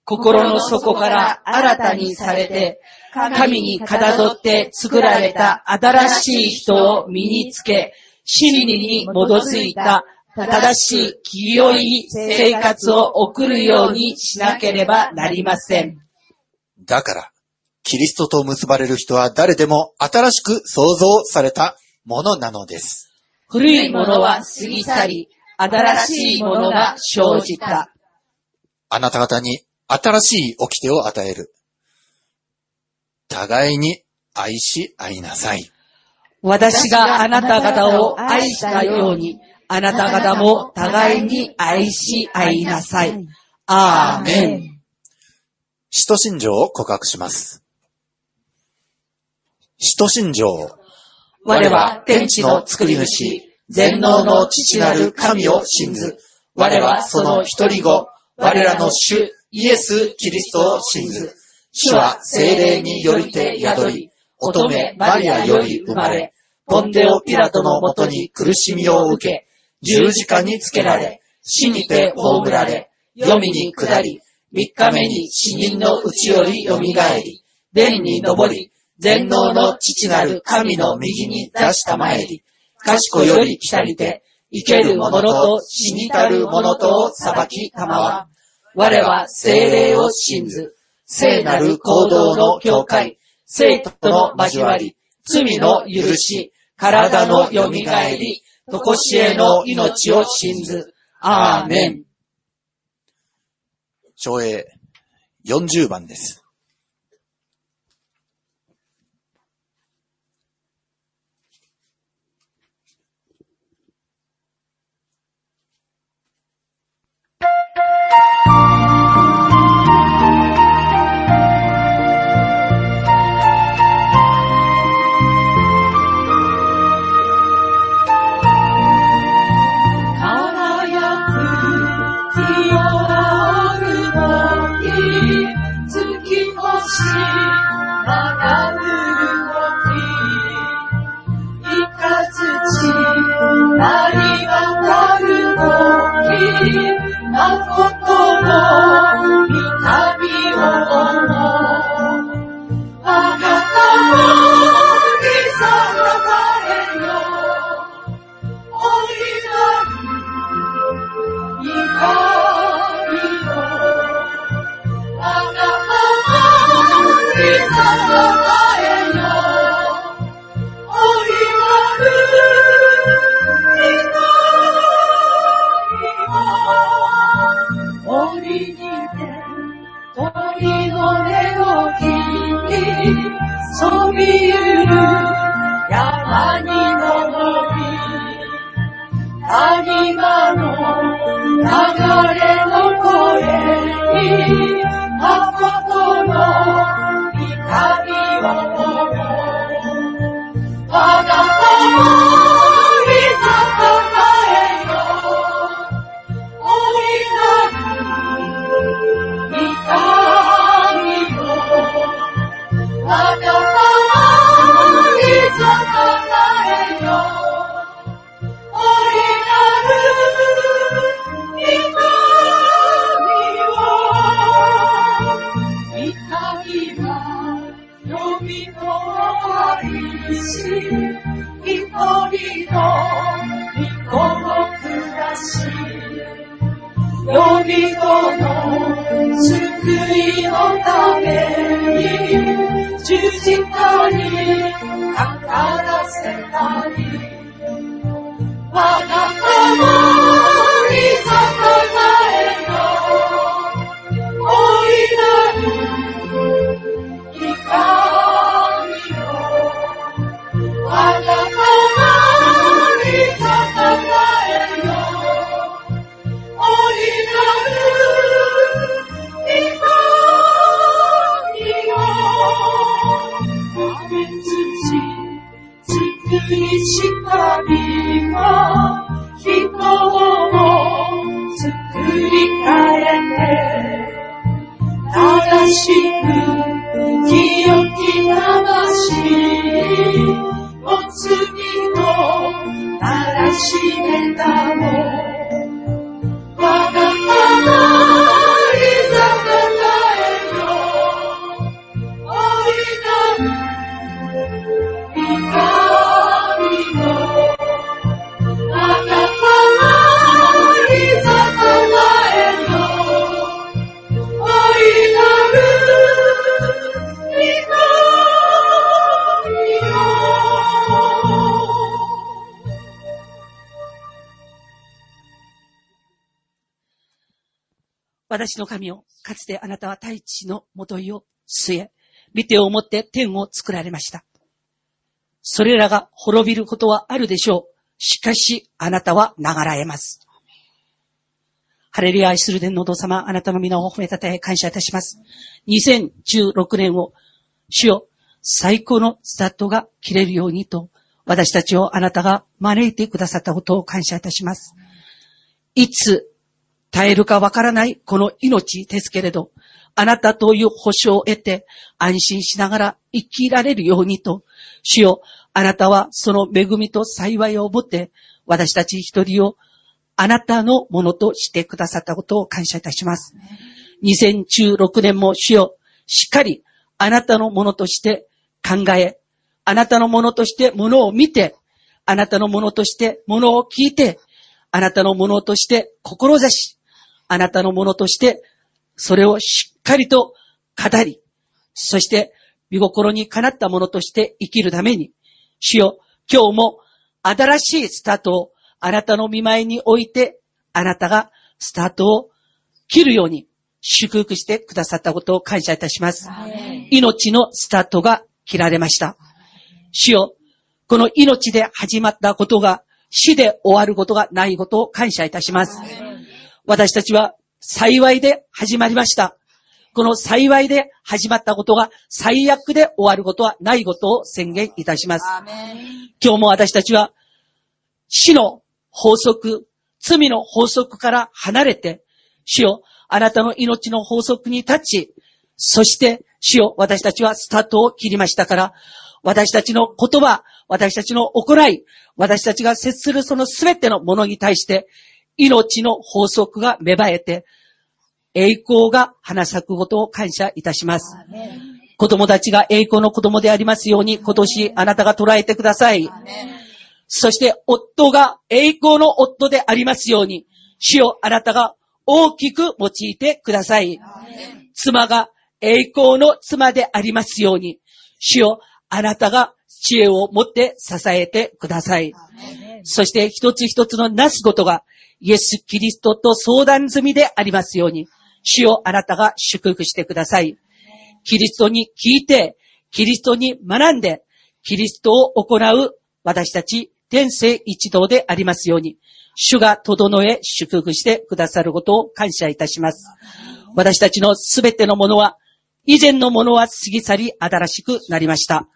心の底から新たにされて、神にかたどって作られた新しい人を身につけ、真理に基づいた正しい清い生活を送るようにしなければなりません。だから、キリストと結ばれる人は誰でも新しく創造されたものなのです。古いものは過ぎ去り、新しいものが生じた。あなた方に新しい掟を与える。互いに愛し合いなさい。私があなた方を愛したように、あなた方も互いに愛し合いなさい。アーメン。使徒信条を告白します。使徒信条。我は天地の作り主、全能の父なる神を信ず。我はその一人子、我らの主イエス・キリストを信ず。主は精霊によりて宿り、乙女マリアより生まれ、ポンデオ・ピラトのもとに苦しみを受け、十字架につけられ、死にて葬られ、黄泉に下り、三日目に死人のうちより蘇り、天に昇り、全能の父なる神の右に出したまえり、賢より来たりて、生ける者と死にたる者とを裁きたまわ。我は精霊を信ず、聖なる行動の境界、生徒の交わり、罪の許し、体の蘇り、とこしえの命を信ず。アーメン。長英40番です。なり渡る時まことの痛みを思うかつてあなたは大地のもといを据え、見てをもって天を作られました。それらが滅びることはあるでしょう。しかし、あなたは流らえます。ハレルヤ愛する天のお父様、あなたの皆を褒めたたえ感謝いたします。2016年を、主よ、最高のスタートが切れるようにと、私たちをあなたが招いてくださったことを感謝いたします。いつ耐えるかわからないこの命ですけれど、あなたという保証を得て安心しながら生きられるようにと、主よ、あなたはその恵みと幸いを持って、私たち一人をあなたのものとしてくださったことを感謝いたします。2016年も主よ、しっかりあなたのものとして考え、あなたのものとしてものを見て、あなたのものとしてものを聞いて、あなたのものとして志し、あなたのものとして、それをしっかりと語り、そして、見心にかなったものとして生きるために、主よ、今日も新しいスタートをあなたの見舞いに置いて、あなたがスタートを切るように祝福してくださったことを感謝いたします。命のスタートが切られました。主よ、この命で始まったことが死で終わることがないことを感謝いたします。私たちは幸いで始まりました。この幸いで始まったことが最悪で終わることはないことを宣言いたします。今日も私たちは死の法則、罪の法則から離れて、主よ、あなたの命の法則に立ち、そして、主よ、私たちはスタートを切りましたから、私たちの言葉、私たちの行い、私たちが接するそのすべてのものに対して、命の法則が芽生えて、栄光が花咲くことを感謝いたします。子供たちが栄光の子供でありますように、今年あなたが捉えてください。そして、夫が栄光の夫でありますように、主をあなたが大きく用いてください。妻が栄光の妻でありますように、主をあなたが知恵を持って支えてください。そして一つ一つのなすことが、イエス・キリストと相談済みでありますように、主をあなたが祝福してください。キリストに聞いて、キリストに学んで、キリストを行う私たち天性一同でありますように、主が整え祝福してくださることを感謝いたします。私たちのすべてのものは、以前のものは過ぎ去り新しくなりました。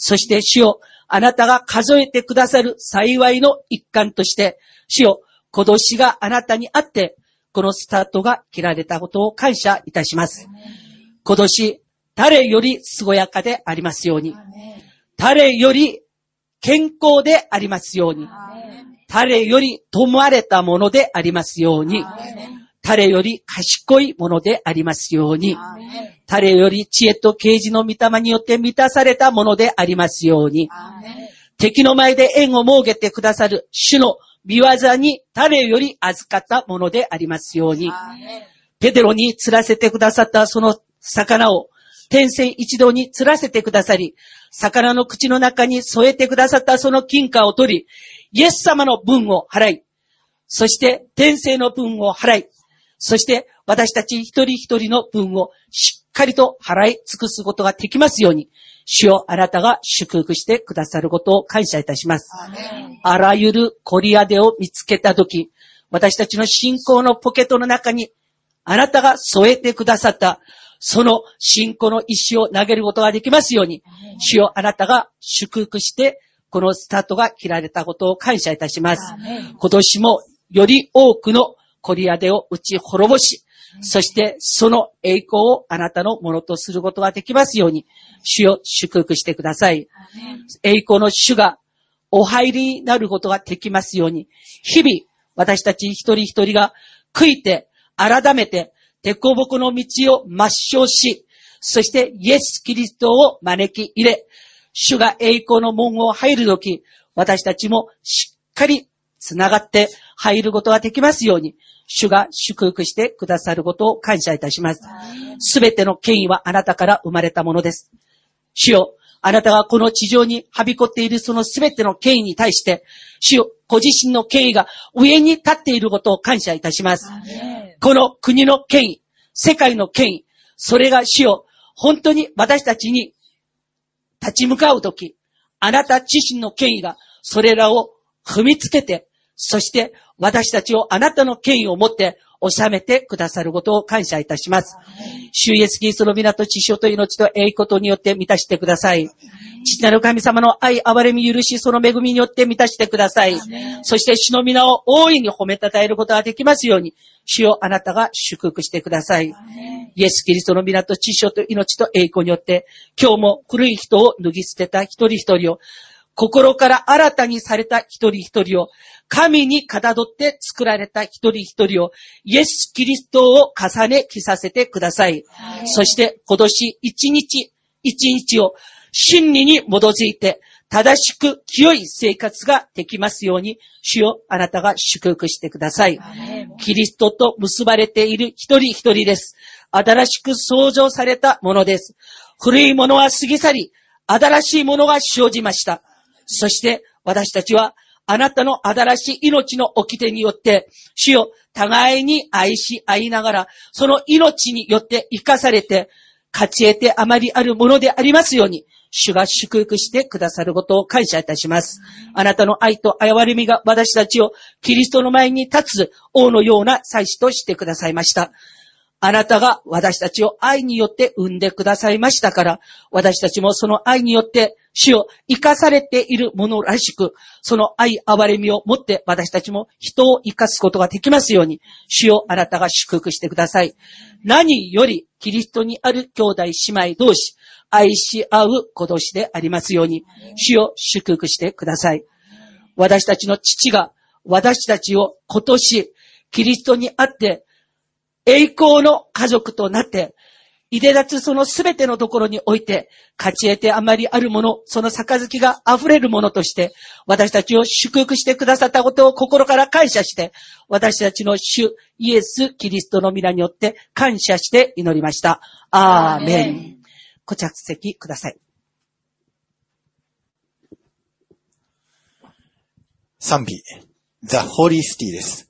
そして主よ、あなたが数えてくださる幸いの一環として、主よ、今年があなたにあって、このスタートが切られたことを感謝いたします。今年、誰より健やかでありますように、誰より健康でありますように、誰より富まれたものでありますように、誰より賢いものでありますように、誰より知恵と啓示の御霊によって満たされたものでありますように。敵の前で縁を設けてくださる主の見業に誰より預かったものでありますように。ペテロに釣らせてくださったその魚を天線一同に釣らせてくださり、魚の口の中に添えてくださったその金貨を取り、イエス様の分を払い、そして天性の分を払い、そして私たち一人一人の分をしっかりと払い尽くすことができますように、主よあなたが祝福してくださることを感謝いたします。あらゆるコリアデを見つけたとき、私たちの信仰のポケットの中に、あなたが添えてくださった、その信仰の石を投げることができますように、主よあなたが祝福して、このスタートが切られたことを感謝いたします。今年もより多くのコリアデを打ち滅ぼし、そしてその栄光をあなたのものとすることができますように、主よ祝福してください。栄光の主がお入りになることができますように、日々私たち一人一人が悔いて、改めて、鉄鋼木の道を抹消し、そしてイエス・キリストを招き入れ、主が栄光の門を入るとき、私たちもしっかり繋がって入ることができますように、主が祝福してくださることを感謝いたします。すべての権威はあなたから生まれたものです。主よ、あなたがこの地上にはびこっているそのすべての権威に対して、主よ、ご自身の権威が上に立っていることを感謝いたします。この国の権威、世界の権威、それが主よ、本当に私たちに立ち向かうとき、あなた自身の権威がそれらを踏みつけて、そして私たちをあなたの権威を持って収めてくださることを感謝いたします。主イエスキリストの皆と知性と命と栄光によって満たしてください。父なる神様の愛、憐れみ、許し、その恵みによって満たしてください。そして主の皆を大いに褒めたたえることができますように、主よあなたが祝福してください。イエス・キリストの皆と知性と命と栄光によって、今日も古い人を脱ぎ捨てた一人一人を、心から新たにされた一人一人を、神にかたどって作られた一人一人を、イエス・キリストを重ね着させてください。そして今年一日一日を真理に基づいて、正しく清い生活ができますように、主よあなたが祝福してください。キリストと結ばれている一人一人です。新しく創造されたものです。古いものは過ぎ去り、新しいものが生じました。そして私たちはあなたの新しい命の掟によって、主よ互いに愛し合いながら、その命によって生かされて、勝ち得てあまりあるものでありますように、主が祝福してくださることを感謝いたします。あなたの愛と憐れみが私たちをキリストの前に立つ王のような祭司としてくださいました。あなたが私たちを愛によって生んでくださいましたから、私たちもその愛によって主を生かされているものらしく、その愛、憐れみを持って私たちも人を生かすことができますように、主をあなたが祝福してください。何よりキリストにある兄弟姉妹同士、愛し合う子同士でありますように、主を祝福してください。私たちの父が私たちを今年、キリストにあって、栄光の家族となって、いで立つそのすべてのところにおいて、勝ち得てあまりあるもの、その杯が溢れるものとして、私たちを祝福してくださったことを心から感謝して、私たちの主イエス・キリストの皆によって感謝して祈りました。アーメン。ご着席ください。賛美、ザ・ホーリースティです。「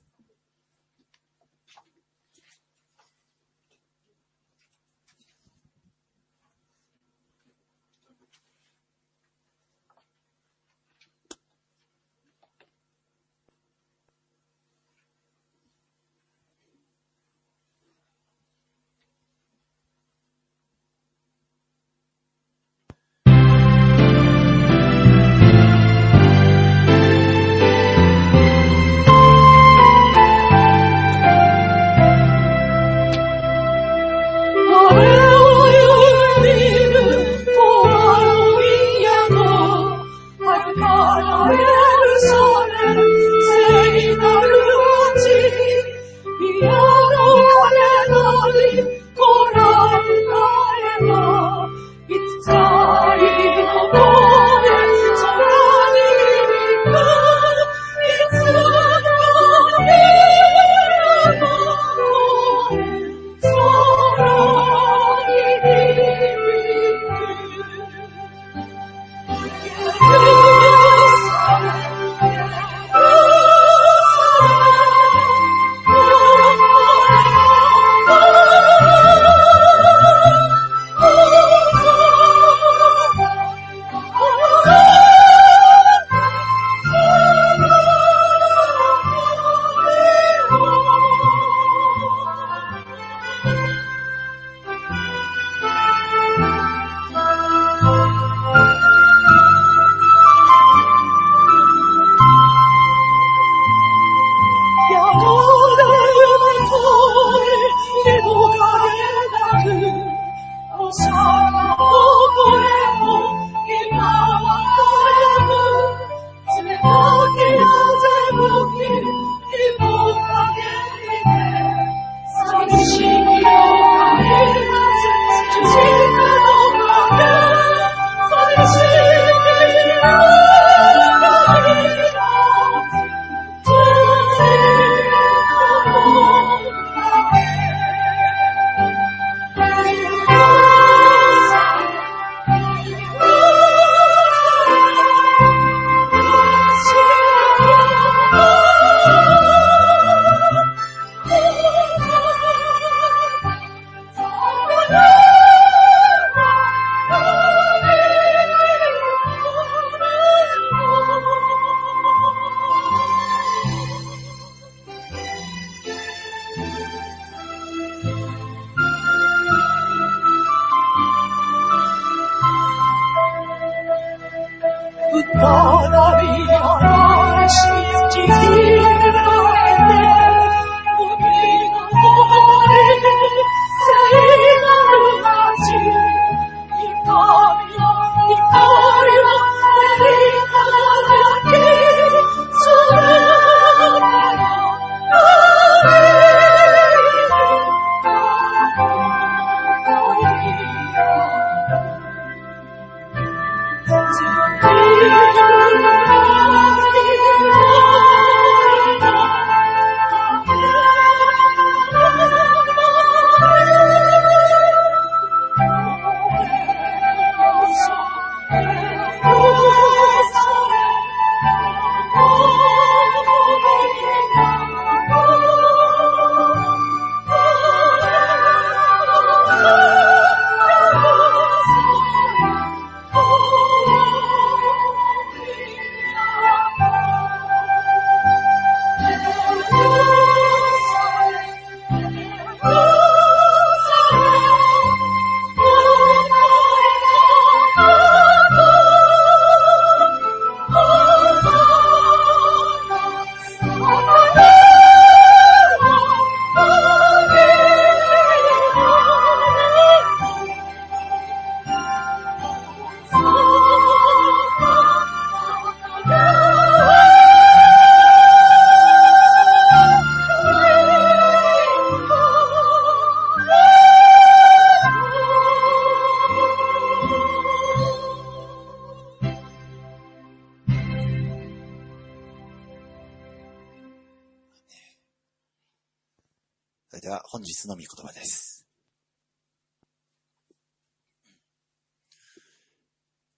れでは本日の御言葉です。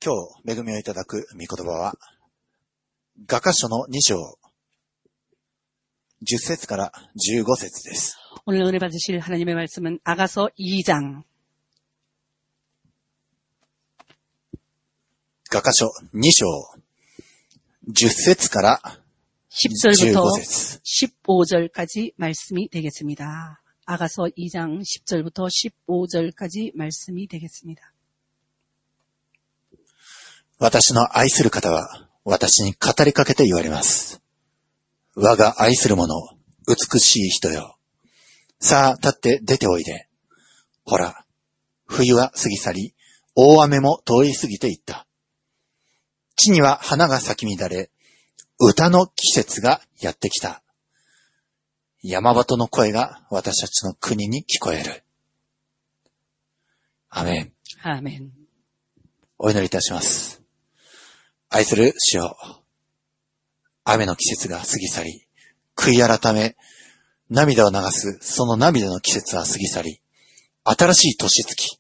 今日恵みをいただく御言葉は、画家書の2章、10節から15節です。 오늘 은혜 받으실 하나님의 말씀은 아가서 2장 画家書2章、10節から 10절부터 15節 15절까지 말씀이 되겠습니다. 아가서 2장 10절부터 15절까지 말씀이 되겠습니다. 私の愛する方は、私に語りかけて言われます。我が愛する者、美しい人よ。さあ、立って出ておいで。ほら、冬は過ぎ去り、大雨も通り過ぎていった。地には花が咲き乱れ、歌の季節がやってきた。 山鳩の声が私たちの国に聞こえる。アメン。아 멘. お祈りいたします。愛する主よ雨の季節が過ぎ去り、悔い改め、涙を流す、その涙の季節は過ぎ去り、新しい年月、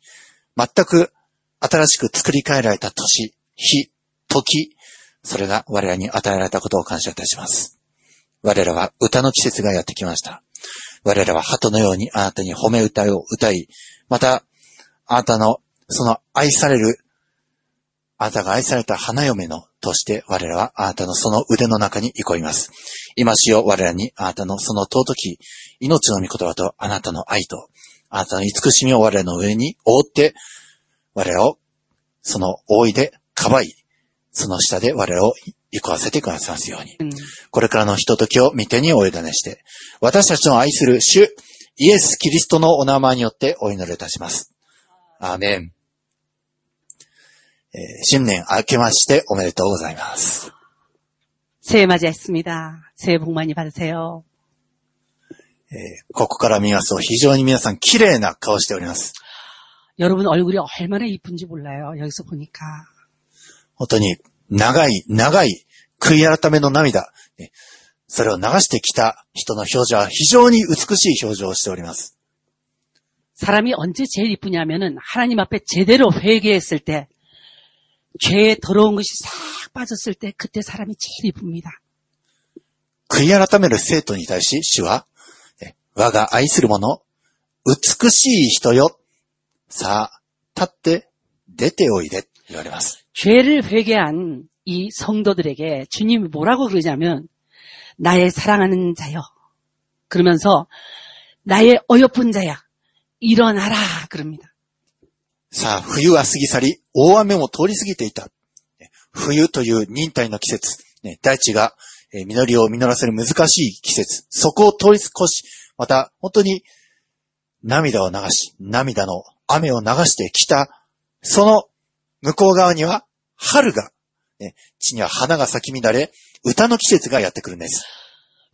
全く新しく作り変えられた年、日、時、それが我らに与えられたことを感謝いたします。我らは歌の季節がやってきました。我らは鳩のようにあなたに褒め歌を歌い、また、あなたのその愛されるあなたが愛された花嫁のとして我らはあなたのその腕の中に憩います。今しよう我らにあなたのその尊き命の御言葉とあなたの愛とあなたの慈しみを我らの上に覆って我らをその覆いでかばい、その下で我らを行かせてくださいますように。うん、これからのひとを見てにお委ねして、私たちの愛する主、イエス・キリストのお名前によってお祈りいたします。アーメン。えー、新年明けましておめでとうございます。새해맞이했습니 다。 새 해。 えー、ここから見ますと非常に皆さん綺麗な顔しております。여러분얼굴이얼마나이쁜지몰라요여기서보니까本当に長い長い悔い改めの涙、ねそれを流してきた人の表情は非常に美しい表情をしております。 사람이 언제 제일 이쁘냐면은 하나님 앞에 제대로 회개했을 때 죄의 더러운 것이 싹 빠졌을 때 그때 사람이 제일 이쁩니다. 悔い改める生徒に対し主は、ね我が愛する者、美しい人よ。さあ、立って出ておいで、 言われます。 죄를 회개한 이 성도들에게 주님이 뭐라고 그러냐면 나의 사랑하는 자여 그러면서 나의 어여쁜 자야 일어나라 그럽니다. さあ、冬は過ぎ去り、大雨も通り過ぎていた。ね冬という忍耐の季節、ね大地がえー実りを実らせる難しい季節、そこを通り越し、また本当に涙を流し、涙の雨を流してきた、その 向こう側には春が、ね地には花が咲き乱れ、歌の季節がやってくるんです。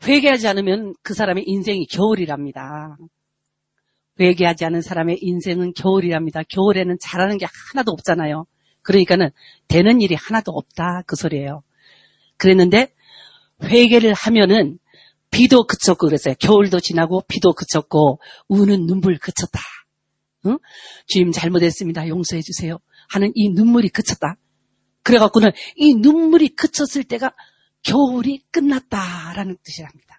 회개하지 않으면 그 사람의 인생이 겨울이랍니다. 회개하지 않은 사람의 인생은 겨울이랍니다. 겨울에는 잘하는 게 하나도 없잖아요. 그러니까는 되는 일이 하나도 없다 그 소리예요. 그랬는데 회개를 하면은 비도 그쳤고 그랬어요. 겨울도 지나고 비도 그쳤고 우는 눈물 그쳤다. 응? 주님 잘못했습니다. 용서해 주세요. 하는 이 눈물이 그쳤다. 그래갖고는 이 눈물이 그쳤을 때가 겨울이 끝났다라는 뜻이랍니다.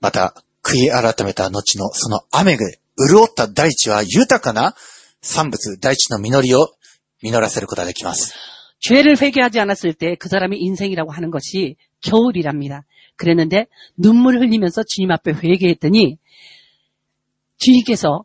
また、悔い改めた後のその雨が潤った大地は豊かな産物、大地の実りを実らせることができます。 죄를 회개하지 않았을 때 그 사람의 인생이라고 하는 것이 겨울이랍니다. 그랬는데 눈물을 흘리면서 주님 앞에 회개했더니 주님께서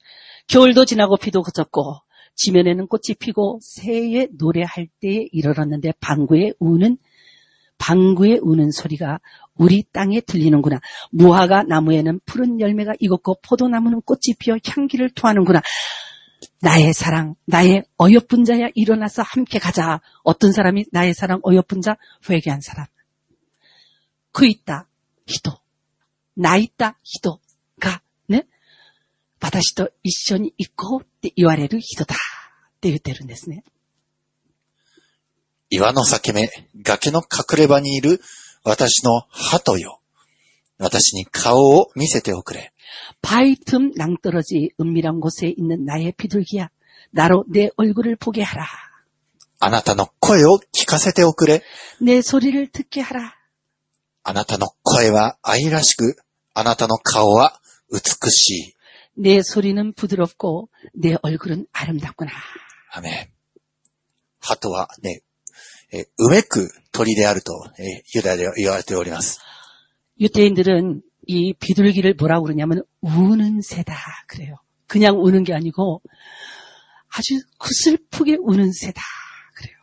겨울도 지나고 비도 그쳤고 지면에는 꽃이 피고 새의 노래할 때에 이르렀는데 방구에 우는 방구에 우는 소리가 우리 땅에 들리는구나. 무화과 나무에는 푸른 열매가 익었고 포도나무는 꽃이 피어 향기를 토하는구나. 나의 사랑, 나의 어여쁜 자야 일어나서 함께 가자. 어떤 사람이 나의 사랑 어여쁜 자 회개한 사람. 그 있다 히도, 나 있다 네? 私と一緒に行こうって言われる人だって言ってるんですね。岩の裂け目、崖の隠れ場にいる私の鳩よ。私に顔を見せておくれ。 바위 틈 낭떠러지 은밀한 곳에 있는 나의 비둘기야. 나로 내 얼굴을 보게 하라. あなたの声を聞かせておくれ。 내 소리를 듣게 하라. あなたの声は愛らしく、あなたの顔は美しい。 내 소리는 부드럽고 내 얼굴은 아름답구나. アメン。鳩はね、えーうめく鳥であると、えーユダヤでは言われております。 유태인들은 이 비둘기를 뭐라고 그러냐면 우는 새다 그래요. 그냥 우는 게 아니고 아주 구슬프게 우는 새다 그래요.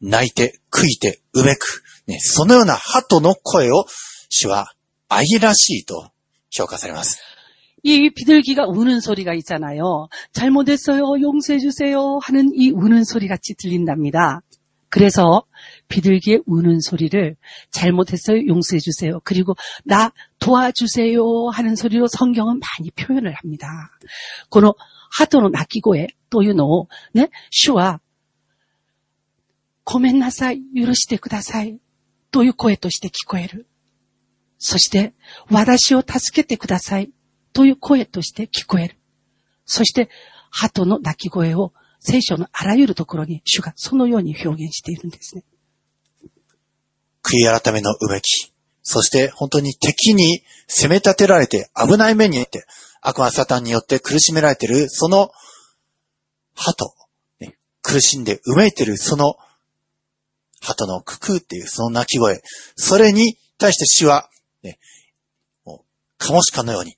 泣いて、悔いて、うめく。ね、そのような鳩の声を主は愛らしいと評価されます。 이 비둘기가 우는 소리가 있잖아요. 잘못했어요. 용서해 주세요. 하는 이 우는 소리 같이 들린답니다. 그래서 비둘기의 우는 소리를 잘못했어요. 용서해 주세요. 그리고 나 도와주세요. 하는 소리로 성경은 많이 표현을 합니다. この鳩の鳴き声というのをね、主はごめんなさい。許してください。という声として聞こえる。そして、私を助けてください。 という声として聞こえる。そして、鳩の鳴き声を聖書のあらゆるところに主がそのように表現しているんですね。悔い改めのうめき。そして本当に敵に攻め立てられて危ない目に遭って悪魔サタンによって苦しめられているその鳩、ね苦しんでうめいているその鳩のククーっていうその鳴き声。それに対して主は、ね、もう、カモシカのように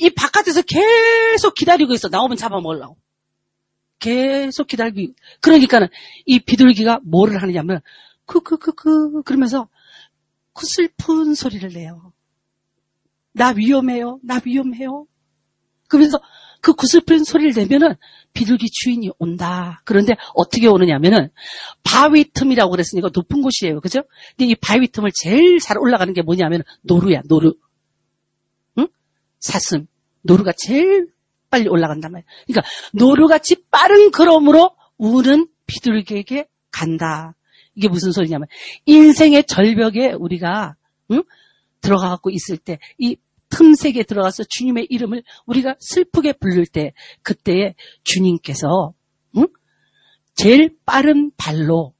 이 바깥에서 계속 기다리고 있어. 나오면 잡아먹으려고. 계속 기다리고. 그러니까는 이 비둘기가 뭐를 하느냐면 크크크크 그러면서 그 슬픈 소리를 내요. 나 위험해요. 나 위험해요. 그러면서 그 구슬픈 소리를 내면은 비둘기 주인이 온다. 그런데 어떻게 오느냐면은 바위 틈이라고 그랬으니까 높은 곳이에요. 그죠? 근데 이 바위 틈을 제일 잘 올라가는 게 뭐냐면 노루야, 노루. 응? 사슴. 노루가 제일 빨리 올라간단 말이야. 그러니까 노루같이 빠른 걸음으로 우는 비둘기에게 간다. 이게 무슨 소리냐면 인생의 절벽에 우리가 응? 들어가갖고 있을 때 이 틈색에 들어가서 주님의 이름을 우리가 슬프게 부를 때 그때에 주님께서 응? 제일 빠른 발로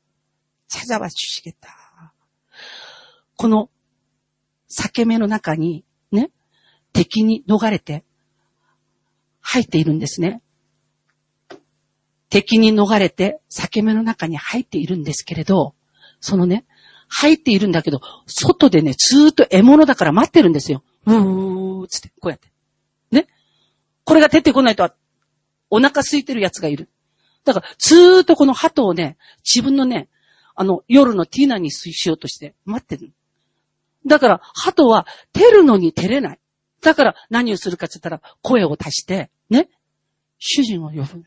찾아와 주시겠다. この裂け目の中にね、 敵に逃れて入っているんですね。敵に逃れて裂け目の中に入っているんですけれど、そのね、入っているんだけど、外でね、ずーっと獲物だから待ってるんですよ。うーつって、こうやって。ね。これが出てこないと、お腹空いてるやつがいる。だから、ずーっとこの鳩をね、自分のね、あの、夜のティーナにしようとして待ってる。だから、鳩は照るのに照れない。だから、何をするかって言ったら、声を足して、ね、主人を呼ぶ。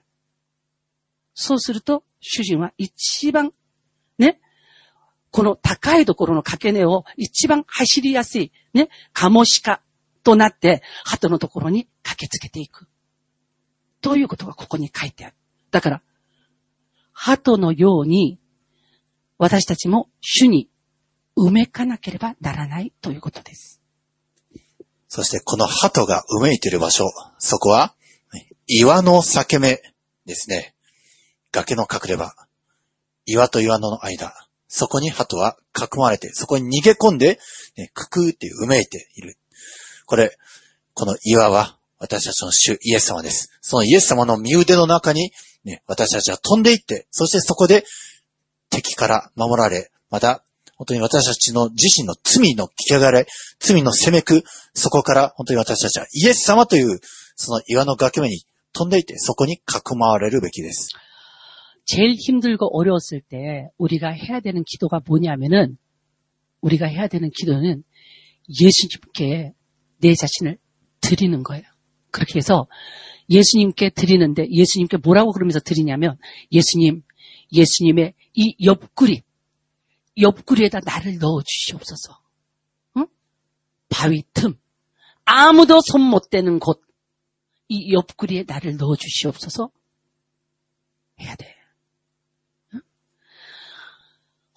そうすると、主人は一番、ね、この高いところの掛け根を一番走りやすい、ね、カモシカとなって、鳩のところに駆けつけていく。ということがここに書いてある。だから、鳩のように、私たちも主に埋めかなければならないということです。そしてこの鳩がうめいている場所、そこは、岩の裂け目ですね。崖の隠れ場。岩と岩の間。そこに鳩は囲まれて、そこに逃げ込んで、ね、くくーってうめいている。これ、この岩は私たちの主イエス様です。そのイエス様の身腕の中に、ね、私たちは飛んでいって、そしてそこで敵から守られ、また、本当に私たちの自身の罪の汚れ、罪の責めく、そこから本当に私たちはイエス様という、その岩の崖目に飛んでいて、そこに囲まれるべきです。 제일 힘들고 어려웠을 때 우리가 해야 되는 기도가 뭐냐면은 우리가 해야 되는 기도는 예수님께 내 자신을 드리는 거예요. 그렇게 해서 예수님께 드리는데 예수님께 뭐라고 그러면서 드리냐면 예수님, 예수님의 이 옆구리, 옆구리에다 나를 넣어 주시옵소서. 응? 바위 틈, 아무도 손 못 대는 곳, 이 옆구리에 나를 넣어 주시옵소서 해야 돼.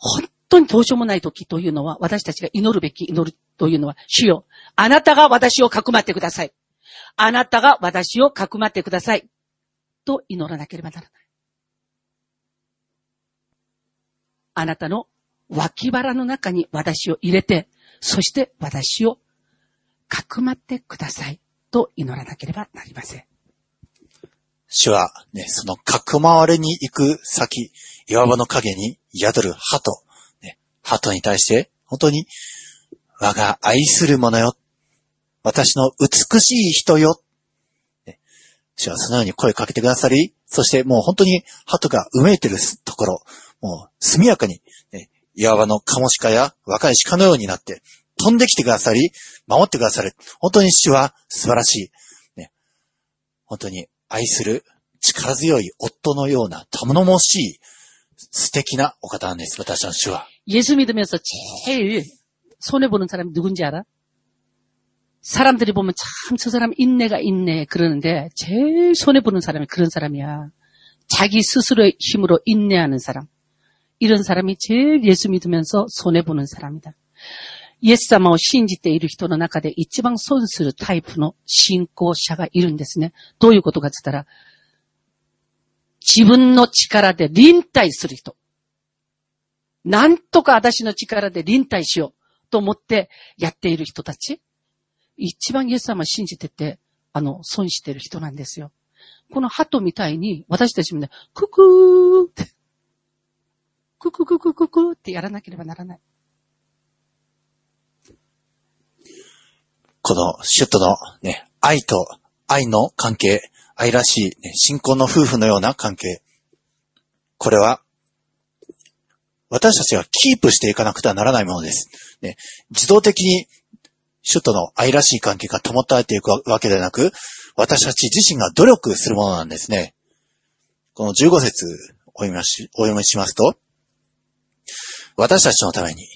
本当にどうしようもない時というのは、私たちが祈るべき祈るというのは、主よ、あなたが私をかくまってください。あなたが私をかくまってください。と祈らなければならない。あなたの 脇腹の中に私を入れて、そして私をかくまってください。と祈らなければなりません。主はね、そのかくまわれに行く先、岩場の影に宿る鳩、ね、鳩に対して、本当に、我が愛する者よ。私の美しい人よ。ね主はそのように声かけてくださり、そしてもう本当に鳩がうめいてるところ、もう速やかに、岩場のカモシカや若い鹿のようになって、飛んできてくださり、守ってくださる。本当に主は素晴らしい。ね、本当に愛する力強い夫のような頼もしい素敵なお方なんです。私の主は。 예수 믿으면서 제일 손해보는 사람이 누군지 알아? 사람들이 보면 참 저 사람 인내가 있네 그러는데 제일 손해보는 사람이 그런 사람이야. 자기 스스로의 힘으로 인내하는 사람. 이런 사람이 제일 예수 믿으면서 손해보는 사람이다. イエス様を信じている人の中で一番損するタイプの信仰者がいるんですね。どういうことかって言ったら、自分の力で臨退する人。なんとか私の力で臨退しようと思ってやっている人たち。一番イエス様を信じてて、あの、損してる人なんですよ。この鳩みたいに、私たちもね、ククーって、 ククククククってやらなければならない。このシュットのね、愛と愛の関係、愛らしい、ね、信仰の夫婦のような関係。これは、私たちがキープしていかなくてはならないものです。ね、自動的にシュットの愛らしい関係が保たれていくわけではなく、私たち自身が努力するものなんですね。この15節お読みしお読みしますと、私たちのために、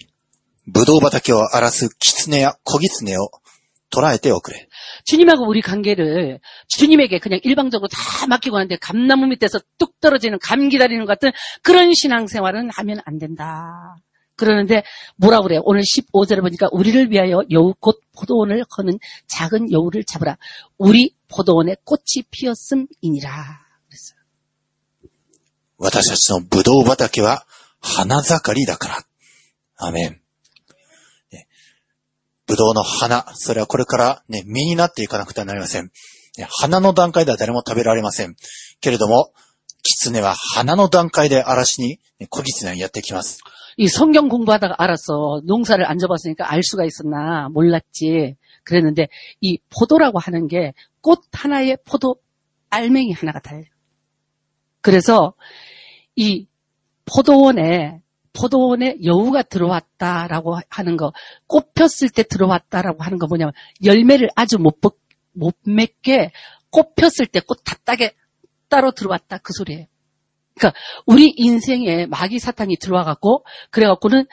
ブドウ畑を荒らす狐や小狐を捉えておくれ。 주님하고 우리 관계를 주님에게 그냥 일방적으로 다 맡기고 하는데 감나무 밑에서 뚝 떨어지는 감 기다리는 것 같은 그런 신앙생활은 하면 안 된다. 그러는데 뭐라 그래요? 오늘 15절에 보니까 우리를 위하여 여우 곧 포도원을 거는 작은 여우를 잡으라. 우리 포도원에 꽃이 피었음이니라. 그랬어요. 私たちのブドウ畑は 花盛りだから。アメン。ねブドウの花、それはこれからね、実になっていかなくてはなりません。ね花の段階では誰も食べられません。けれども、狐は花の段階で嵐に、ね小狐がやってきます。 이 성경 공부하다가 알았어. 농사를 안 접었으니까 알 수가 있었나 몰랐지. 그랬는데 이 포도라고 하는 게 꽃 하나에 포도 알맹이 하나가 달려. 그래서 이 포도원에 포도원에 여우가 들어왔다라고 하는 거, 꽃 폈을 때 들어왔다라고 하는 거 뭐냐면 열매를 아주 못, 볶- 못 맺게 꽃 폈을 때 꽃 다 따게 따로 들어왔다 그 소리예요. 그러니까 우리 인생에 마귀 사탄이 들어와갖고 그래갖고는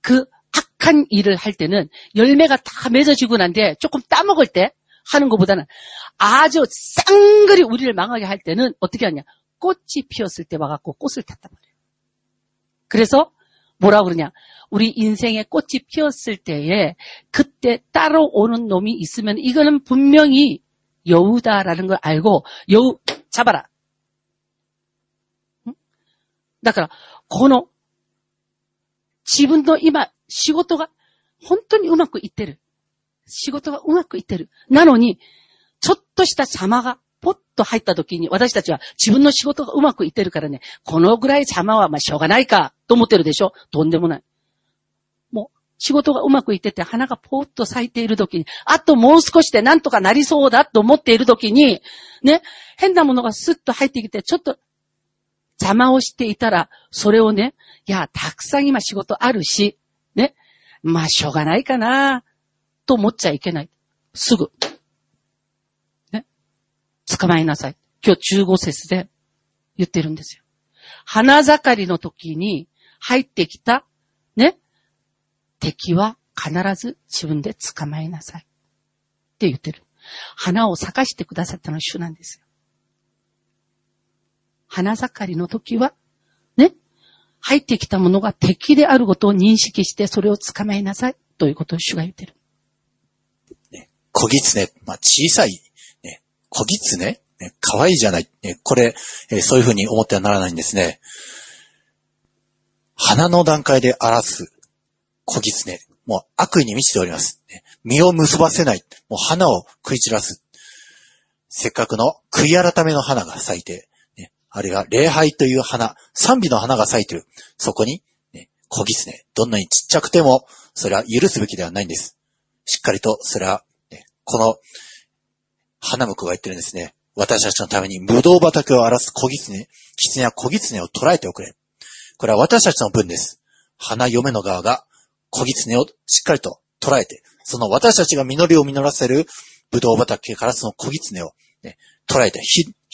그 악한 일을 할 때는 열매가 다 맺어지고 난데 조금 따먹을 때 하는 것보다는 아주 쌍그리 우리를 망하게 할 때는 어떻게 하냐 꽃이 피었을 때 와갖고 꽃을 말이에요. 그래서 뭐라 그러냐 우리 인생에 꽃이 피었을 때에 그때 따로 오는 놈이 있으면 이거는 분명히 여우다라는 걸 알고 여우 잡아라 だから、この、自分の今、仕事が本当にうまくいってる。仕事がうまくいってる。なのに、ちょっとした邪魔がポッと入った時に、私たちは自分の仕事がうまくいってるからね、このぐらい邪魔はまあしょうがないか と思ってるでしょ？とんでもない。もう、仕事がうまくいってて、花がポーッと咲いている時に、あともう少しでなんとかなりそうだと思っている時に、ね、変なものがスッと入ってきて、ちょっと邪魔をしていたら、それをね、いや、たくさん今仕事あるし、ね、まあしょうがないかな、と思っちゃいけない。すぐ。ね。捕まえなさい。今日15節で言ってるんですよ。花盛りの時に入ってきた、ね、敵は必ず自分で捕まえなさい。って言ってる。花を咲かしてくださったのは主なんですよ。花盛りの時は、ね、入ってきたものが敵であることを認識して、それを捕まえなさい。ということを主が言ってる。ね小狐、まあ、小さい、ね、小狐、ね、可愛いじゃない、ね、これ、えーそういうふうに思ってはならないんですね。花の段階で荒らす小狐、もう悪意に満ちております。ね実を結ばせない、もう花を食い散らす。せっかくの悔い改めの花が咲いて、ね、あるいは礼拝という花、賛美の花が咲いている。そこに、ね、小狐、どんなにちっちゃくても、それは許すべきではないんです。しっかりと、それは、ね、この、花婿が言ってるんですね。私たちのために、ブドウ畑を荒らす小狐、狐や小狐を捉えておくれ。これは私たちの分です。花嫁の側が、小狐をしっかりと捉えて、その私たちが実りを実らせる、ブドウ畑からその小狐を、ね、捉えて 火、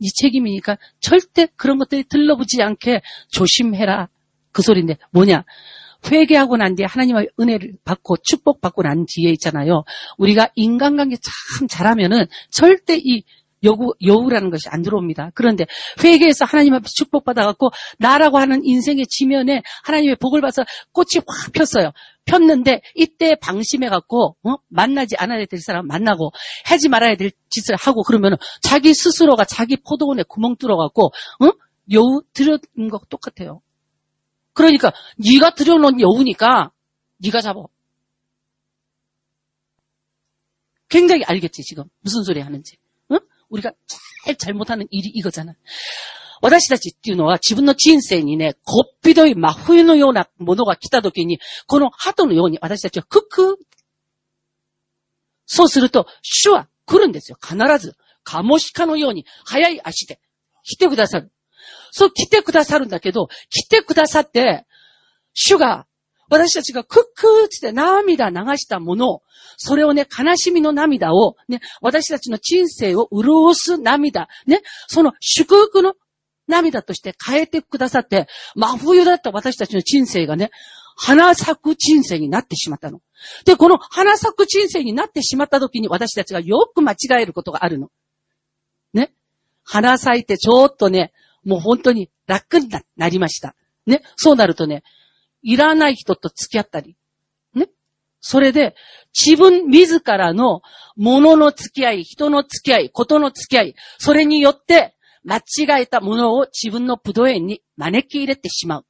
네 책임이니까 절대 그런 것들이 들러붙지 않게 조심해라. 그 소리인데 뭐냐? 회개하고 난 뒤에 하나님의 은혜를 받고 축복 받고 난 뒤에 있잖아요. 우리가 인간관계 참 잘하면은 절대 이 여우, 여우라는 것이 안 들어옵니다. 그런데 회개해서 하나님 앞에 축복받아갖고 나라고 하는 인생의 지면에 하나님의 복을 받아서 꽃이 확 폈어요. 폈는데 이때 방심해 갖고 어? 만나지 않아야 될 사람 만나고 하지 말아야 될 짓을 하고 그러면 자기 스스로가 자기 포도원에 구멍 뚫어 갖고 어? 여우 들여놓은 거 똑같아요. 그러니까 네가 들여놓은 여우니까 네가 잡아. 굉장히 알겠지 지금 무슨 소리 하는지. 응? 우리가 제일 잘못하는 일이 이거잖아. 私たちっていうのは自分の人生にね、こっぴどい真冬のようなものが来た時に、この鳩のように私たちはクック。そうすると、主は来るんですよ。必ず。カモシカのように速い足で来てくださる。そう来てくださるんだけど、来てくださって、主が私たちがクックーって涙流したものを、それをね、悲しみの涙を、ね、私たちの人生を潤す涙、ね、その祝福の涙として変えてくださって、真冬だった私たちの人生がね、花咲く人生になってしまったの。で、この花咲く人生になってしまった時に私たちがよく間違えることがあるの。ね。花咲いてちょっとね、もう本当に楽になりました。ね。そうなるとね、いらない人と付き合ったり。ね。それで、自分自らの物の付き合い、人の付き合い、ことの付き合い、それによって、間違えたものを自分の武道園に招き入れてしまう。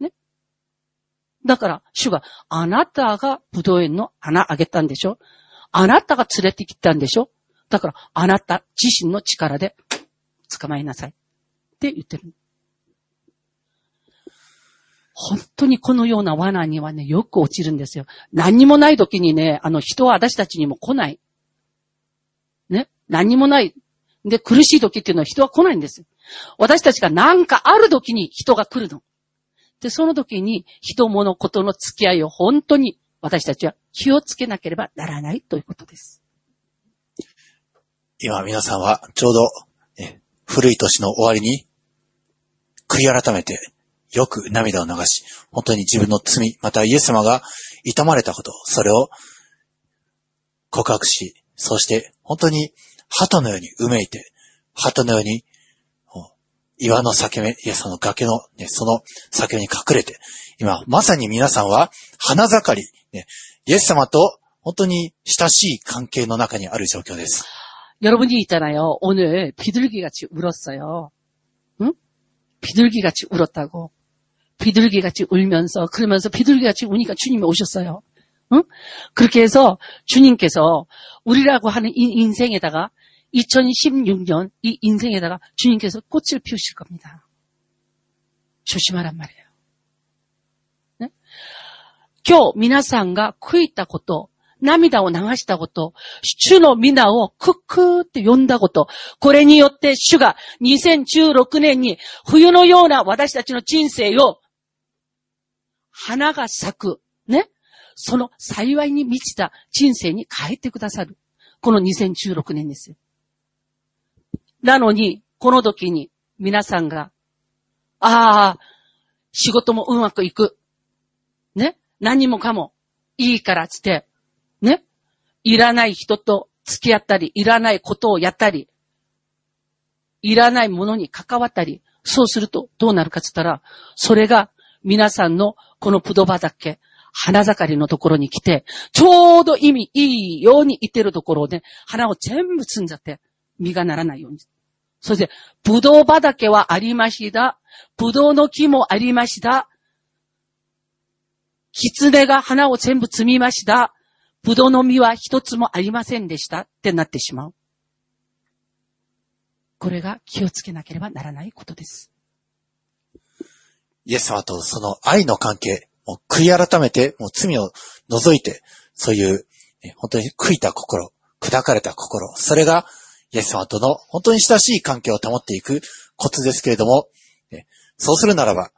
ね。だから、主が、あなたが武道園の穴あげたんでしょ？あなたが連れてきたんでしょ？だから、あなた自身の力で捕まえなさい。って言ってる。本当にこのような罠にはね、よく落ちるんですよ。何にもない時にね、あの人は私たちにも来ない。ね。何にもない。で、苦しい時っていうのは人は来ないんです。私たちが何かある時に人が来るの。で、その時に人物ことの付き合いを本当に私たちは気をつけなければならないということです。今皆さんはちょうど、ね古い年の終わりに、悔い改めて、よく涙を流し、本当に自分の罪、またイエス様が痛まれたこと、それを告白し、そして本当に鳩のようにうめいて、鳩のように、こう岩の裂け目、いやその崖の、ね、その裂け目に隠れて、今まさに皆さんは花盛り、ね、イエス様と本当に親しい関係の中にある状況です。 여러분이 있잖아요. 오늘 비둘기같이 울었어요. 응? 비둘기같이 울었다고. 비둘기같이 울면서 그러면서 비둘기같이 우니까 주님이 오셨어요. 응? 그렇게 해서 주님께서 우리라고 하는 이 인생에다가 2016년 이 인생에다가 주님께서 꽃을 피우실 겁니다. 조심하란 말이에요. 네? 今日皆さんが悔いたこと、涙を流したこと、主の皆をクックーって呼んだこと、これによって主が2016年に冬のような私たちの人生を花が咲く、ね。その幸いに満ちた人生に変えてくださる。この2016年ですよ。 なのに、この時に皆さんが、ああ、仕事もうまくいく。ね？何もかもいいからつって、ね？いらない人と付き合ったり、いらないことをやったり、いらないものに関わったり、そうするとどうなるかつったら、それが皆さんのこのプド畑、花盛りのところに来て、ちょうど意味いいように言ってるところをね、花を全部摘んじゃって、実がならないように。そして、ブドウ畑はありました。ブドウの木もありました。狐が花を全部摘みました。ブドウの実は一つもありませんでしたってなってしまう。これが気をつけなければならないことです。イエス様とその愛の関係、もう悔い改めて、もう罪を除いて、そういう、本当に悔いた心、砕かれた心、それがイエス様との本当に親しい関係を保っていくコツですけれども、そうするならば、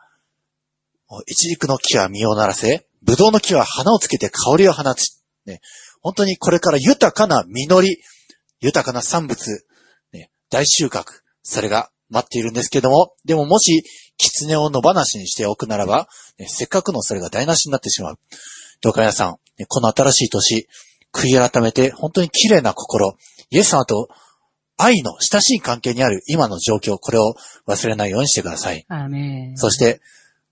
一軸の木は実をならせ、ブドウの木は花をつけて香りを放つ。ね、本当にこれから豊かな実り、豊かな産物、ね、大収穫、それが待っているんですけれども、でももし、狐を野放しにしておくならば、ね、せっかくのそれが台無しになってしまう。どうか皆さん、この新しい年、悔い改めて、本当に綺麗な心、イエス様と愛の親しい関係にある今の状況、これを忘れないようにしてください。そして、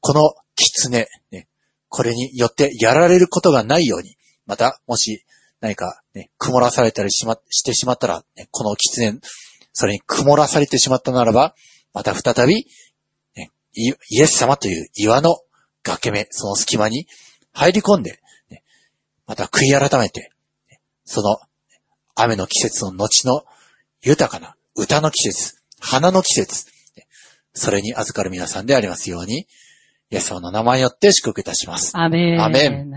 この狐、ね、これによってやられることがないように、また、もし何か、ね、曇らされたりしま、してしまったら、ね、この狐、それに曇らされてしまったならば、また再び、ね、イイエス様という岩の崖目、その隙間に入り込んで、ねまた悔い改めて、ねその雨の季節の後の豊かな歌の季節、花の季節、ねそれに預かる皆さんでありますように、イエス様の名前によって祝福いたします。アーメン。アーメン。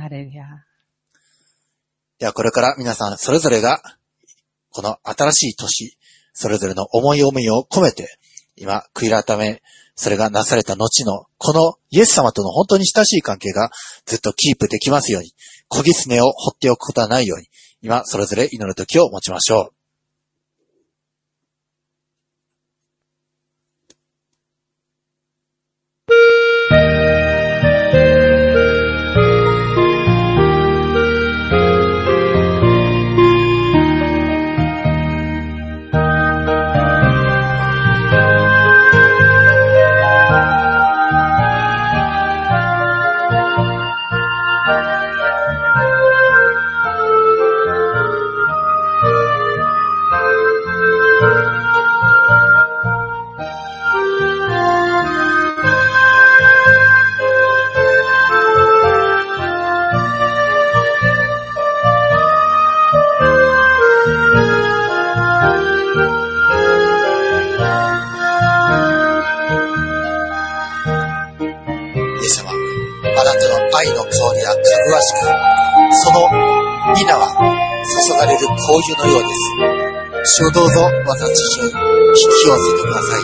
ではこれから皆さんそれぞれが、この新しい年、それぞれの思い思いを込めて、今、悔い改め、それがなされた後の、このイエス様との本当に親しい関係がずっとキープできますように、小狐を放っておくことはないように、今、それぞれ祈る時を持ちましょう。しく、その皆は注がれる香油のようです。主をどうぞ私を引き寄せてください。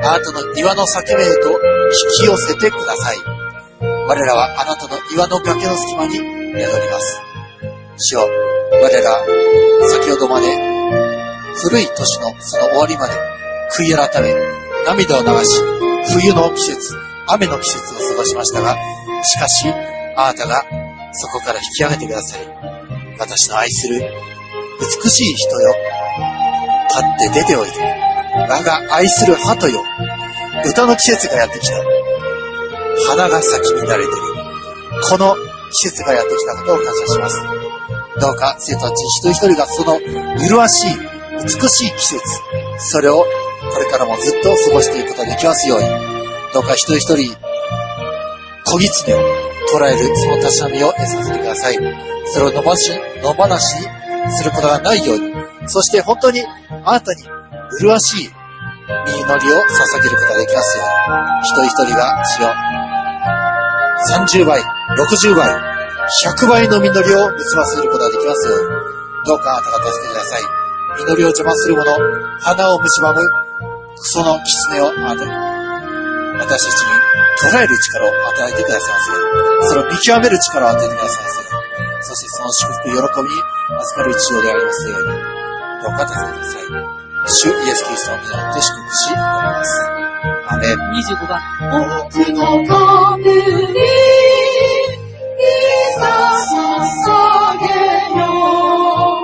あなたの岩の裂け目へと引き寄せてください。我らはあなたの岩の崖の隙間に宿ります。主よ、我ら、先ほどまで古い年のその終わりまで悔い改め、涙を流し、冬の季節、雨の季節を過ごしましたが、しかし、あなたがそこから引き上げてください。私の愛する美しい人よ、立って出ておいで。我が愛する鳩よ、歌の季節がやってきた。花が咲き乱れている。この季節がやってきたことを感謝します。どうか生徒たち一人一人がその麗しい、美しい季節、それをこれからもずっと過ごしていくことができますように、どうか一人一人、小狐を捉えるそのたしなみを得させてください。それを野放し、野放しにすることがないように、そして本当にあなたに麗しい身祈りを捧げることができますように、一人一人が主よ30倍、60倍、100倍の実りを結ばせることができますように、どうかあなたが助けてください。実りを邪魔するもの、花を蝕む、その狐をあなた、私たちに捉える力を与えてくださいますように、それを見極める力を与えてくださいますように、そしてその祝福、喜び預かる一応でありますように、どうか助けてください。主イエス・キリストの皆によって祝福し、祈ります。アメン。25番。僕の神に捧げよ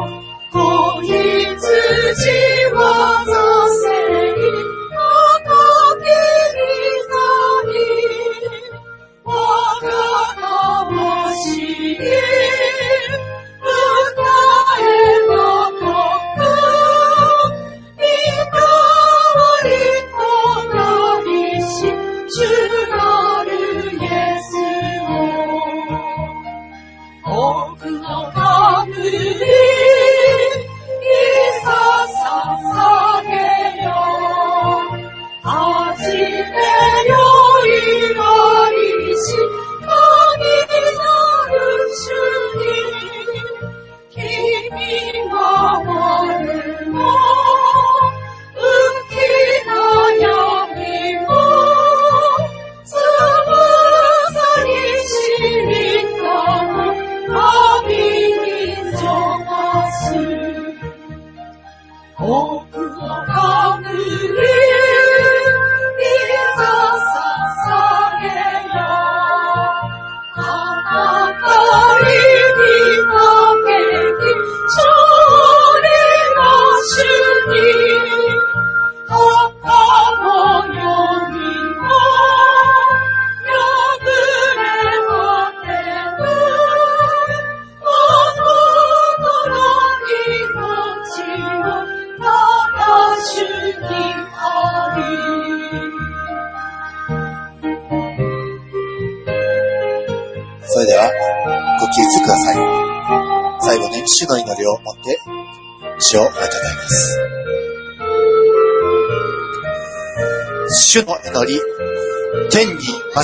う。子羊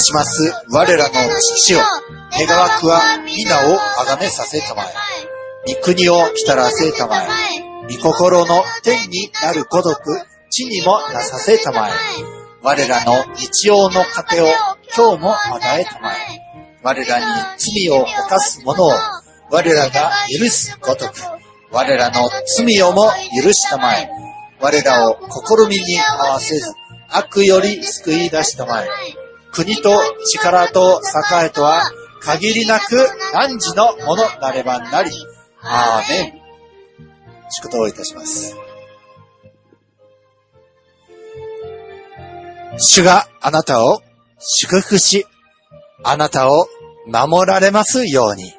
します我らの父よ、願わくは皆をあがめさせたまえ。御国を来たらせたまえ。御心の天になる孤独、地にもなさせたまえ。我らの日曜の糧を今日も与えたまえ。我らに罪を犯す者を我らが許すごとく、我らの罪をも許したまえ。我らを試みに合わせず、悪より救い出したまえ。国と力と栄とは限りなく汝のものなればなり。アーメン。祝祷いたします。主があなたを祝福し、あなたを守られますように。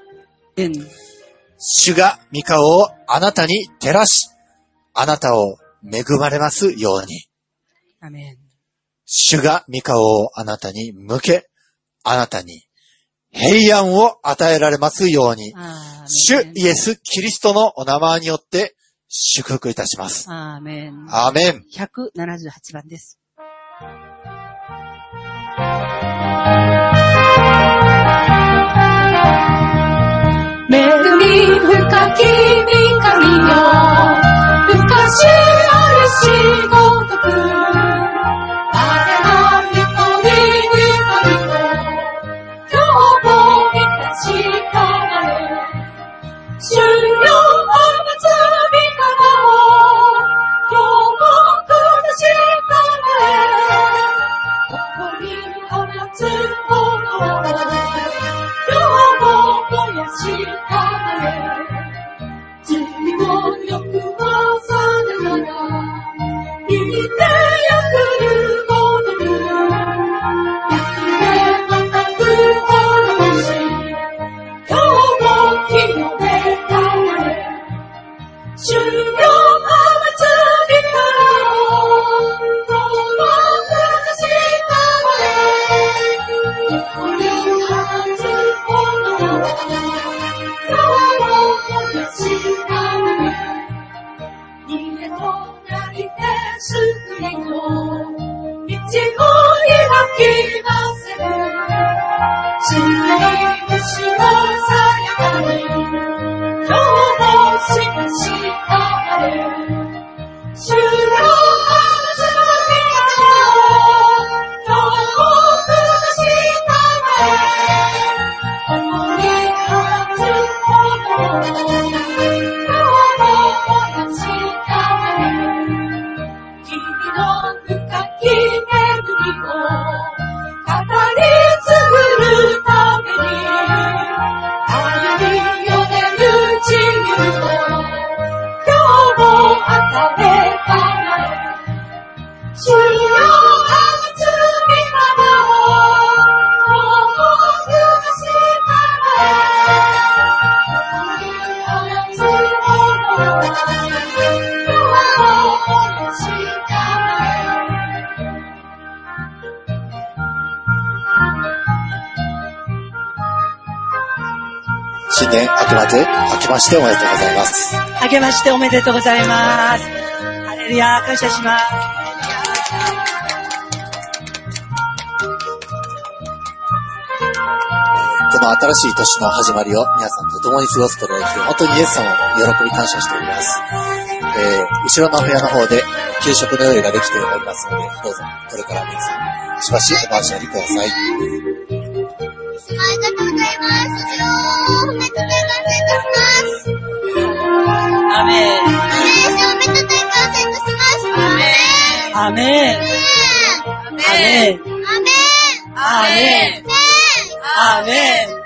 主が御顔をあなたに照らし、あなたを恵まれますように。アメン。主が御顔をあなたに向け、あなたに平安を与えられますように。ア主イエス・キリストのお名前によって祝福いたします。アーメン。アーメン。178番です。恵み深き御神よ、昔あるしごとく、主よ、お祭りからを、今日て救いの道を開き出せる。白い虫のさやかに、今日もしかしたまれ。年明けまで、明けましておめでとうございます。明けましておめでとうございます。ハレルヤ、感謝します。この新しい年の始まりを皆さんと共に過ごすことができて、本当にイエス様を喜び感謝しております。えー、後ろの部屋の方で給食の用意ができておりますので、どうぞこれから皆さん、しばしお待ちありください。アメン。アメン。アメン。アメン。